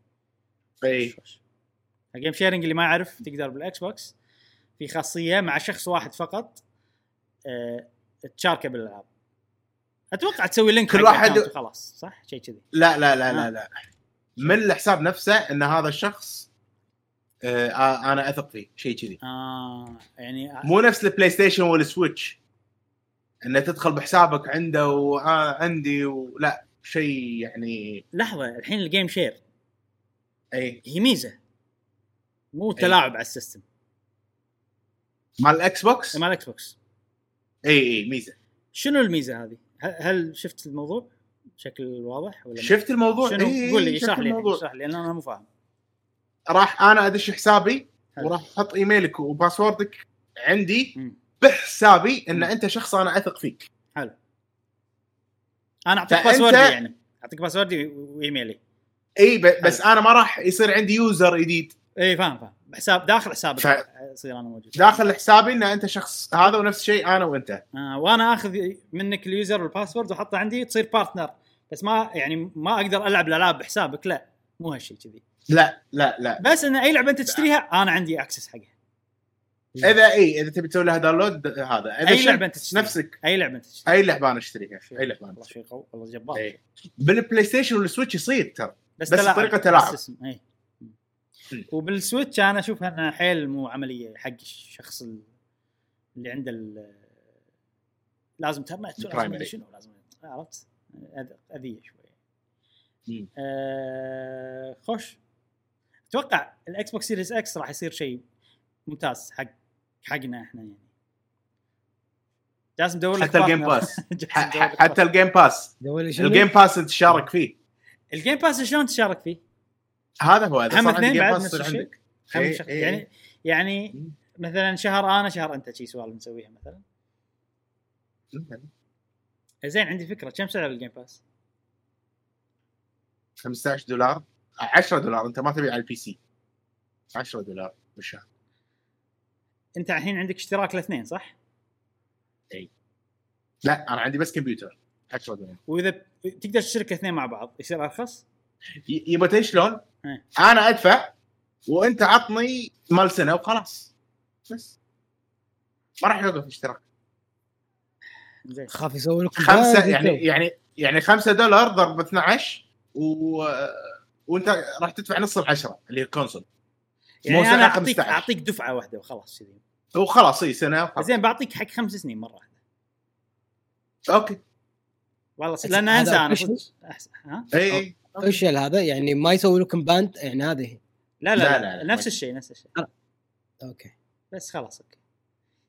اي ال game sharing اللي ما يعرف تقدر بال Xbox في خاصية مع شخص واحد فقط آه تشاركه بالألعاب. أتوقع تسوي link كل واحد- وخلاص صح؟ شيء كذي. لا لا لا آه. لا لا. من الحساب نفسه إن هذا الشخص آه، أنا أثق فيه شيء كذي. آه يعني مو نفس ال PlayStation وال Switch انه تدخل بحسابك عنده وعندي ولا شيء يعني. لحظة الحين ال game share إي. هي ميزة. مو تلاعب على ال system. مال ال Xbox مال ال Xbox إي إي ميزة. شنو الميزة هذه؟ هل- شفت الموضوع؟ بشكل واضح ولا؟ شفت الموضوع؟ شنو؟ إي، قول لي اشرح لي. اشرح لي لأن أنا مو فاهم. راح أنا أدش حسابي. وراح أحط email ك و password ك عندي. مم. بحسابي إن. أنت شخص أنا أثق فيك. حلو. أنا أعطيك password ي يعني. أعطيك password ي و email ي. إي بس أنا ما راح يصير عندي user جديد. إي فاهم فاهم. بحساب داخل حسابك ف- يصير أنا موجود. داخل حسابي إن أنت شخص هذا ونفس الشيء أنا وأنت. آه وأنا آخذ منك ال user وال password وأحطه عندي تصير partner بس ما يعني ما أقدر ألعب الألعاب بحسابك لا. مو هالشيء كذي. لا لا لا. بس إن أي لعبة أنت تشتريها أنا عندي access حقها. اذا اي اذا تبي تسوي لها download هذا. إذا أي لعبة أنت تشتريها؟ نفسك. أي لعبة أنت تشتريها؟ أي لعبة أنا أشتريها أي لعبة أنا أشتريها. والله جبار. بال PlayStation وال Switch يصير ترى. بس تلاعب، طريقة تلاعب. بس اي مم. وبال Switch أنا اشوفها إنها حيل مو عملية حق الشخص ال- اللي عنده لازم ترمت لازم شنو لازم عرفت؟ أذية شوي. آه خوش. أتوقع ال Xbox Series X راح يصير شيء ممتاز حق حقنا إحنا يعني جالس مدور لك حتى ال game. pass حتى ال game pass؟ ال Game Pass انت تشارك فيه ال Game Pass شلون تشارك فيه؟ هذا هو إذا هم اثنين بعد نفس الشيء؟ عندك هم إي، شخ- إي، يعني. يعني. مثلا شهر أنا شهر أنت شي سوالف نسويها مثلا زين عندي فكرة كم سعر ال Game Pass؟ 15 دولار 10 دولار أنت ما تبي على ال PC 10 دولار بالشهر انت الحين عندك اشتراك الاثنين صح؟ لا. أنا عندي بس كمبيوتر. 10 دولار وإذا تقدر تشترك اثنين مع بعض يصير أرخص؟ يبا تدري شلون؟ أنا أدفع وأنت عطني مال سنة وخلاص. بس. ما راح يوقف اشتراك زين. خاف يسوي لكم خمسة يعني وكذا. يعني يعني 5 دولار ضرب 12 و... وأنت راح تدفع نص العشرة اللي هي الكونسول. يعني مو أنا اعطيك 15. أعطيك دفعة واحدة وخلاص كذي. وخلاص إي سنة وخلاص. زين بعطيك حق خمس سنين مرة واحدة. okay. والله لأن هذا أنسى أنا أحسن ها؟ إي إي. official هذا يعني ما يسوي لكم banned يعني هذه. لا لا, لا، لا, لا، لا، نفس الشيء نفس الشيء. okay. بس خلاص okay.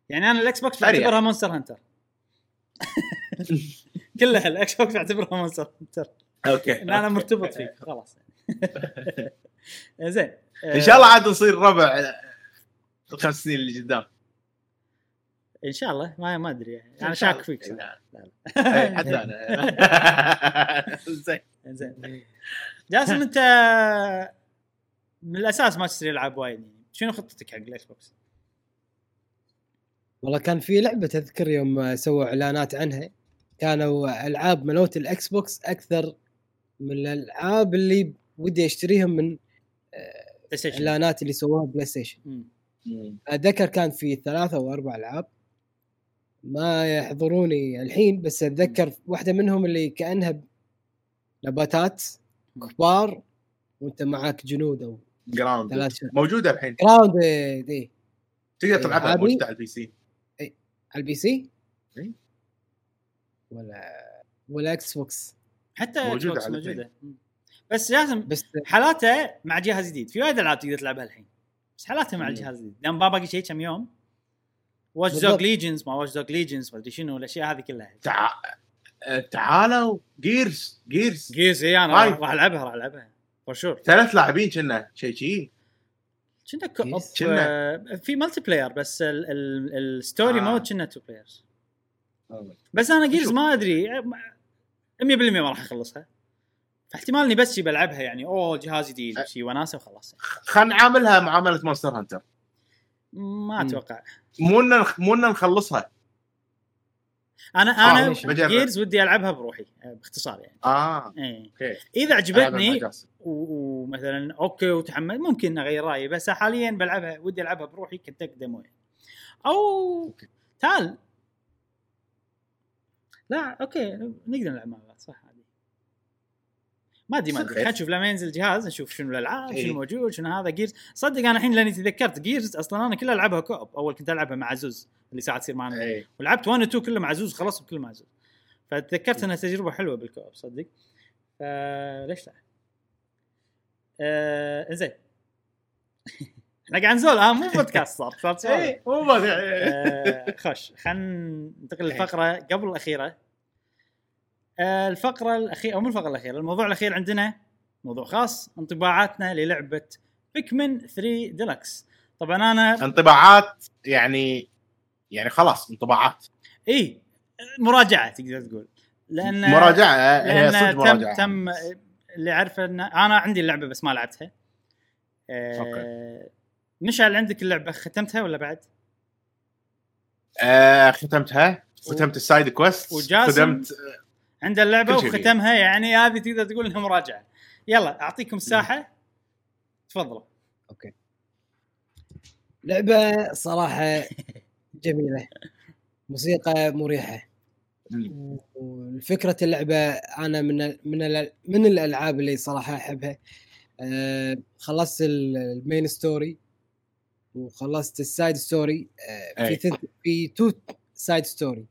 يعني أنا ال Xbox. بعتبرها Monster Hunter. كلها ال Xbox بعتبرها Monster Hunter. okay إن أنا مرتبط فيك خلاص. زين. إن شاء الله عاد نصير ربع الخمس سنين اللي قدام. إن شاء الله. ما ما أدري. يعني أنا شاك. فيك لا. لا. إيه، لا حتى أنا. زين. زين. جاسم أنت من الأساس ما تشتري ألعاب وايد يعني. شنو خطتك حق ال Xbox؟ والله كان في لعبة تذكر يوم سووا إعلانات عنها. كانوا ألعاب ملوت ال Xbox أكثر من الألعاب اللي ودي أشتريهم من Station اعلانات اللي سووها PlayStation. أتذكر كان في ثلاثة أو أربع ألعاب. ما يحضروني الحين بس أتذكر واحدة منهم اللي كأنها نباتات كبار وأنت معك جنود أو Grounded موجودة الحين. Grounded تقدر إيه، تلعبها هذه- موجودة على ال PC. على البي سي؟ إيه. ولا ولا إكس بوكس حتى بوكس على موجودة. بس جاسم بس حالاته مع جهاز جديد. في وايد ألعاب تقدر تلعبها الحين. بس حالاتها مع. الجهاز الجديد. لأن باقي شيء كم يوم. واتش بالضبط. ليجنز ما واتش دوغ ليجنز ما أدري شنو الأشياء هذه كلها. تع... آه، تعالوا جيرز جيرز جيرز اي أنا. راح ألعبها راح ألعبها. فور شور ثلاث لاعبين كنا شيء شيء كنا. آه، في multiplayer بس ال- ال- ال story آه. mode كنا two players بس أنا Gears. ما أدري 100% ما راح أخلصها. فاحتمال إني بس شي بلعبها يعني أوه جهاز جديد. شي وناسة وخلاص خلينا نعاملها معاملة Monster Hunter ما. أتوقع مو نخ- مو إن نخلصها أنا آه، أنا. Gears ودي ألعبها بروحي آه، باختصار يعني آه إيه okay إذا عجبتني ومثلا okay وتحمل ممكن أغير رأيي بس حاليا بلعبها ودي ألعبها بروحي كتك demo يعني. أو okay. تعال لا okay نقدر نلعب مع بعض صح عادي ما أدري ما أدري. خير. خلينا نشوف لما ينزل الجهاز نشوف شنو الألعاب إيه. شنو موجود شنو هذا. Gears صدق أنا الحين لأني تذكرت Gears أصلا أنا كلها ألعبها co-op أول كنت ألعبها مع عزوز اللي ساعات تصير معنا. إيه. ولعبت 1 و 2 كلهم مع عزوز خلصهم كلهم مع عزوز فتذكرت إنها تجربة حلوة بالكوب صدق. فليش لا؟ آه زين إحنا قاعد نزول آه مو بودكاست صار صار إيه مو ما آه، خوش. خلينا ننتقل للفقره قبل الأخيرة. آه، الفقرة الأخيرة أو مو الفقرة الأخيرة الموضوع الأخير عندنا موضوع خاص انطباعاتنا للعبة بيكمن 3 ديلكس طبعا أنا انطباعات يعني يعني خلاص انطباعات إي مراجعة تقدر تقول لأن مراجعة هي لأن صدق تم مراجعة تم اللي اعرفه إن أنا عندي اللعبة بس ما لعبتها آه، okay. مشعل عندك اللعبة ختمتها ولا بعد؟ آه ختمتها ختمت ال side quest وجاسم؟ ختمت عنده اللعبة. وختمها يعني هذه تقدر تقول إنها مراجعة. يلا أعطيكم الساحة. تفضلوا. لعبة صراحة جميلة. موسيقى مريحة. وفكرة اللعبة أنا من من من الألعاب اللي صراحة أحبها. أه خلصت ال- ال main story وخلصت ال side story. أه في. ثنت في two side story.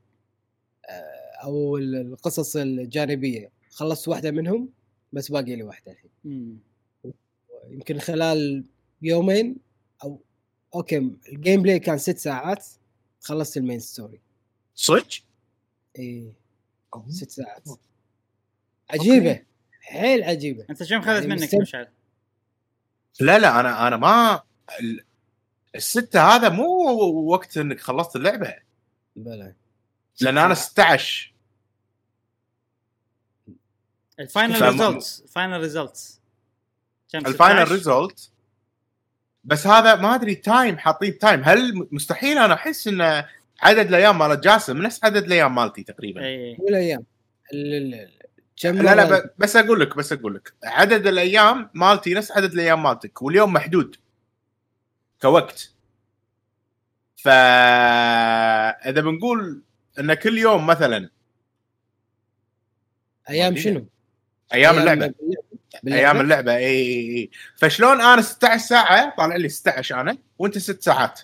أو ال- القصص الجانبية. خلصت واحدة منهم بس باقي لي واحدة الحين. يمكن خلال يومين أو okay ال gameplay كان ست ساعات خلصت ال main story صدق؟ إيه ست ساعات. عجيبة. حيل عجيبة. أنت شو مخذت يعني منك. مشعل؟ لا لا أنا أنا ما ال- الستة هذا مو وقت إنك خلصت اللعبة. بلى. لأن أنا 16 ال final results ال final results ال final result بس هذا ما أدري time حاطين time هل مستحيل أنا أحس إن عدد الأيام مال جاسم نفس عدد الأيام مالتي تقريبا. اي والايام ال- ال- ال- كم لا لا بس أقول لك بس أقول لك. عدد الأيام مالتي نفس عدد الأيام مالتك واليوم محدود. كوقت. فاذا بنقول إن كل يوم مثلا. أيام شنو؟ أيام اللعبة. باللعبة؟ أيام اللعبة. إي إي إي. فشلون أنا 16 ساعة طالع لي 16 أنا وأنت 6 ساعات.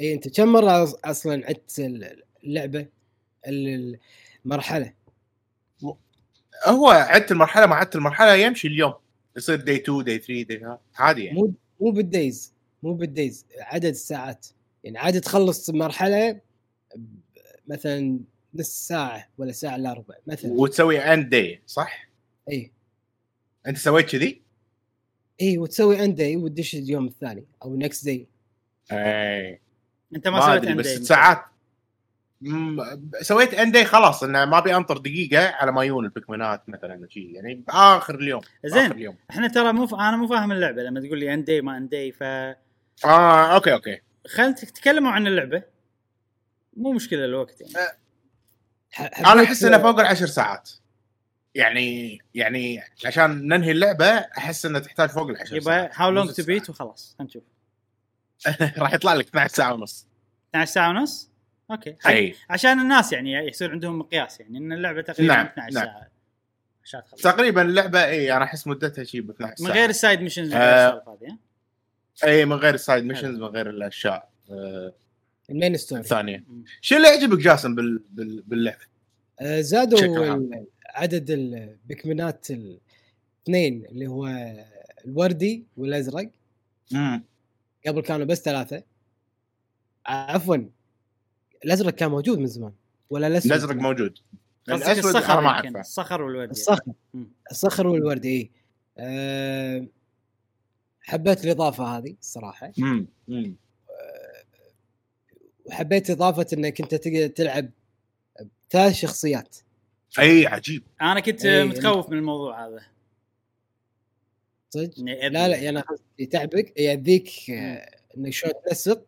إي أنت كم مرة أصلا عدت ال- اللعبة؟ ال- المرحلة. هو عدت المرحلة ما عدت المرحلة يمشي اليوم. يصير day 2 day 3 day عادي يعني. مو مو بال days مو بال days عدد الساعات. يعني عادي تخلص مرحلة مثلا نص ساعة ولا ساعة إلا ربع مثلا وتسوي end day صح؟ إي أنت سويت كذي؟ إي وتسوي end day وتدش اليوم الثاني أو next day اي أنت ما, ما سويت بس end ست day. ساعات سويت end day خلاص إنه ما أبي أنطر دقيقة على ما يجون البيكمنات مثلا شيء يعني بآخر اليوم زين. آخر اليوم إحنا ترى مو ف... أنا مو فاهم اللعبة لما تقول لي end day ما end day ف آه okay okay خل تتكلموا عن اللعبة مو مشكلة الوقت يعني. ح- أنا أحس إنه فوق العشر ساعات. يعني يعني عشان ننهي اللعبة أحس انها تحتاج فوق العشر يبقى ساعات. how مو long to. beat وخلاص خلينا نشوف. راح يطلع لك 12 ساعة ونص. 12 ساعة ونص؟ okay. حق- إي. عشان الناس يعني يصير عندهم مقياس يعني إن اللعبة تقريبا نعم، 12 نعم. ساعة. عشان تخلص. تقريبا اللعبة إي أنا أحس مدتها شيء ب 12 من ساعة. غير ال side missions آه. هذه؟ إي من غير ال side missions من غير الأشياء. آه، ال main story. الثانية. شو اللي يعجبك جاسم بال... بال... باللعبه؟ آه، زادوا. ال- عدد البيكمنات الاثنين اللي هو الوردي والازرق. امم قبل كانوا بس ثلاثة. عفوا الازرق كان موجود من زمان ولا الأسود؟ الازرق موجود. الأسود الصخر ما أعرفه. الصخر والورد الصخر. مم. الصخر والوردي اي أه حبيت الإضافة هذه الصراحة. امم امم وحبيت إضافة إنك انت تقدر تلعب ثلاث شخصيات. أي عجيب. أنا كنت إيه، متخوف من الموضوع هذا. صدق؟ لا لا يعني قصدي يتعبك يأذيك آه، إنك شلون تنسق.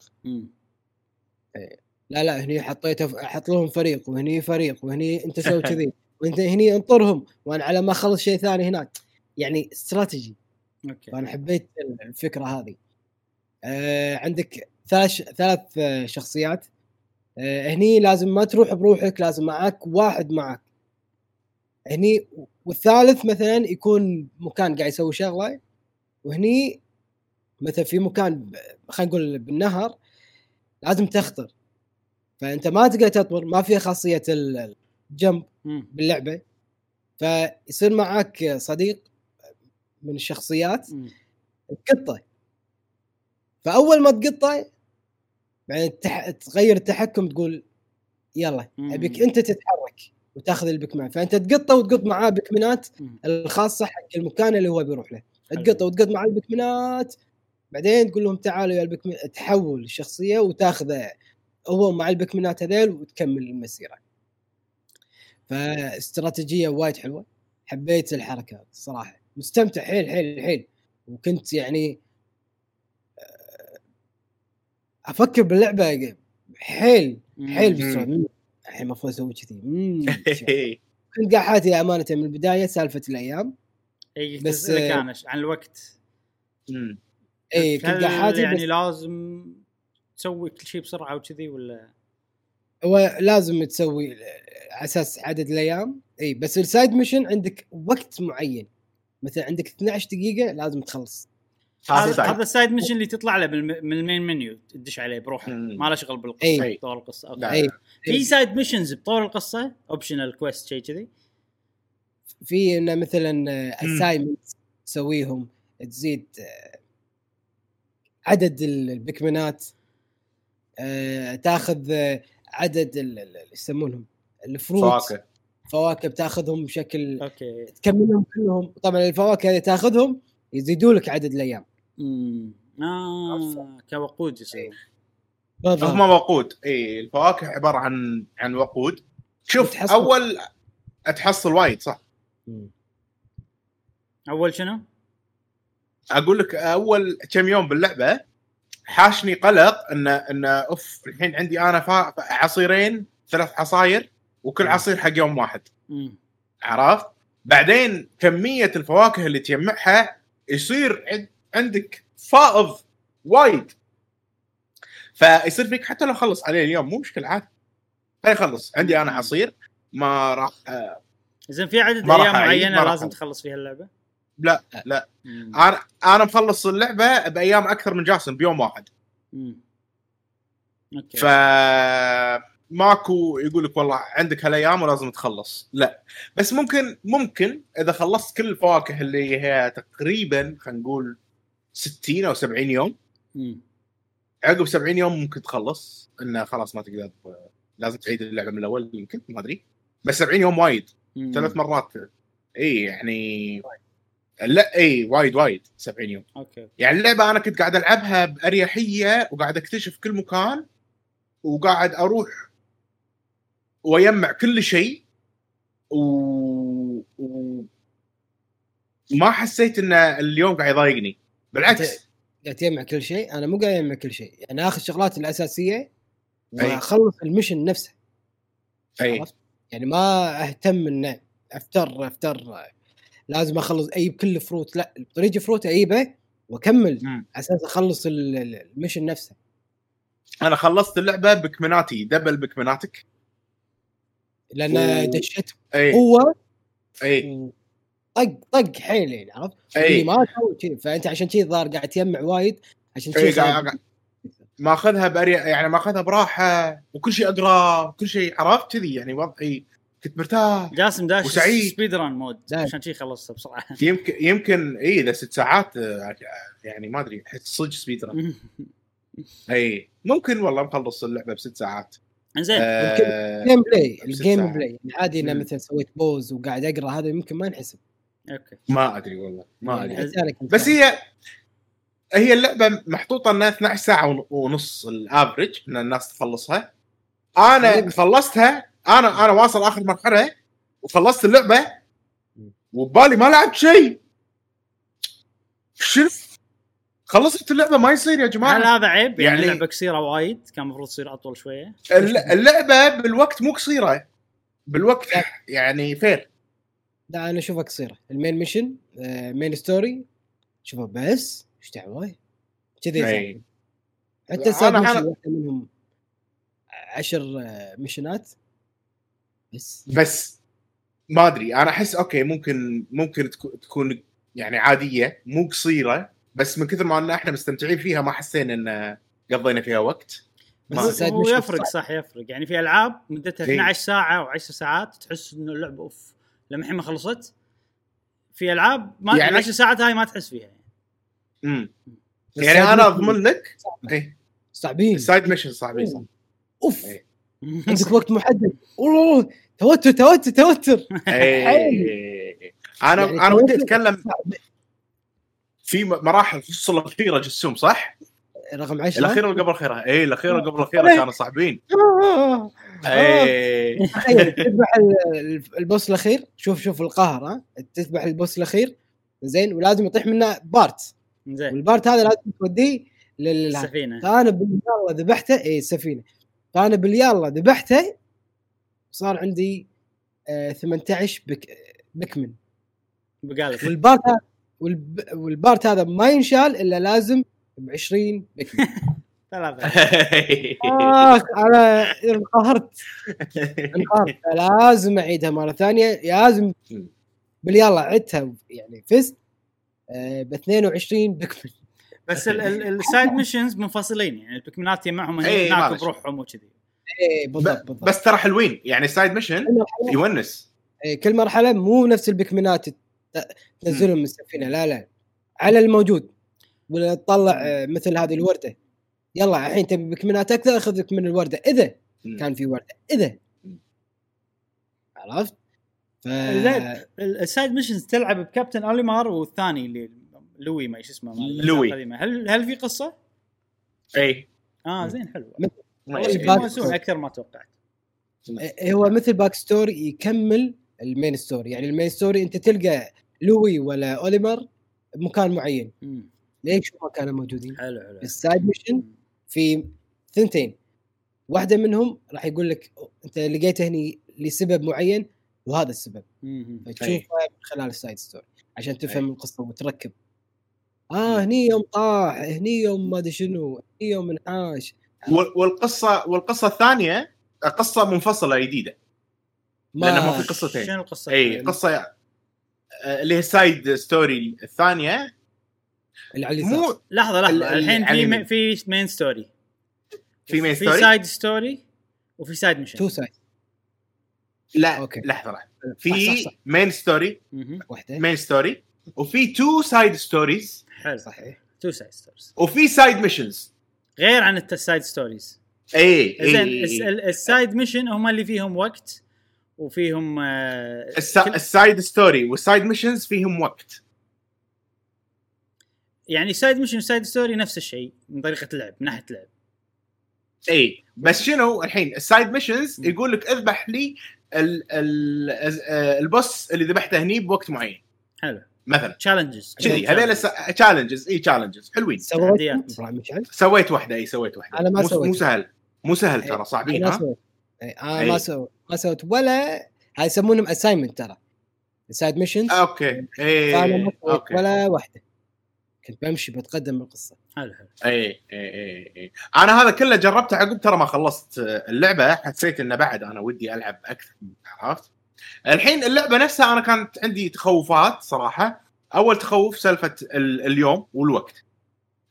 لا لا هني حطيته حط لهم فريق وهني فريق وهني أنت سوي كذي وأنت هني انطرهم وأنا على ما أخلص شيء ثاني هناك. يعني استراتيجي. أوكي. فأنا حبيت الفكرة هذه. آه عندك ثلاث ثلاث آه، شخصيات. آه هني لازم ما تروح بروحك لازم معك واحد معك هني والثالث مثلا يكون مكان قاعد يسوي شغلة وهني مثلا في مكان خلينا نقول بالنهر لازم تخطر. فأنت ما تقدر تطمر ما فيها خاصية ال- الجمب مم. باللعبة. فيصير معك صديق من الشخصيات. تقطه. فأول ما تقطه بعدين التح... تغير التحكم تقول يلا. أبيك أنت تتحرك وتأخذ البكمان فأنت تقطه وتقط معاه بكمنات مم. الخاصة حق المكان اللي هو بيروح له. تقطه وتقط معاه البكمنات بعدين تقول لهم تعالوا يا البكمن تحول الشخصية وتأخذه هو مع البكمنات هذيل وتكمل المسيرة فاستراتيجية وايد حلوة حبيت الحركة الصراحه مستمتع حيل حيل حيل وكنت يعني آه، أفكر باللعبة حيل حيل. مم، الحين المفروض أسوي كذي. كنت قاعد حياتي أمانة من البداية سالفة الأيام. إي بس، أنا عن الوقت. مم. إي كنت هل قاعد حياتي يعني بس لازم تسوي كل شيء بسرعة وكذي ولا؟ هو لازم تسوي على أساس عدد الأيام. إي بس ال side mission عندك وقت معين. مثلا عندك 12 دقيقة لازم تخلص. هذا هذا side. هذا ال side mission اللي تطلع له من ال main menu تدش عليه بروحه. ما له شغل بالقصة أي. طول القصة. أي. في side missions بطول القصة optional quest شيء كذي. في إنه مثلا assignment تسويهم تزيد آه، عدد ال- البكمنات آه، تاخذ آه، عدد ال- ال- ال- يسمونهم ال fruit. فواكه. فواكه بتاخذهم بشكل okay. تكملهم كلهم. طبعا الفواكه اللي تاخذهم يزيدوا لك عدد الأيام امم آه كوقود يصير بالضبط هم وقود اي الفواكه عبارة عن عن وقود شوف تحصل- أول تحصل وايد صح مم. أول شنو؟ أقول لك أول كم يوم باللعبة حاشني قلق إن إن أوف الحين عندي أنا فا... عصيرين ثلاث عصاير وكل مم. عصير حق يوم واحد مم. عرفت؟ بعدين كمية الفواكه اللي تجمعها يصير عند- عندك فائض وايد فيصير فيك حتى لو خلص عليه اليوم مو مشكلة عادي خلي يخلص عندي أنا عصير ما راح آه، زين في عدد أيام معينة لازم. تخلص فيها اللعبة؟ لا لا مم. أنا أنا مخلص اللعبة بأيام أكثر من جاسم بيوم واحد مم. أوكي ف ماكو يقول لك والله عندك هالايام ولازم تخلص. لا. بس ممكن ممكن إذا خلصت كل الفواكه اللي هي تقريبا خلينا نقول 60 أو 70 يوم. عقب 70 يوم ممكن تخلص. انه خلاص ما تقدر لازم تعيد اللعبة من الأول يمكن ما أدري. بس 70 يوم وايد. ثلاث مرات. اي يعني لا اي وايد وايد. 70 يوم. okay. يعني اللعبة أنا كنت قاعد ألعبها بأريحية وقاعد أكتشف كل مكان وقاعد أروح واجمع كل شيء و... و... ما حسيت إن اليوم قاعد يضايقني. بالعكس. قاعد تجمع كل شيء. أنا مو قاعد اجمع كل شيء. يعني اخذ الشغلات الأساسية. وأخلص ال mission نفسه. أي؟ يعني ما أهتم انه أفتر أفتر. لازم أخلص أجيب كل fruit لا طريق fruit أجيبه وأكمل. على أساس أخلص ال- ال- ال mission نفسه. أنا خلصت اللعبة بكمناتي double بكمناتك. لأن. دشيت قوة أي. طق طق حيل يعني عرفت؟ أي. ما تسوي كذي فأنت عشان كذي الظاهر قاعد تجمع وايد عشان كذي ماخذها بأري... يعني ماخذها براحة وكل شيء أقرأ كل شيء عرفت؟ كذي يعني وضعي كنت مرتاح جاسم داش وسعيد. speed run mode. عشان شي خلصت بسرعة يمكن يمكن أي اذا ست ساعات يعني ما أدري أحس صدق speed run أي. ممكن والله مخلص اللعبة بست ساعات. انزين آه ال gameplay ال game. play. يعني عادي إنه مم. مثلا سويت pause وقاعد أقرأ هذا يمكن ما ينحسب okay. ما أدري والله ما يعني أدري. أنت. بس هي هي اللعبة محطوطة إنها 12 ساعة ون- ونص ال average إن الناس تخلصها. أنا خلصتها أنا أنا واصل آخر مرحلة وخلصت اللعبة وبالي ما لعبت شيء. شنو خلصت اللعبة ما يصير يا هل جماعة هذا عيب؟ يعني, يعني- اللعبة قصيرة وايد كان المفروض تصير أطول شوية. الل- اللعبة بالوقت مو قصيرة. بالوقت يعني fair لا أنا أشوفها قصيرة. ال main mission آه main story شوفها بس إيش دعوه كذي صار. أي. حتى واحدة منهم عشر آه، mission ات بس. بس ما أدري أنا أحس okay ممكن ممكن تكو- تكون يعني عادية مو قصيرة بس من كثر ما إن إحنا مستمتعين فيها ما حسينا إن قضينا فيها وقت. بس هو mission يفرق. صح يفرق. يعني في ألعاب مدتها إي. 12 ساعة و10 ساعات تحس إنه اللعبه أوف لما الحين ما خلصت. في ألعاب ما يعني- يعني 10 ساعات هاي ما تحس فيها امم يعني ال side أنا أضمن لك إيه، صعبين. ال side mission صعبين. صح. أوف. عندك وقت محدد. والله توتر توتر توتر. إيه. أنا يعني أنا ودي أتكلم. في مراحل الفصل الأخيرة جسوم صح؟ رقم 10 الاخيره ولا قبل الأخيرة؟ اي الاخيره قبل الأخيرة كانوا صعبين آه. اي تذبح ال- ال boss الأخير شوف شوف القهر ها؟ تذبح ال boss الأخير زين ولازم يطيح منه part. زين. وال part هذا لازم توديه لل السفينة. فانا باليلا ذبحته اي السفينة. فانا باليلا ذبحته صار عندي آه 18 Pik Pikmin. بقالك. وال part هذا والب... وال part هذا ما ينشال إلا لازم ب 20 Pikmin ثلاثة. اخ أنا انقهرت. انقهرت. لازم أعيدها مرة ثانية. لازم باليلا عدتها يعني فزت آه ب 22 Pikmin بس ال- ال- السايد missions منفصلين يعني ال Pikmin ات يجمعهم إيه، هناك. بروحهم وكذي. اي بالضبط بالضبط. بس ترى حلوين. يعني سايد mission يونس. إيه، كل مرحلة مو نفس ال Pikmin ات تنزلهم من السفينة. لا لا. على الموجود. ولا تطلع آه، مثل هذه الوردة. يلا الحين تبي Pikmin ات أكثر خذ لك من الوردة. إذا كان في وردة. إذا. عرفت؟ ف... ال side missions تلعب ب captain Olimar والثاني اللي Louie ما شو اسمه Louie. هل هل في قصة؟ اي آه زين حلو يونسون أكثر ما توقعت. إيه، هو مثل back story يكمل ال main story يعني ال main story أنت تلقى Louie ولا Olimar بمكان معين. مم. ليش ما كانوا موجودين؟ حلو حلو. ال side mission في ثنتين. واحدة منهم راح يقول لك أنت لقيته هني لسبب معين وهذا السبب. مم. فتشوفه من خلال ال side story عشان تفهم أي. القصة وتركب. آه هني يوم طاح هني يوم ما أدري شنو هني يوم انعاش وال- والقصة والقصة الثانية قصة منفصلة جديدة. لأنه ما في قصتين شنو القصة؟ إي قصة اللي هي ال side story الثانية. اللي على مو لحظة لحظة. ال- الحين في في مين ستوري في مين في ستوري سايد ستوري وفي سايد ميشن تو سايد لا okay. لحظة لحظة. صح، في. main story. واحدة. main story وفي two side stories حلو. صحيح. two side stories وفي side missions غير عن ال side stories إي زين إي الس- ال- ال side mission هم اللي فيهم وقت وفيهم آه، الس- كل- ال side story وال side missions فيهم وقت. يعني side mission و side story نفس الشيء من طريقة اللعب من ناحية اللعب إي بس شنو الحين؟ ال side missions يقول لك اذبح لي ال ال آه، ال boss اللي ذبحته هني بوقت معين. حلو. مثلا. challenges كذي هذول challenges إي challenges حلوين. سويت سويت واحدة إي سويت واحدة أنا ما مو, سويت. مو سهل. مو سهل ترى صعبين أنا ها؟ أنا إي. ما سويت ما سويت ولا هاي يسمونهم assignment ترى. ال side missions okay. اي okay. ولا واحدة. كنت بمشي بتقدم بالقصة حلو حلو. اي اي اي اي أنا هذا كله جربته عقب ترى ما خلصت اللعبة حسيت إنه بعد أنا ودي ألعب أكثر عرفت؟ الحين اللعبة نفسها أنا كانت عندي تخوفات صراحة. أول تخوف سالفة ال- اليوم والوقت.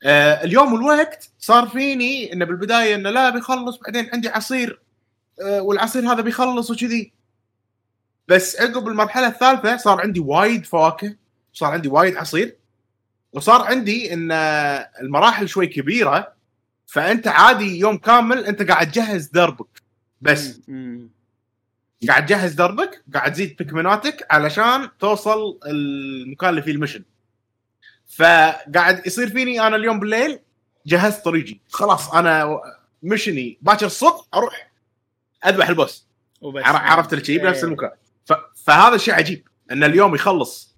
آه اليوم والوقت صار فيني انه بالبداية إنه لا بيخلص بعدين عندي عصير آه والعصير هذا بيخلص وكذي. بس عقب المرحلة الثالثة صار عندي وايد فواكه صار عندي وايد عصير وصار عندي إن المراحل شوي كبيرة فأنت عادي يوم كامل أنت قاعد تجهز دربك. بس. قاعد تجهز دربك قاعد تزيد بيكمناتك علشان توصل المكان اللي فيه المشن. فقاعد يصير فيني أنا اليوم بالليل جهزت طريقي. خلاص أنا مشني باكر الصبح أروح اذبح البوس. وبس. عر- عرفت الشيء بنفس إيه. المكان. ف... فهذا الشيء عجيب إن اليوم يخلص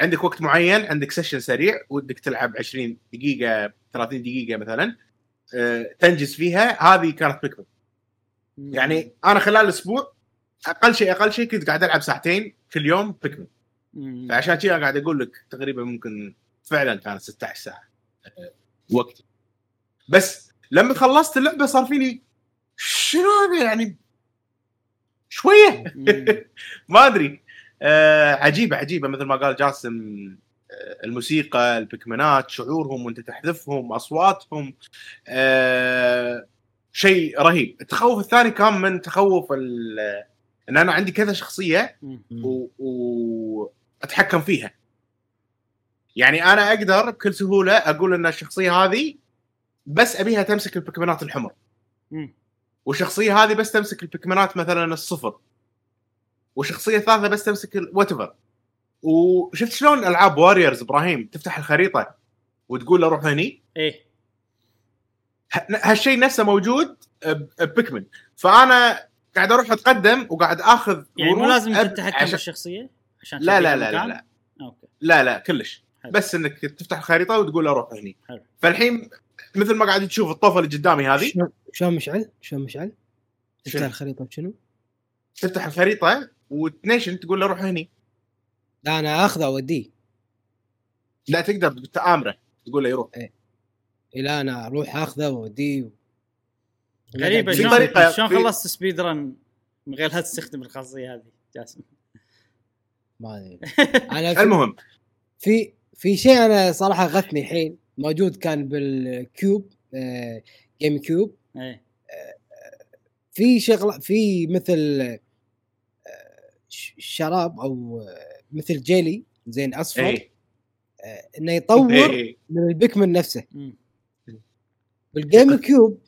عندك وقت معين عندك سيشن سريع ودك تلعب 20 دقيقة 30 دقيقة مثلا آه، تنجز فيها هذه كانت بيكمن. يعني أنا خلال أسبوع أقل شيء أقل شيء كنت قاعد ألعب ساعتين كل يوم بيكمن. فعشان كذا قاعد أقول لك تقريبا ممكن فعلا كانت 16 ساعة. وقت. بس لما خلصت اللعبة صار فيني شنو هذا يعني شوية. ما أدري آه عجيبة عجيبة مثل ما قال جاسم آه الموسيقى البكمنات شعورهم وانت تحذفهم أصواتهم آه شيء رهيب التخوف الثاني كان من تخوف ال- إن أنا عندي كذا شخصية. و- وأتحكم فيها يعني أنا أقدر بكل سهولة أقول إن الشخصية هذه بس أبيها تمسك البكمنات الحمر. والشخصيه هذه بس تمسك البكمنات مثلا الصفر. والشخصيه الثالثه بس تمسك وات وشفت شلون ألعاب Warriors إبراهيم تفتح الخريطة وتقول له روح هني؟ إيه. هالشيء نفسه موجود ب Pikmin فأنا قاعد أروح أتقدم وقاعد آخذ يعني مو لازم أب- تتحكم عشان- بالشخصية؟ عشان لا لا لا لا؟ لا. okay. لا لا كلش. حلو. بس إنك تفتح الخريطة وتقول له روح هني. حلو. فالحين مثل ما قاعد تشوف الطوفه اللي قدامي هذه. شلون- شلون مشعل؟ شلون مشعل؟ تفتح؟ الخريطة شنو؟ تفتح الخريطة وتنيشن تقول له روح هني. لا أنا آخذه أوديه. لا تقدر تآمره. تقول له يروح. إلى أنا أروح آخذه وأوديه. غريبة. شلون طريقة- شلون في- خلصت speed run من غير لا تستخدم الخاصية هذه جاسم؟ ما أدري. أنا في, المهم. في في شيء أنا صراحة غثني الحين. موجود كان بال Cube آه GameCube إيه في شغله في مثل آه، شراب أو آه، مثل جيلي زين أصفر اي آه، إنه يطور إيه. من ال Pikmin نفسه. بال GameCube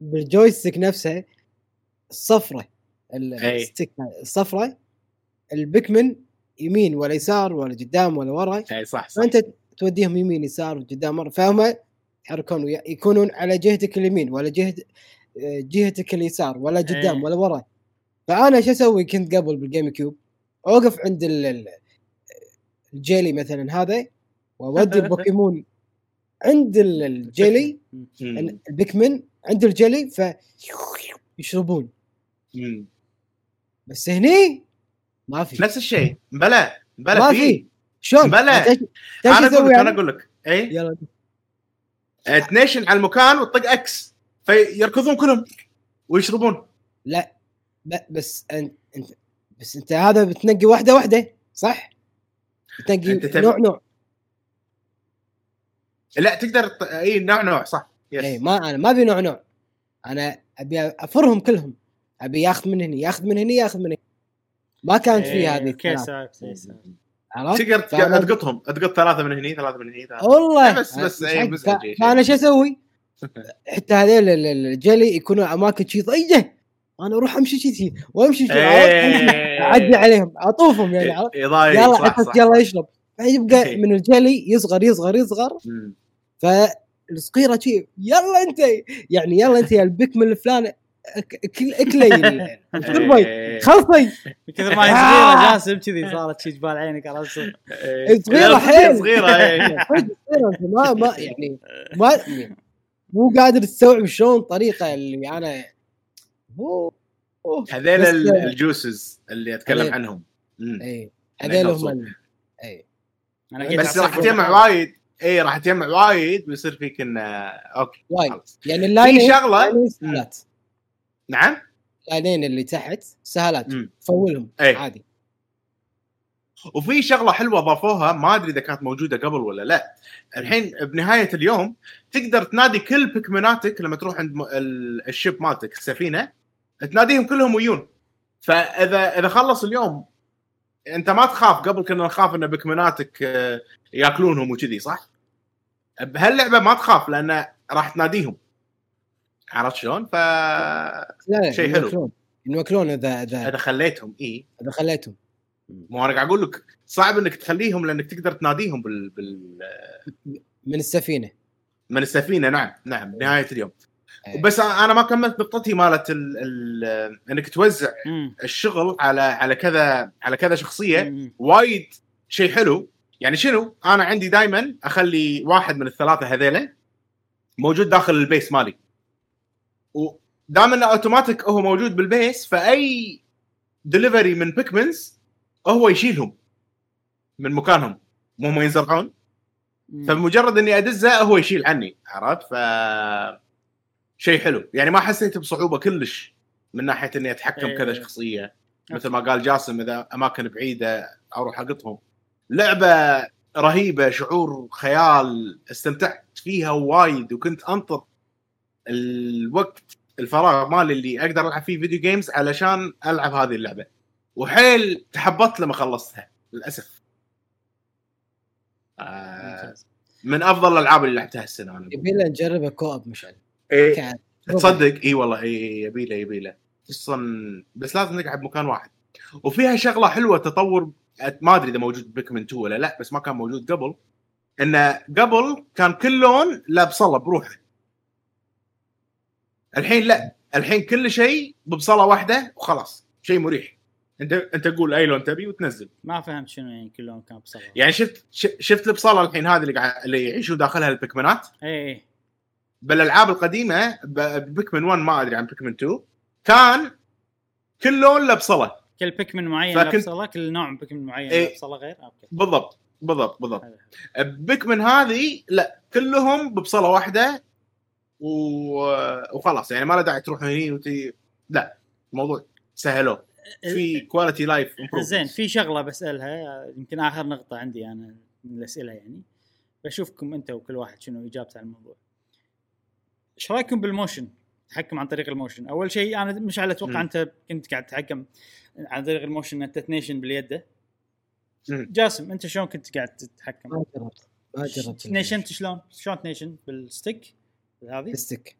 بال joystick نفسه الصفرة ال- أي. ال stick الصفرة ال Pikmin يمين ولا يسار ولا قدام ولا ورا اي صح صح فأنت توديهم يمين يسار وقدام مرة فهم يتحركون يكونون على جهتك اليمين ولا جهه جهتك اليسار ولا قدام أي. ولا ورا فأنا شو أسوي؟ كنت قبل بال GameCube أوقف عند ال- ال- الجيلي مثلا هذا وأودي ال Pikmin عند ال- الجيلي. ال Pikmin عند الجلي ف يشربون. بس هني ما في. نفس الشيء. بلا بلا ما في. شلون؟ بلى. تعرف أنا أقول لك أنا أنا؟ أقول لك اي يلا. آه، تنيشن على المكان وتطق X فيركضون كلهم ويشربون. لا ب- بس انت انت بس أنت هذا بتنقي واحدة واحدة صح؟ بتنقي تبي- نوع نوع. لا تقدر اي نوع نوع صح. yes اي ما أنا ما أبي نوع نوع. أنا أبي أفرهم كلهم. أبي ياخذ من هني ياخذ من هني ياخذ من هني. ما كانت في إيه، هذه أوكي إيه،. عرفت؟ تقدر تقطهم تقط ثلاثة من هني ثلاثة من هني ثلاثة. والله بس- بس إيه، مش مزعج. إيه. فأنا شو أسوي؟ حتى هذيل ال- الجلي يكونوا أماكن شي ضيقة أنا أروح أمشي شي شي وأمشي شي عرفت؟ إيه. أعدي عليهم أطوفهم يعني يلا حتى يلا يشرب يبقى إيه. من الجلي يصغر يصغر يصغر. فالصغيرة شي يلا أنت يعني يلا أنت يا البكمل الفلاني شربي إيه. خلصي كثر ما هي صغيرة جاسم كذي صارت شي جبال عينك عرفت إيه. صغيرة لا، حيل. صغيرة إيه. ما ما يعني ما مو قادر تستوعب شلون طريقة اللي أنا. أوه. هذيل ال- الجوسز اللي أتكلم هذيل. عنهم. اي أنا هذول هم اي بس راح تجمع وايد اي راح تجمع وايد ويصير فيك انه أوكي وايد. يعني اللاينين في سهالات نعم اللاينين اللي تحت سهالات مم. فولهم إي. عادي وفي شغلة حلوة ضافوها ما أدري إذا كانت موجودة قبل ولا لا الحين بنهاية اليوم تقدر تنادي كل بيكمناتك لما تروح عند الشيب مالتك السفينة تناديهم كلهم ويون فإذا إذا خلص اليوم أنت ما تخاف قبل كنا نخاف إن بيكمناتك آه، يأكلونهم وكذي صح؟ بهاللعبة ما تخاف لأن راح تناديهم عرفت شلون؟ ف لا لا شيء حلو. ينوكلون ينوكلون إذا إذا إذا خليتهم إي إذا خليتهم مو أنا قاعد أقول لك صعب إنك تخليهم لأنك تقدر تناديهم بال, بال... من السفينة من السفينة نعم نعم نهاية اليوم إيه. بس أنا ما كملت نقطتي مالت ال... ال... إنك توزع مم. الشغل على على كذا على كذا شخصية. وايد شيء حلو يعني شنو أنا عندي دائما أخلي واحد من الثلاثة هذيلا موجود داخل ال base مالي ودام انه اوتوماتيك هو موجود بال base فأي دليفري من Pikmins هو يشيلهم من مكانهم. مو هم ينزرعون. فمجرد إني ادزه هو يشيل عني عرفت؟ ف شيء حلو. يعني ما حسيت بصعوبة كلش من ناحية إني أتحكم إيه. كذا شخصية. مثل ما قال جاسم إذا أماكن بعيدة أروح أقطهم. لعبة رهيبة شعور خيال استمتعت فيها وايد وكنت أنطر الوقت الفراغ مالي اللي أقدر ألعب فيه فيديو جيمز علشان ألعب هذه اللعبة. وحيل تحبطت لما خلصتها للأسف. آه ممتاز. من أفضل الألعاب اللي لعبتها السنة أنا. يبي لنا نجربه كوب مشعل. إيه. كان- تصدق؟ إي والله إي يبي له يبي له. خصوصا بس لازم نقعد مكان واحد. وفيها شغلة حلوة تطور ما أدري إذا موجود بيكمن 2 ولا لا بس ما كان موجود قبل. إنه قبل كان كل لون له بصله بروحه. الحين لا الحين كل شيء ببصلة واحدة وخلاص شيء مريح. أنت أنت تقول أي لون تبي وتنزل. ما فهمت شنو يعني كلهم كان بصلاه يعني شفت شفت البصلة الحين هذه اللي قاعد اللي يعيشون داخلها البيكمنات؟ اي اي بالألعاب القديمة Pikmin 1 ما أدري عن Pikmin 2 كان كل لون له بصلة. كل Pikmin معين فكنت- له بصلة كل نوع Pikmin معين إيه. له بصلة غير؟ okay. بالضبط بالضبط بالضبط. Pikmin هذه لا كلهم ببصلة واحدة و... وخلاص يعني ما له داعي تروح هني وتي لا الموضوع سهلوه. في quality life زين في شغلة بسألها يمكن آخر نقطة عندي أنا من الاسئله يعني. بشوفكم أنت وكل واحد شنو إجابته على الموضوع. إيش رأيكم بال motion؟ تحكم عن طريق ال motion. أول شيء أنا مش على أتوقع. أنت كنت قاعد تتحكم عن طريق ال motion أنت تنيشن باليد. مم. جاسم أنت شلون كنت قاعد تتحكم؟ ما جربت. ما جربت. شلون؟ شلون تنيشن بال stick؟ هذه؟ ال stick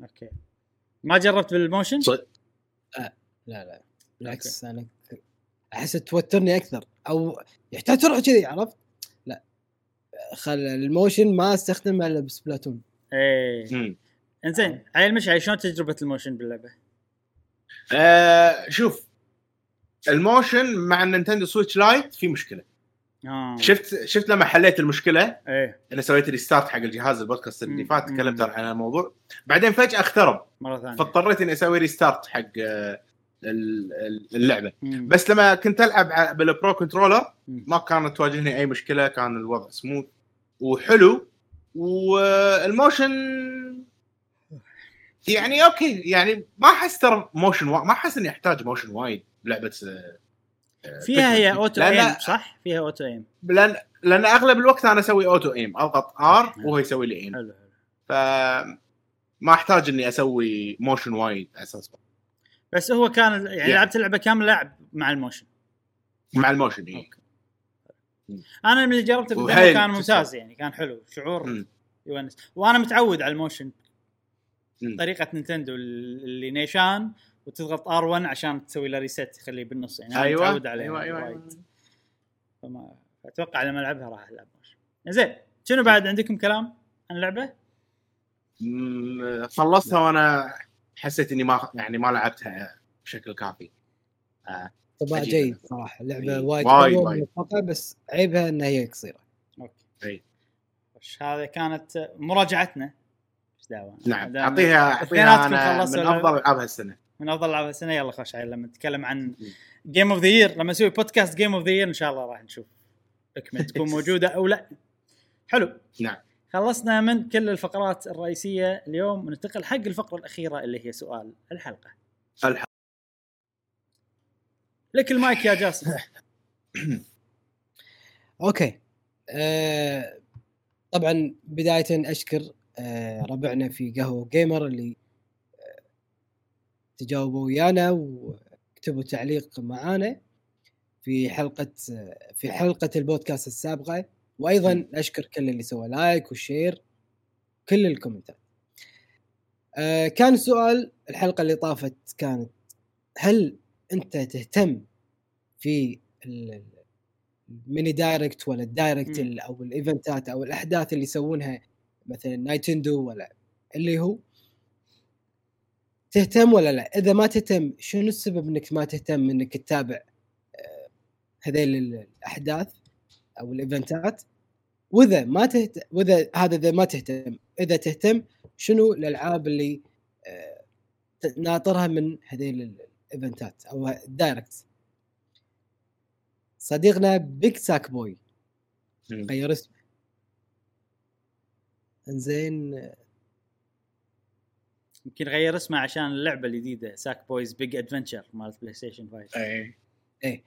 okay. ما جربت بال motion؟ صدق. لا لا. بالعكس أنا أحس توترني أكثر. أو يحتاج تروح كذي عرفت؟ لا. خل ال motion ما استخدمه إلا ب Splatoon. إيه. إنزين عيل مشعل شلون تجربة ال motion باللعبة؟ آه شوف. ال motion مع ال Nintendo Switch Lite في مشكلة. آه شفت شفت لما حليت المشكلة إيه أنا سويت restart حق الجهاز البودكاست اللي. فات. تكلمت عن الموضوع بعدين فجأة اخترب مرة ثانية فاضطريت إني أسوي restart حق آه، ال- ال- اللعبة مم. بس لما كنت ألعب بال pro controller. ما كانت تواجهني أي مشكلة كان الوضع سموث وحلو وال motion يعني okay يعني ما أحس ترى motion وا... ما أحس إني أحتاج motion وايد بلعبه آه، آه، فيها هي. auto aim صح؟ فيها auto aim لأن لأن أغلب الوقت أنا أسوي auto aim اضغط R وهو يسوي لي aim حلو حلو ف ما أحتاج إني أسوي motion وايد على أساس بس هو كان يعني يعني. لعبت اللعبة كاملة لعب مع ال motion مع ال motion. okay أنا من اللي جربته كان ممتاز. يعني كان حلو شعور. يونس وأنا متعود على ال motion مم. طريقة Nintendo اللي نيشان وتضغط R1 عشان تسوي له reset تخليه بالنص يعني أيوه متعود عليه أيوه أيوه, وايد. أيوة. فما أتوقع لما ألعبها راح ألعب زين شنو بعد عندكم كلام عن اللعبه؟ خلصتها وأنا حسيت إني ما يعني ما لعبتها بشكل كافي آه. طبع عجيبة. جيد صراحة اللعبه إيه. وايد وايد- وايد. بس عيبها إنها هي قصيرة okay هذا كانت مراجعتنا دعوه نعم. اعطيها أعطيها أنا من أفضل العاب هالسنه من أفضل العاب السنة يلا خش عيل لما نتكلم عن game of the year لما نسوي بودكاست game of the year إن شاء الله راح نشوف Pikmin تكون موجودة أو لا. حلو. نعم. خلصنا من كل الفقرات الرئيسية اليوم وننتقل حق الفقرة الأخيرة اللي هي سؤال الحلقة. الح- لك المايك يا جاسم. okay. آه طبعا بداية أشكر ربعنا في قهوة جيمر اللي آه تجاوبوا ويانا وكتبوا تعليق معانا في حلقة آه في حلقة البودكاست السابقة. وأيضا أشكر كل اللي سوى like و share كل الكومنتات. آه كان سؤال الحلقة اللي طافت كانت هل أنت تهتم في ال- ال mini direct ولا ال direct أو الإيفنتات أو الأحداث اللي يسوونها مثلا نينتندو ولا اللي هو تهتم ولا لا؟ إذا ما تهتم شنو السبب إنك ما تهتم إنك تتابع آه، هذيل الأحداث أو الإيفنتات؟ وإذا ما تهتم وإذا هذا إذا ما تهتم إذا تهتم شنو الألعاب اللي آه، ناطرها من هذيل الإيفنتات أو ال direct؟ صديقنا Big Sackboy. غير اسمه انزين. يمكن غير اسمه عشان اللعبة الجديدة Sackboy's Big Adventure مالت بلاي ستيشن 5 إيه.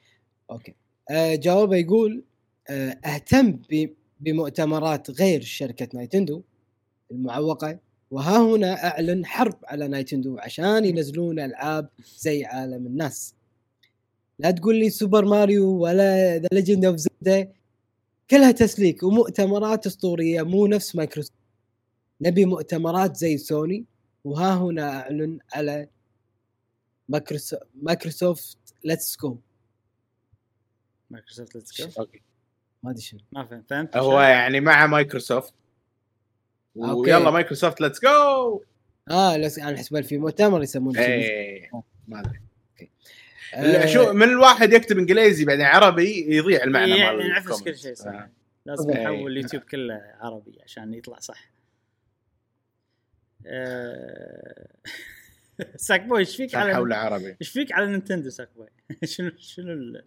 okay. آه جوابه يقول آه أهتم ب- بمؤتمرات غير شركة نايتندو المعوقة وها هنا أعلن حرب على نايتندو عشان ينزلون ألعاب زي عالم الناس. لا تقول لي سوبر ماريو ولا The Legend of Zelda كلها تسليك ومؤتمرات أسطورية مو نفس مايكروسوفت. نبي مؤتمرات زي سوني وها هنا أعلن على مايكروسو- مايكروسوفت ليتس جو مايكروسوفت ليتس جو أوكي. ما أدري شنو. ما فهمت. فهمت هو يعني مع مايكروسوفت. okay. ويلا مايكروسوفت let's go آه لا أنا حسب في مؤتمر يسمونه. إيه. ما أدري. آه، شو من الواحد يكتب إنجليزي بعدين عربي يضيع المعنى مال يعني نعفس. كل شيء صح آه. لازم إيه. نحول اليوتيوب كله عربي عشان يطلع صح. Sackboy إيش فيك على حوله عربي. إيش فيك على نينتندو Sackboy شنو شنو ال...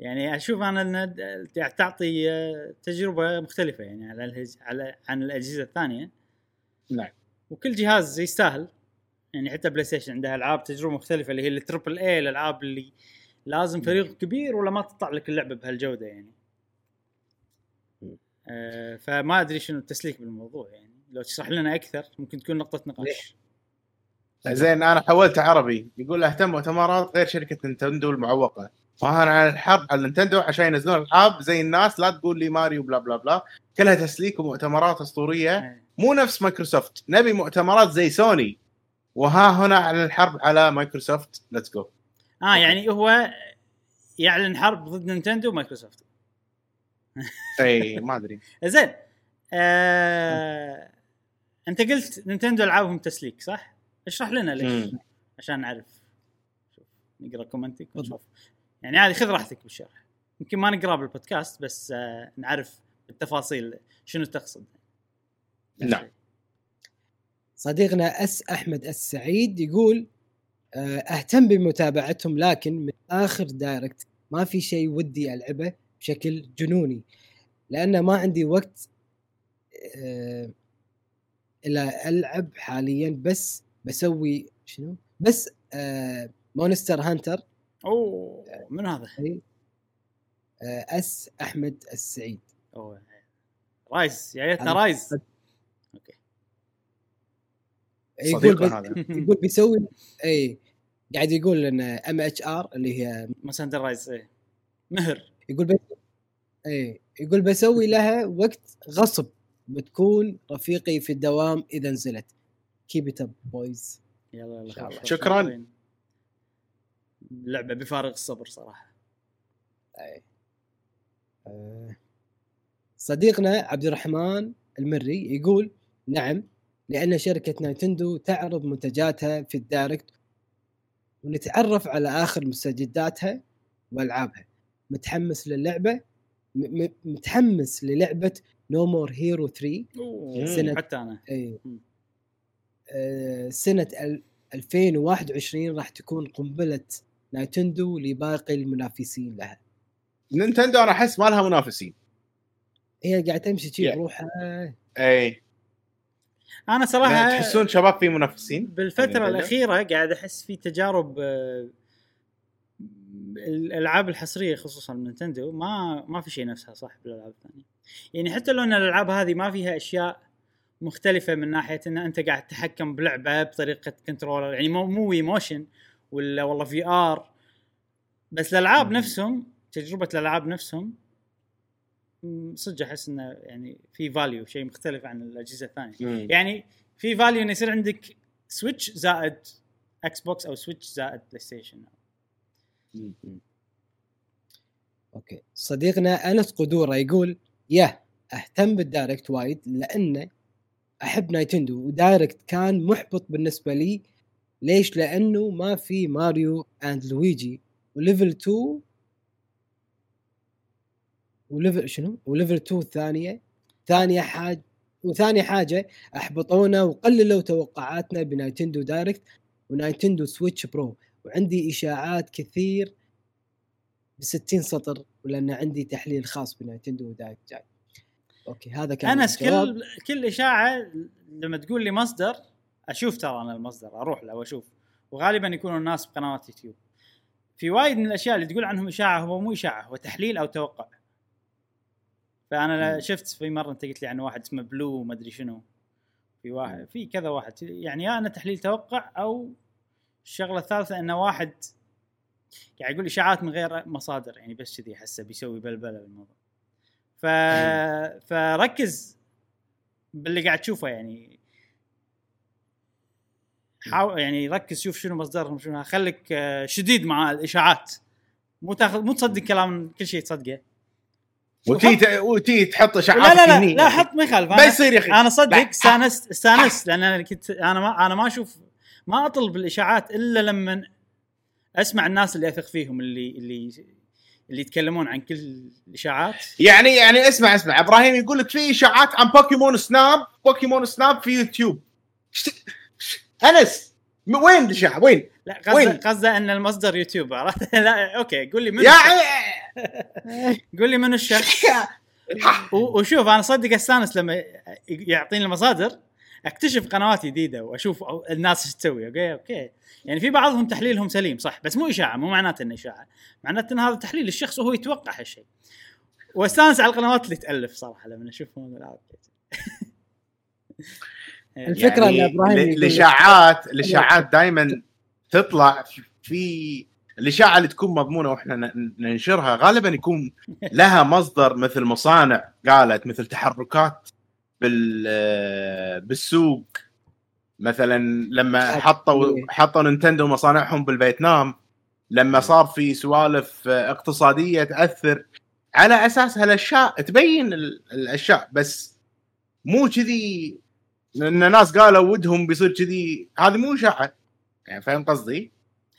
يعني أشوف أنا إن د- تعطي آه، تجربة مختلفة يعني على الهج... على عن الأجهزة الثانية. نعم. وكل جهاز يستاهل. يعني حتى بلاي ستيشن عندها ألعاب تجربة مختلفة اللي هي ال triple A الألعاب اللي لازم فريق كبير ولا ما تطلع لك اللعبة بهالجودة يعني. آه فما أدري شنو التسليك بالموضوع يعني. لو تشرح لنا أكثر ممكن تكون نقطة نقاش. زين أنا حولت عربي. يقول اهتم مؤتمرات غير شركة نينتندو المعوقة. وهنا على الحرب على نينتندو عشان ينزلون العاب زي الناس لا تقول لي ماريو بلا بلا بلا. كلها تسليك ومؤتمرات أسطورية. آه. مو نفس مايكروسوفت. نبي مؤتمرات زي سوني. وها هنا على الحرب على مايكروسوفت. let's go آه يعني هو يعلن حرب ضد نينتندو ومايكروسوفت. اي ما أدري. زين آه... انت قلت نينتندو العابهم تسليك صح؟ اشرح لنا ليش مم. عشان نعرف شوف نقرأ comment ك ونشوف يعني هذه خذ راحتك بالشرح يمكن ما نقرأ بالبودكاست بس آه نعرف بالتفاصيل شنو تقصد نعم. صديقنا أس أحمد السعيد يقول آه، أهتم بمتابعتهم لكن من آخر direct ما في شيء ودي ألعبه بشكل جنوني لأن ما عندي وقت آه، الا ألعب حاليا بس بسوي شنو؟ بس آه، Monster Hunter. أوه من هذا؟ آه، أس أحمد السعيد. أوه. رايز يا ريتنا رايز. أوكي. يقول هذا. يقول بيسوي إي قاعد يقول إن إم إتش آر اللي هي مساندر رايز إيه مهر. يقول بس إيه يقول بسوي لها وقت غصب. بتكون رفيقي في الدوام إذا نزلت. keep it up boys يلا يلا. شكراً. لعبة بفارغ الصبر صراحة. آه، صديقنا عبد الرحمن المري يقول نعم لأن شركة نينتندو تعرض منتجاتها في ال direct ونتعرف على آخر مستجداتها وألعابها. متحمس م- متحمس للعبة No More Heroes 3 أوه. سنة- حتى أنا اي مم. آه، سنة ال- 2021 راح تكون قنبلة نينتندو لباقي المنافسين لها نينتندو أنا أحس ما لها منافسين هي قاعدة تمشي شي Yeah. بروحها إي أنا صراحة تحسون شباب في منافسين بالفترة نينتندو؟ الأخيرة قاعد أحس في تجارب آه، الألعاب الحصرية خصوصا من نينتندو ما ما في شيء نفسها صح بالألعاب الثانية يعني حتى لو إن الألعاب هذه ما فيها أشياء مختلفة من ناحية إن أنت قاعد تتحكم بلعبة بطريقة controller يعني مو مو motion ولا والله VR بس الألعاب. نفسهم تجربة الألعاب نفسهم صدق أحس إنه يعني في value شيء مختلف عن الأجهزة الثانية مم. يعني في value انه يصير عندك سويتش زائد إكس بوكس أو سويتش زائد بلاي ستيشن مم. okay صديقنا أنس قدورة يقول يا أهتم بال direct وايد لأنه أحب نايتندو و direct كان محبط بالنسبة لي ليش؟ لأنه ما في ماريو and لويجي و level 2 و level شنو؟ و level 2 الثانية ثانية حاجة وثاني حاجة أحبطونا وقللوا توقعاتنا بنايتندو direct ونايتندو سويتش برو وعندي إشاعات كثير ب 60 سطر ولأن عندي تحليل خاص بنايتندو direct جاي. okay هذا كان أنس. كل كل إشاعة لما تقول لي مصدر أشوف ترى أنا المصدر أروح له وأشوف. وغالبا يكونوا الناس بقنوات يوتيوب. في وايد من الأشياء اللي تقول عنهم إشاعة هو مو إشاعة هو تحليل أو توقع. فأنا مم. شفت في مرة أنت قلت لي عن واحد اسمه بلو ما أدري شنو. في واحد في كذا واحد. يعني يا أنا تحليل توقع أو الشغلة الثالثة انه واحد قاعد يقول اشاعات من غير مصادر يعني بس كذي أحسه بيسوي بلبلة بالموضوع. ف... فركز باللي قاعد تشوفه يعني حاول يعني ركز شوف شنو مصدرهم شنو خليك آه، شديد مع الإشاعات. مو تاخذ مو تصدق كلام كل شيء تصدقه. وتي ت- وتي تحط إشاعات لا لا لا. لا حط ما يخالف. ما يصير يا أخي. أنا صدق. استانست استانست لأن أنا كنت أنا ما أنا ما أشوف ما أطلب الإشاعات إلا لما أسمع الناس اللي أثق فيهم اللي اللي اللي يتكلمون عن كل الإشاعات. يعني يعني اسمع اسمع. إبراهيم يقول لك في إشاعات عن بوكيمون سناب. بوكيمون سناب في يوتيوب. أنس وين الإشاعة؟ وين؟ لا قصده؟ قصده أن المصدر يوتيوب. عرفت؟ لا okay. قول لي من يا قول لي من الشخص؟ وشوف أنا صدق استانس لما يعطيني المصادر. أكتشف قنوات جديدة وأشوف أو- الناس إيش تسوي okay okay. يعني في بعضهم تحليلهم سليم صح بس مو إشاعة مو معناته إنه إشاعة. معناته إن هذا تحليل الشخص وهو يتوقع هالشيء. واستانس على القنوات اللي تألف صراحة لما اشوفهم لا، okay. الفكرة إن إبراهيم ال- يقول لك- الاشاعات الاشاعات دائما تطلع في الإشاعة اللي تكون مضمونة وإحنا ن- ننشرها. غالبا يكون لها مصدر مثل مصانع قالت مثل تحركات بال بالسوق. مثلا لما حطوا حطوا نينتندو مصانعهم بالفيتنام لما صار في سوالف اقتصادية تأثر على أساس هالأشياء تبين ال- الأشياء بس مو كذي. لأن ناس قالوا ودهم بيصير كذي. هذه مو اشاعه يعني فاهم قصدي؟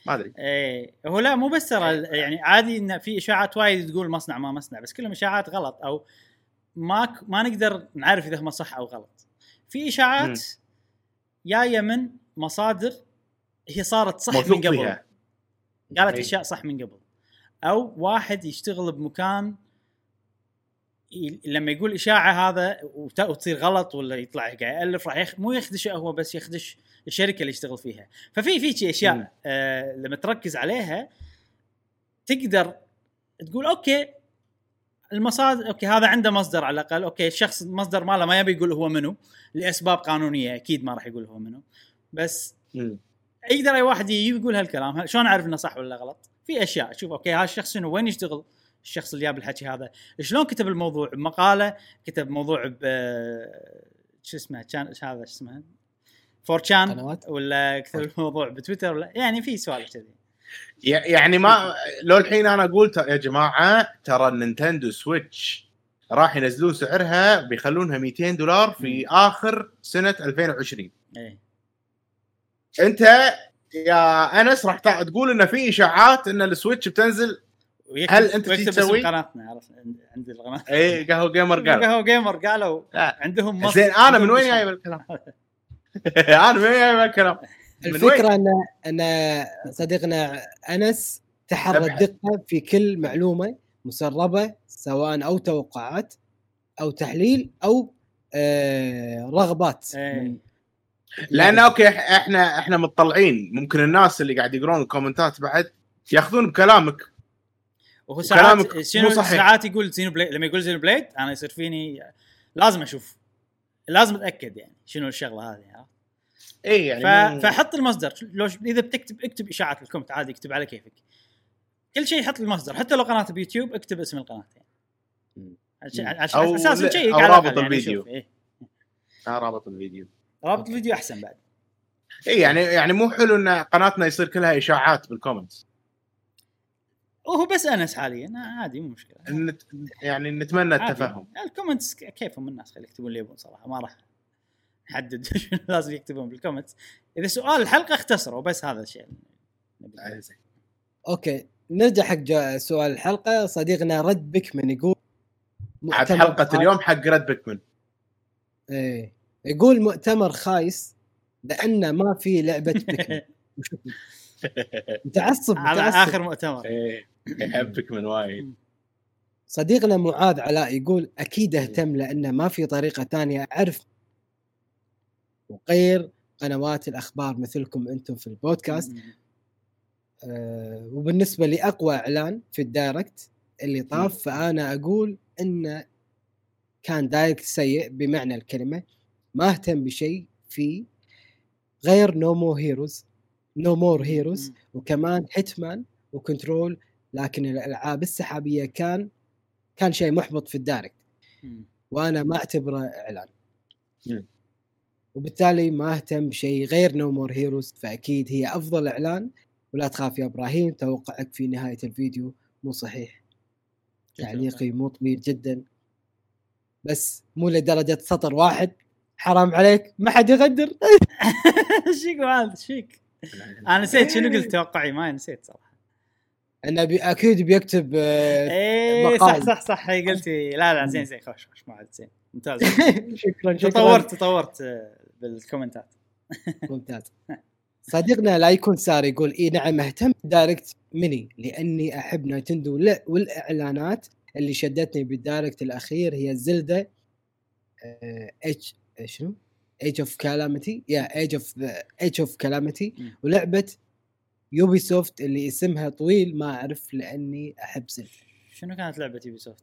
ما أدري. إيه هو لا مو بس ترى يعني عادي إن في إشاعات وايد تقول مصنع ما مصنع بس كلهم إشاعات غلط أو ما ما نقدر نعرف إذا هم صح أو غلط. في إشاعات جاية من مصادر هي صارت صح من قبل فيها قالت. أشياء صح من قبل أو واحد يشتغل بمكان لما يقول إشاعة هذا وت- وتصير غلط ولا يطلع قاعد يألف راح يخ... مو يخدشه هو بس يخدش الشركة اللي يشتغل فيها ففي في شي أشياء. آه لما تركز عليها تقدر تقول okay المصادر okay هذا عنده مصدر على الأقل. okay الشخص المصدر ماله ما يبي يقول هو منو. لأسباب قانونية أكيد ما راح يقول هو منو. بس. يقدر أي واحد يجي يقول هالكلام. شلون أعرف إنه صح ولا غلط؟ في أشياء. شوف okay هذا الشخص شنو؟ وين يشتغل؟ الشخص اللي جاب الحكي هذا. شلون كتب الموضوع؟ بمقاله كتب موضوع ب شو اسمه؟ كان هذا؟ شو اسمه؟ فور تشان قنوات؟ ولا كتب الموضوع بتويتر؟ ولا يعني في سوالف كذي. يعني ما لو الحين أنا أقول يا جماعة ترى النينتندو سويتش راح ينزلون سعرها بيخلونها 200 دولار في آخر سنة 2020 إيه أنت يا أنس راح تقول إن في إشاعات إن السويتش بتنزل هل ويكتب تسوي؟ قناتنا عرفت عند- عند القناة اي قهوة جيمر قال قهوة جيمر قالوا. عندهم زين أنا من وين. جايب الكلام؟ أنا من وين جايب الكلام؟ الفكرة ان أن صديقنا أنس تحرى. الدقة في كل معلومة مسربة سواء أو توقعات أو تحليل أو آه رغبات إيه. من- لأن okay إحنا إحنا مطلعين ممكن الناس اللي قاعد يقرون ال comments ات بعد ياخذون بكلامك وهو ساعات شنو مو صحيح. ساعات يقول زينو بليد لما يقول زينو بليد أنا يصير فيني لازم أشوف لازم أتأكد يعني شنو الشغلة هذه عرفت؟ اي يعني ف... فحط المصدر. لو ش- إذا بتكتب اكتب إشاعات بال comment عادي اكتب على كيفك. كل شيء حط المصدر. حتى لو قناة بيوتيوب اكتب اسم القناة. يعني. عشان أو عشان أساس أو على رابط يعني الفيديو. إيه. رابط الفيديو. رابط الفيديو أحسن بعد. اي يعني يعني مو حلو إن قناتنا يصير كلها إشاعات بال comments وهو بس أنس حاليا. عادي مو مشكلة. نت يعني نتمنى. التفهم. ال comments كيفهم الناس خلي يكتبون اللي يبون صراحة. ما راح نحدد شنو لازم يكتبون بال comments. إذا سؤال الحلقة اختصروا بس هذا الشيء. آه،. okay نرجع حق سؤال الحلقة. صديقنا رد بكمن يقول عاد مؤتمر حلقة خايس- اليوم حق رد بيكمن إيه. يقول مؤتمر خايس لأن ما في لعبة بكمن متعصب على آخر مؤتمر. إيه يحب بيكمن وايد. صديقنا معاذ علاء يقول أكيد أهتم لأن ما في طريقة ثانية. أعرف وغير قنوات الأخبار مثلكم أنتم في البودكاست. آه وبالنسبة لأقوى إعلان في الدايركت اللي طاف فأنا أقول إنه كان direct سيء بمعنى الكلمة. ما اهتم بشيء فيه غير No More Heroes No More Heroes وكمان Hitman و Control. لكن الألعاب السحابية كان كان شيء محبط في ال direct. وأنا ما أعتبره إعلان. مم. وبالتالي ما اهتم بشيء غير No More Heroes فأكيد هي أفضل إعلان. ولا تخاف يا إبراهيم توقعك في نهاية الفيديو مو صحيح. تعليقي مو طويل جدا. بس مو لدرجة سطر واحد. حرام عليك ما حد يغدر. فيك معاذ إيش فيك؟ أنا نسيت شنو قلت توقعي ما نسيت صراحة. انه بي أكيد بيكتب آه، إيه صح. صح صح هي قلتي. لا لا زين زين خوش خوش معاذ زين. ممتاز. شكرا شكرا. تطورت تطورت. بال comments ات ممتاز صديقنا لا يكون سار يقول اي نعم أهتم ب direct mini لأني أحب نايتندو لا- والإعلانات اللي شدتني بال direct الأخير هي زلدة اتش شنو؟ Age of Calamity يا Age of Age of Calamity مم. ولعبة يوبي سوفت اللي اسمها طويل ما أعرف لأني أحب زلدة شنو كانت لعبة يوبي سوفت؟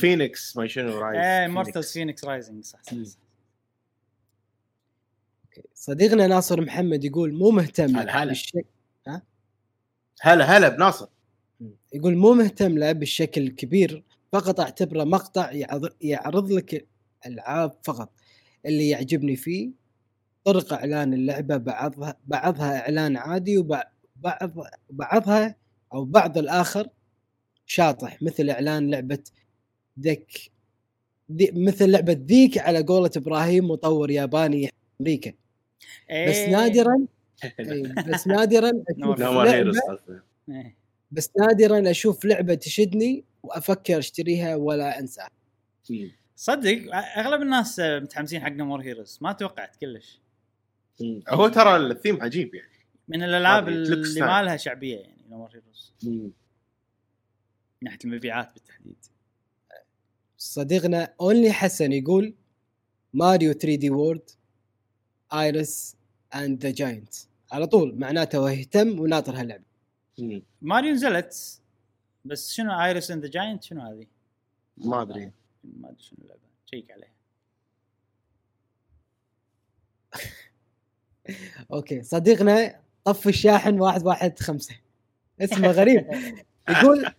فينيكس ما شنو rise إيه Immortals Fenyx Rising صح صح. صح. صديقنا ناصر محمد يقول مو مهتم هلا هلا. بالشك هلا هلا بناصر. يقول مو مهتم له بالشكل الكبير فقط اعتبره مقطع يعرض, يعرض لك العاب فقط. اللي يعجبني فيه طرق إعلان اللعبة بعضها بعضها إعلان عادي وبعض بعضها أو بعض الآخر شاطح مثل إعلان لعبة ذك مثل لعبة ذيك على قولة إبراهيم مطور ياباني. أمريكا. بس إيه. نادرا إي، بس نادرا إيه. بس نادرا أشوف لعبة تشدني وأفكر أشتريها ولا أنساها. صدق أغلب الناس متحمسين حق No More Heroes ما توقعت كلش. هو ترى الثيم عجيب يعني. من الألعاب اللي. ما لها شعبية يعني No More Heroes من ناحية المبيعات بالتحديد. صديقنا اونلي حسن يقول ماريو 3D World Iris and the Giant على طول معناته هو يهتم وناطر هاللعبة. ماريو نزلت بس شنو Iris and the Giant شنو هذه؟ ما أدري. ما أدري شنو اللعبة. شيك عليها. okay صديقنا طف الشاحن واحد واحد خمسة. اسمه غريب. يقول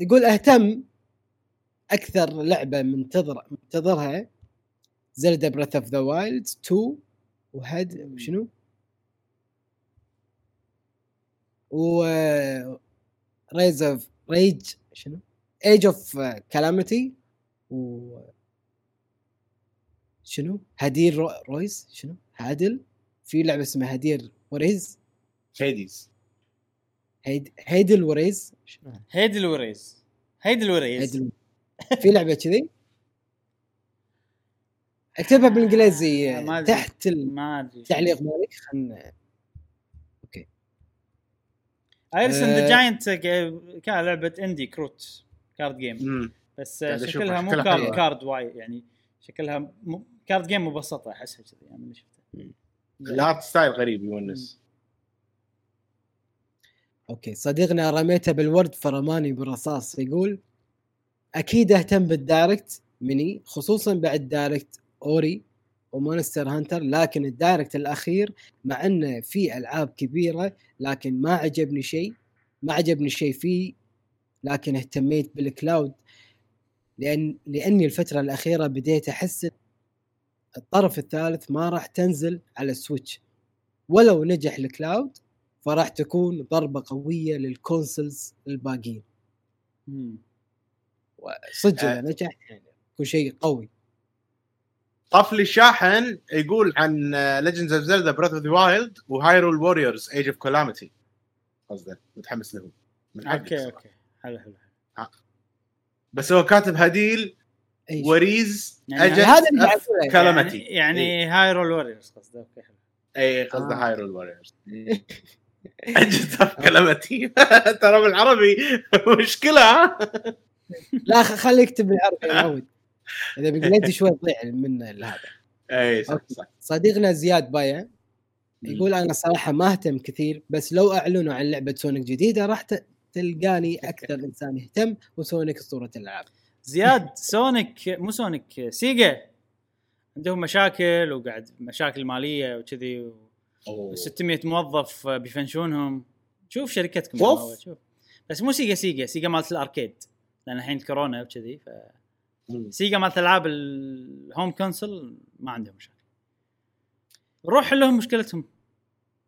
يقول اهتم أكثر لعبة منتظر منتظرها زلدا بريث اوف ذا وايلد 2 وهد شنو؟ و ريز اوف ريج شنو؟ ايج اوف كلاميتي و شنو؟ هدير رو... رويز شنو؟ هادل في لعبة اسمها هدير وريز هيديز هيد... هيدل وريز هيدي الوريز هيدل في لعبة كذي اكتبها بالإنجليزي آه،. تحت ال... ما أدري. تعليق مالك. خلنا ايرس اند ذا. جاينت كان لعبة اندي كروت كارد جيم. بس شكلها مو كارد حلوة. كارد واي يعني شكلها م... كارد جيم مبسطة أحسها كذي يعني من اللي شفته ال art style غريب يونس. okay صديقنا رميته بالورد فرماني بالرصاص يقول أكيد أهتم بال Direct مني خصوصا بعد Direct Ori و Monster Hunter لكن ال Direct الأخير مع إنه في ألعاب كبيرة لكن ما عجبني شيء ما عجبني شيء فيه لكن اهتميت بال cloud لأن لأني الفترة الأخيرة بديت أحس الطرف الثالث ما راح تنزل على ال Switch ولو نجح ال cloud فراح تكون ضربة قوية لل consoles الباقيين. صدق. إذا نجح يعني يكون شيء قوي طف لي الشاحن يقول عن Legends of Zelda Breath of the Wild و Hyrule Warriors Age of Calamity قصده. متحمس لهم من okay. okay. حلو حلو بس هو كاتب هديل أي وريز يعني اجت هذا اللي. كلامتي يعني, يعني هايرول ووريرز قصده. أوكي حلو. اي قصده آه. هايرول ووريرز اجت اف كلامتي ترى بالعربي مشكلة. ها لا خ- خليه يكتب بالعربي إذا بالانجليزي شوي تضيع من هذا. اي صح. صح. صديقنا زياد بايع يقول أنا صراحة ما أهتم كثير بس لو أعلنوا عن لعبة سونيك جديدة راح تلقاني أكثر إنسان يهتم وسونيك اسطوره الألعاب. زياد سونيك مو سونيك سيجا عندهم مشاكل وقاعد مشاكل مالية وكذي و أوه. 600 موظف بيفنشونهم. شوف شركتكم. شوف. بس مو سيجا سيجا سيجا مالت ال arcade. لأن الحين كورونا وكذي ف. سيجا مالت ألعاب ال home console ما عندهم مشاكل. روح حل لهم مشكلتهم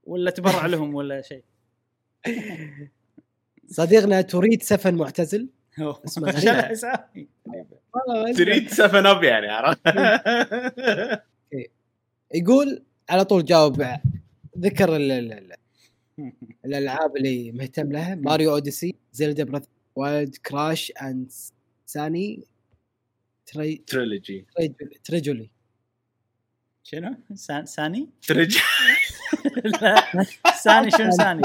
ولا تبرع لهم ولا شيء. صديقنا تريد سفن معتزل؟ اسمه تريد 7 اب يعني عرفت؟ يقول على طول جاوب ذكر ال- ال- ال- الألعاب اللي مهتم لها ماريو أوديسي زيلدا براث وايلد كراش أند ساني تري تريلوجي. تري- تريجولي. شنو؟ سان- ساني؟ لا. ساني شنو ساني؟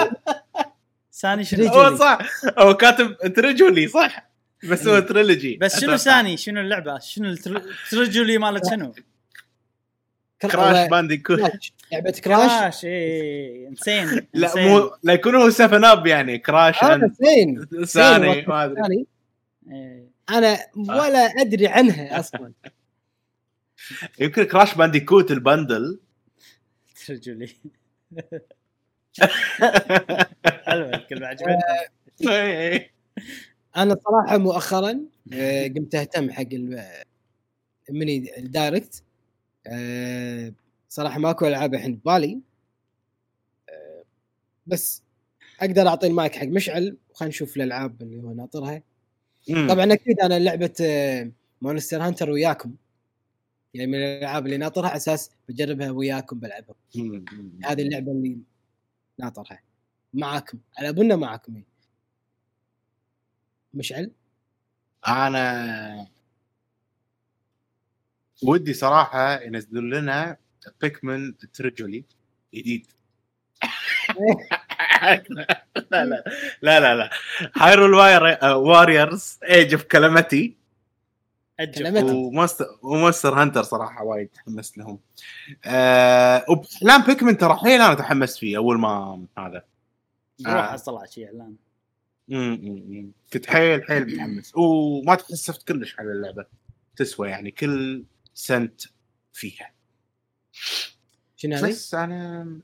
ساني؟ شنو؟ هو صح. هو كاتب تريجولي صح؟ بس هو تريلوجي. بس شنو ساني؟ شنو اللعبة؟ شنو التر- الترجولي مالت شنو؟ كراش بانديكوت كراش لعبة كراش كراش اي انسين لا مو لا يكون هو 7 اب يعني. كراش هذا and زين ثاني ما أدري. إيه. أنا ولا أدري عنها أصلا. يمكن كراش بانديكوت ال bundle. حلوة الكلمة عجبتني. إيه. أنا صراحة مؤخرا آه، قمت أهتم حق ال- ال Mini ال Direct آه، صراحة ماكو ألعاب الحين ببالي آه، بس أقدر أعطي المايك حق مشعل وخلينا نشوف الألعاب اللي هو ناطرها. مم. طبعا أكيد أنا لعبة Monster Hunter وياكم. يعني من الألعاب اللي ناطرها على أساس بجربها وياكم بلعبها. هذه اللعبة اللي ناطرها. معاكم. على بنا معاكم. هي. مشعل؟ أنا ودي صراحة ينزلون لنا Pikmin تريجولي جديد. لا لا لا لا لا. Hyrule Warriors Age of Calamity. و Monster و Monster Hunter صراحة وايد تحمست لهم. آه وبلان Pikmin ترى حيل أنا تحمست فيه أول ما هذا. روح آه. طلع شيء إعلان. كنت حيل حيل متحمس. وما تحسفت كلش على اللعبة. تسوى يعني كل سنت فيها. شنو هذه؟ بس أنا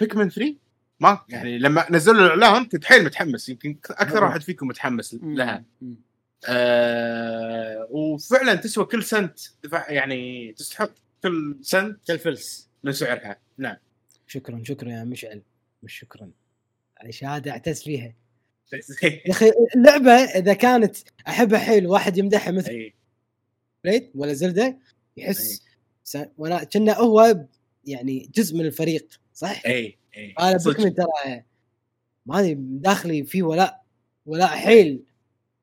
بيكمن 3 ما؟ يعني لما نزلوا الإعلان كنت حيل متحمس يمكن أكثر مم. واحد فيكم متحمس لها. آه وفعلا تسوى كل سنت دفع- يعني تستحق كل سنت كالفلس من سعرها. نعم. شكرا شكرا يا مشعل. مش شكرا. هذه شهادة أعتز فيها. إيه. يا أخي اللعبة إذا كانت احبها حيل واحد يمدحها مثل اي Blade ولا Zelda يحس س... ولا كنا هو يعني جزء من الفريق صح؟ اي اي أنا. Pikmin ترى ما أدري داخلي فيه ولاء ولاء حيل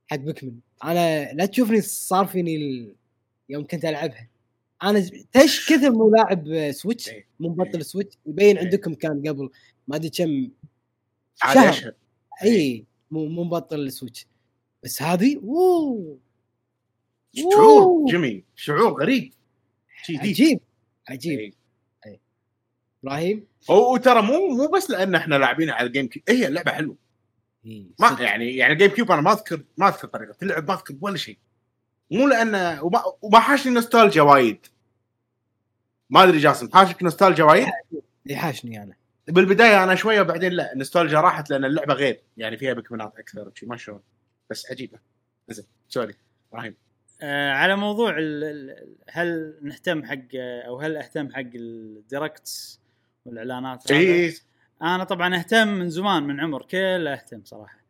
حق Pikmin أنا لا تشوفني صار فيني ال... يوم كنت ألعبها أنا تش كثر مو لاعب Switch إيه. مو مبطل Switch يبين إيه. عندكم كان قبل ما أدري كم شهر. اي مو مو مبطل ال Switch بس هذه اوه شعور. جيمي شعور غريب. عجيب عجيب. إبراهيم؟ هو وترى مو مو بس لأن إحنا لاعبينها على ال GameCube هي اللعبة حلوة. ما صدق. يعني يعني ال GameCube أنا ما اذكر ما أذكر طريقة اللعب ما أذكر ولا شيء. مو لأن وما, وما حاشني نوستالجيا وايد. ما أدري جاسم حاشك نوستالجيا وايد؟ يحاشني أنا. بالبداية أنا شوية وبعدين لا النوستالجيا راحت لأن اللعبة غير. يعني فيها Pikmin ات أكثر وشي ما شلون. بس عجيبة. زين sorry. إبراهيم. آه على موضوع ال- ال- هل نهتم حق أو هل أهتم حق ال Directs والإعلانات؟ اي أنا طبعا أهتم من زمان من عمر كله أهتم صراحة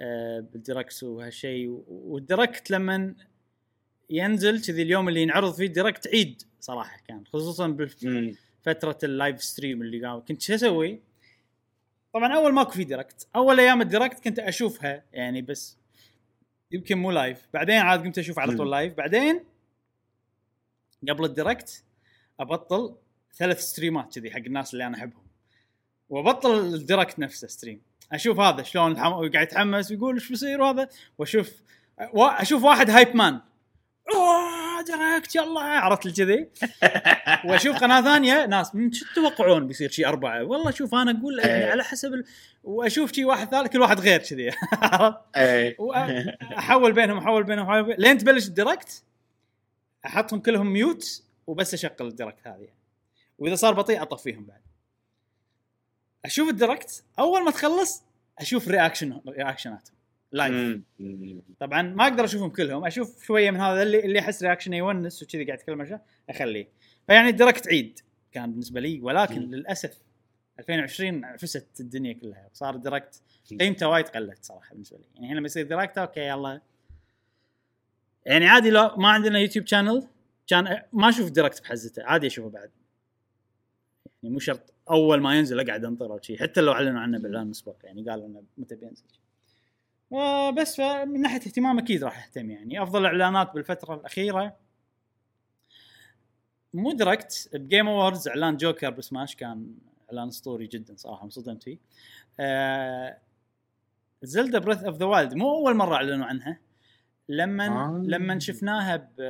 آه بال Direct وهالشيء وال Direct لما ينزل كذي اليوم اللي ينعرض فيه ال Direct عيد صراحة كان خصوصا بفتره ال live stream اللي قام كنت شو أسوي؟ طبعا أول ماكو في Direct. أول أيام ال Direct كنت أشوفها يعني بس يمكن مو live. بعدين عاد قمت أشوف على طول. live. بعدين قبل ال Direct أبطل ثلاث stream ات كذي حق الناس اللي أنا أحبهم. وأبطل ال Direct نفسه stream. أشوف هذا شلون الحم... قاعد يتحمس ويقول إيش بيصير وهذا. وأشوف وا- أشوف واحد hype man. أوه Direct يلا عرفت لي كذي. وأشوف قناة ثانية ناس "مم، شو تتوقعون بيصير شيء أربعة؟ والله شوف أنا أقول يعني إيه. على حسب ال... وأشوف شيء واحد ثالث كل واحد غير كذي. عرفت؟ اي أحول بينهم أحول بينهم أحول بينهم. لين تبلش ال Direct أحطهم كلهم mute وبس أشغل ال Direct هذه. وإذا صار بطيء أطفيهم بعد. أشوف ال Direct أول ما تخلص أشوف reaction reaction اتهم live. طبعا ما أقدر أشوفهم كلهم أشوف شوية من هذا اللي اللي أحس reaction ه يونس وكذي قاعد عشان أخليه. فيعني ال Direct عيد كان بالنسبة لي ولكن مم. للأسف 2020 عفست الدنيا كلها. صار Direct قيمته وايد قلت صراحة بالنسبة لي. يعني لما يصير Direct أوكي يلا. يعني عادي لو ما عندنا YouTube channel كان ما أشوف Direct بحزته عادي أشوفه بعد. يعني مو شرط أول ما ينزل أقعد أنطر أو شيء حتى لو أعلنوا عنه باعلان مسبق يعني قالوا إنه متى بينزل. آه، بس من ناحية اهتمام أكيد راح اهتم يعني. أفضل إعلانات بالفترة الأخيرة. مو Direct ب Game Awards إعلان Joker ب Smash كان إعلان أسطوري جدا صراحة انصدمت فيه. آه Zelda Breath of the Wild مو أول مرة أعلنوا عنها. لما آه. لما شفناها ب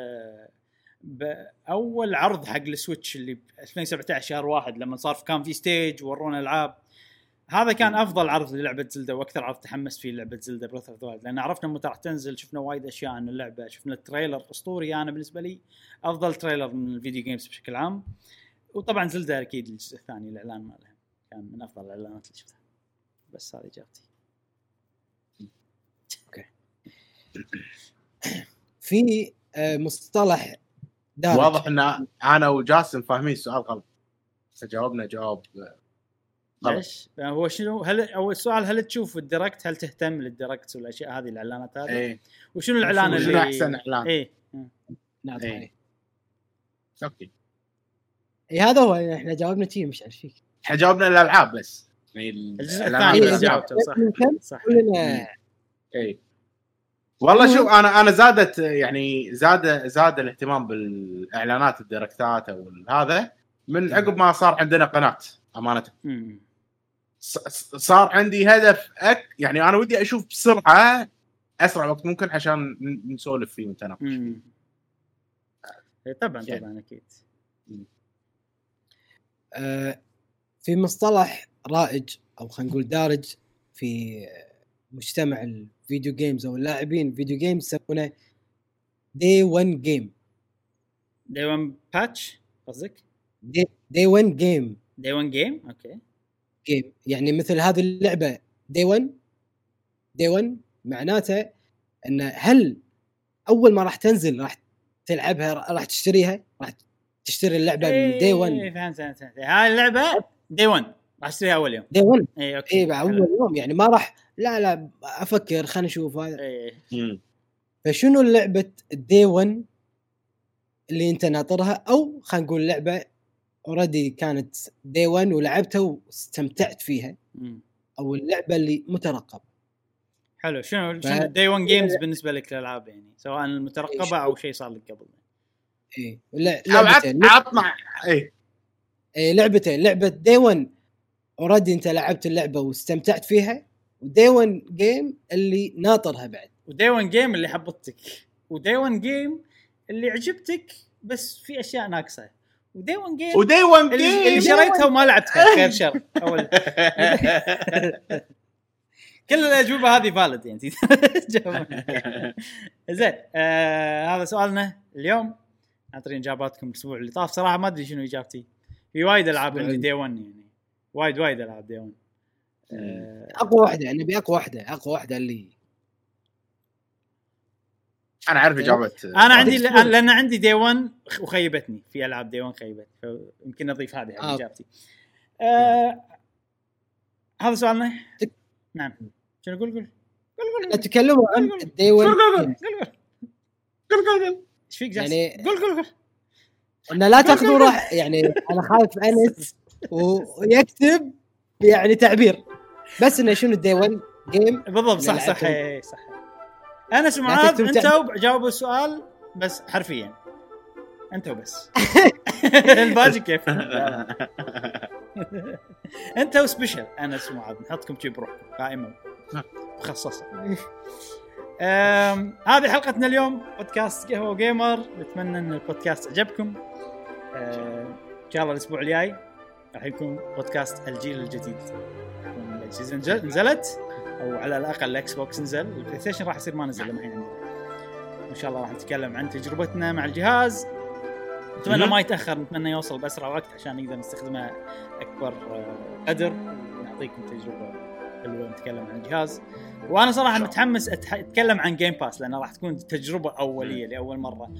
بأول عرض حق ال Switch اللي ب 2017 شهر واحد لما صار كان في stage ورونا ألعاب. هذا كان أفضل عرض للعبة Zelda وأكثر عرض تحمست فيه لعبة Zelda Breath of the لأن عرفنا متى راح تنزل شفنا وايد أشياء عن اللعبة شفنا ال trailer أسطوري. أنا بالنسبة لي أفضل trailer من ال video games بشكل عام. وطبعا Zelda أكيد الجزء الثاني الإعلان مالها كان من أفضل الإعلانات اللي شفتها. بس هذه إجابتي. في آه، مصطلح دارج واضح إن أنا وجاسم فاهمين السؤال غلط فجاوبنا جواب غلط. ليش؟ هو شنو هل اول سؤال هل تشوف ال Direct هل تهتم لل Direct والأشياء هذه الإعلانات هذه؟ إيه وشنو الإعلان اللي شنو أحسن إعلان إيه نعم إيه. صحيح. أوكي اي هذا هو إحنا جاوبنا شيء مش عارف فيك إحنا جاوبنا الألعاب بس يعني الجزء الثاني إيه، بس. جاوبته صح؟ صح كلنا اي والله شوف أنا أنا زادت يعني زاد زاد الاهتمام بالإعلانات ال Direct ات أو هذا من عقب ما صار عندنا قناة أمانة. صار عندي هدف أك يعني أنا ودي أشوف بسرعة أسرع وقت ممكن عشان نسولف فيه ونتناقش فيه. إيه، طبعا يعني. طبعا أكيد. آه، في مصطلح رائج أو خلينا نقول دارج في مجتمع ال video games أو اللاعبين video games يسمونه day 1 game day 1 patch قصدك؟ دي 1 جيم دي 1 جيم أوكي جيم يعني مثل هذه اللعبة day 1 day 1 معناته إن هل أول ما راح تنزل راح تلعبها راح تشتريها؟ راح تشتري اللعبة من day 1 إيه، فهمت فهمت فهمت. هاي اللعبة day 1 راح اشتريها أول يوم. day 1 اي أوكي. اي أول يوم. يعني ما راح لا لا أفكر خلينا نشوف هذا. اي مم. فشنو لعبة ال day 1 اللي أنت ناطرها؟ أو خلينا نقول لعبة already كانت day 1 ولعبتها واستمتعت فيها. مم. أو اللعبة اللي مترقبة. حلو. شنو ف- شنو day 1 games بالنسبة لك الالعاب يعني؟ سواء المترقبة أو شيء صار لك قبل. اي لا- عط- لعبتين. عطنا اي اي لعبتين. لعبة day 1 already أنت لعبت اللعبة واستمتعت فيها؟ و day 1 game اللي ناطرها بعد. و day 1 game اللي حبطتك. و day 1 game اللي عجبتك بس في أشياء ناقصة. و day 1 game و day 1 اللي, اللي game شريتها وما لعبتها. خير شر. أول. كل الاجوبه هذه valid يعني. زين آه هذا سؤالنا اليوم. ناطرين إجاباتكم الأسبوع اللي طاف. صراحة ما أدري شنو إجابتي. في وايد ألعاب عندي day 1 يعني. وايد وايد ألعاب day 1 آه أقوى واحدة نبي أقوى واحدة أقوى واحدة اللي أنا عارف إجابة أنا عندي. لأن عندي دي 1 وخيبتني في ألعاب دي 1 خيبتني فيمكن أضيف هذه حق آه. إجابتي. آه هذا سؤالنا؟ تك- نعم. شنو قول قول. قول قول نتكلم عن الدي 1 قول قول إيش فيك يعني- قول قول قول. انه لا تاخذوا راح يعني أنا خايف أنس ويكتب يعني تعبير. بس إنه شنو ال day 1 game بالضبط صح صح. إيه، صح. انس ومعاذ تكتب أنتوا جاوبوا السؤال بس حرفيا. أنتوا بس الباقي كيف؟ أنتوا special انس ومعاذ نحطكم شي بروحكم قائمه مخصصة. هذه حلقتنا اليوم. بودكاست قهوة gamer نتمنى إن البودكاست عجبكم إن شاء الله الأسبوع الجاي راح يكون بودكاست الجيل الجديد. نزل- نزلت؟ أو على الأقل ال Xbox نزل. ال PlayStation راح يصير ما نزل لما الحين. عندنا إن شاء الله راح نتكلم عن تجربتنا مع الجهاز. نتمنى. ما يتأخر نتمنى يوصل بأسرع وقت عشان نقدر نستخدمه أكبر آه، قدر. ونعطيكم تجربة حلوة نتكلم عن الجهاز. وأنا صراحة متحمس أتكلم عن Game Pass لانها راح تكون تجربة أولية لأول مرة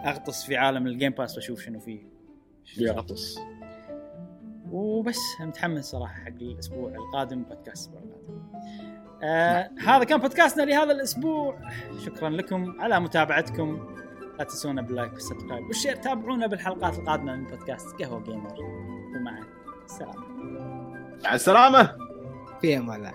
أغطس في عالم ال Game Pass وأشوف شنو فيه. يا غطس وبس متحمس صراحة حق الأسبوع القادم بودكاست الأسبوع القادم. آه هذا كان بودكاستنا لهذا الأسبوع. شكرا لكم على متابعتكم. لا تنسونا بال like وال subscribe وال share. تابعونا بالحلقات القادمة من بودكاست قهوة gamer. ومع السلامة. مع السلامة. في أمان الله.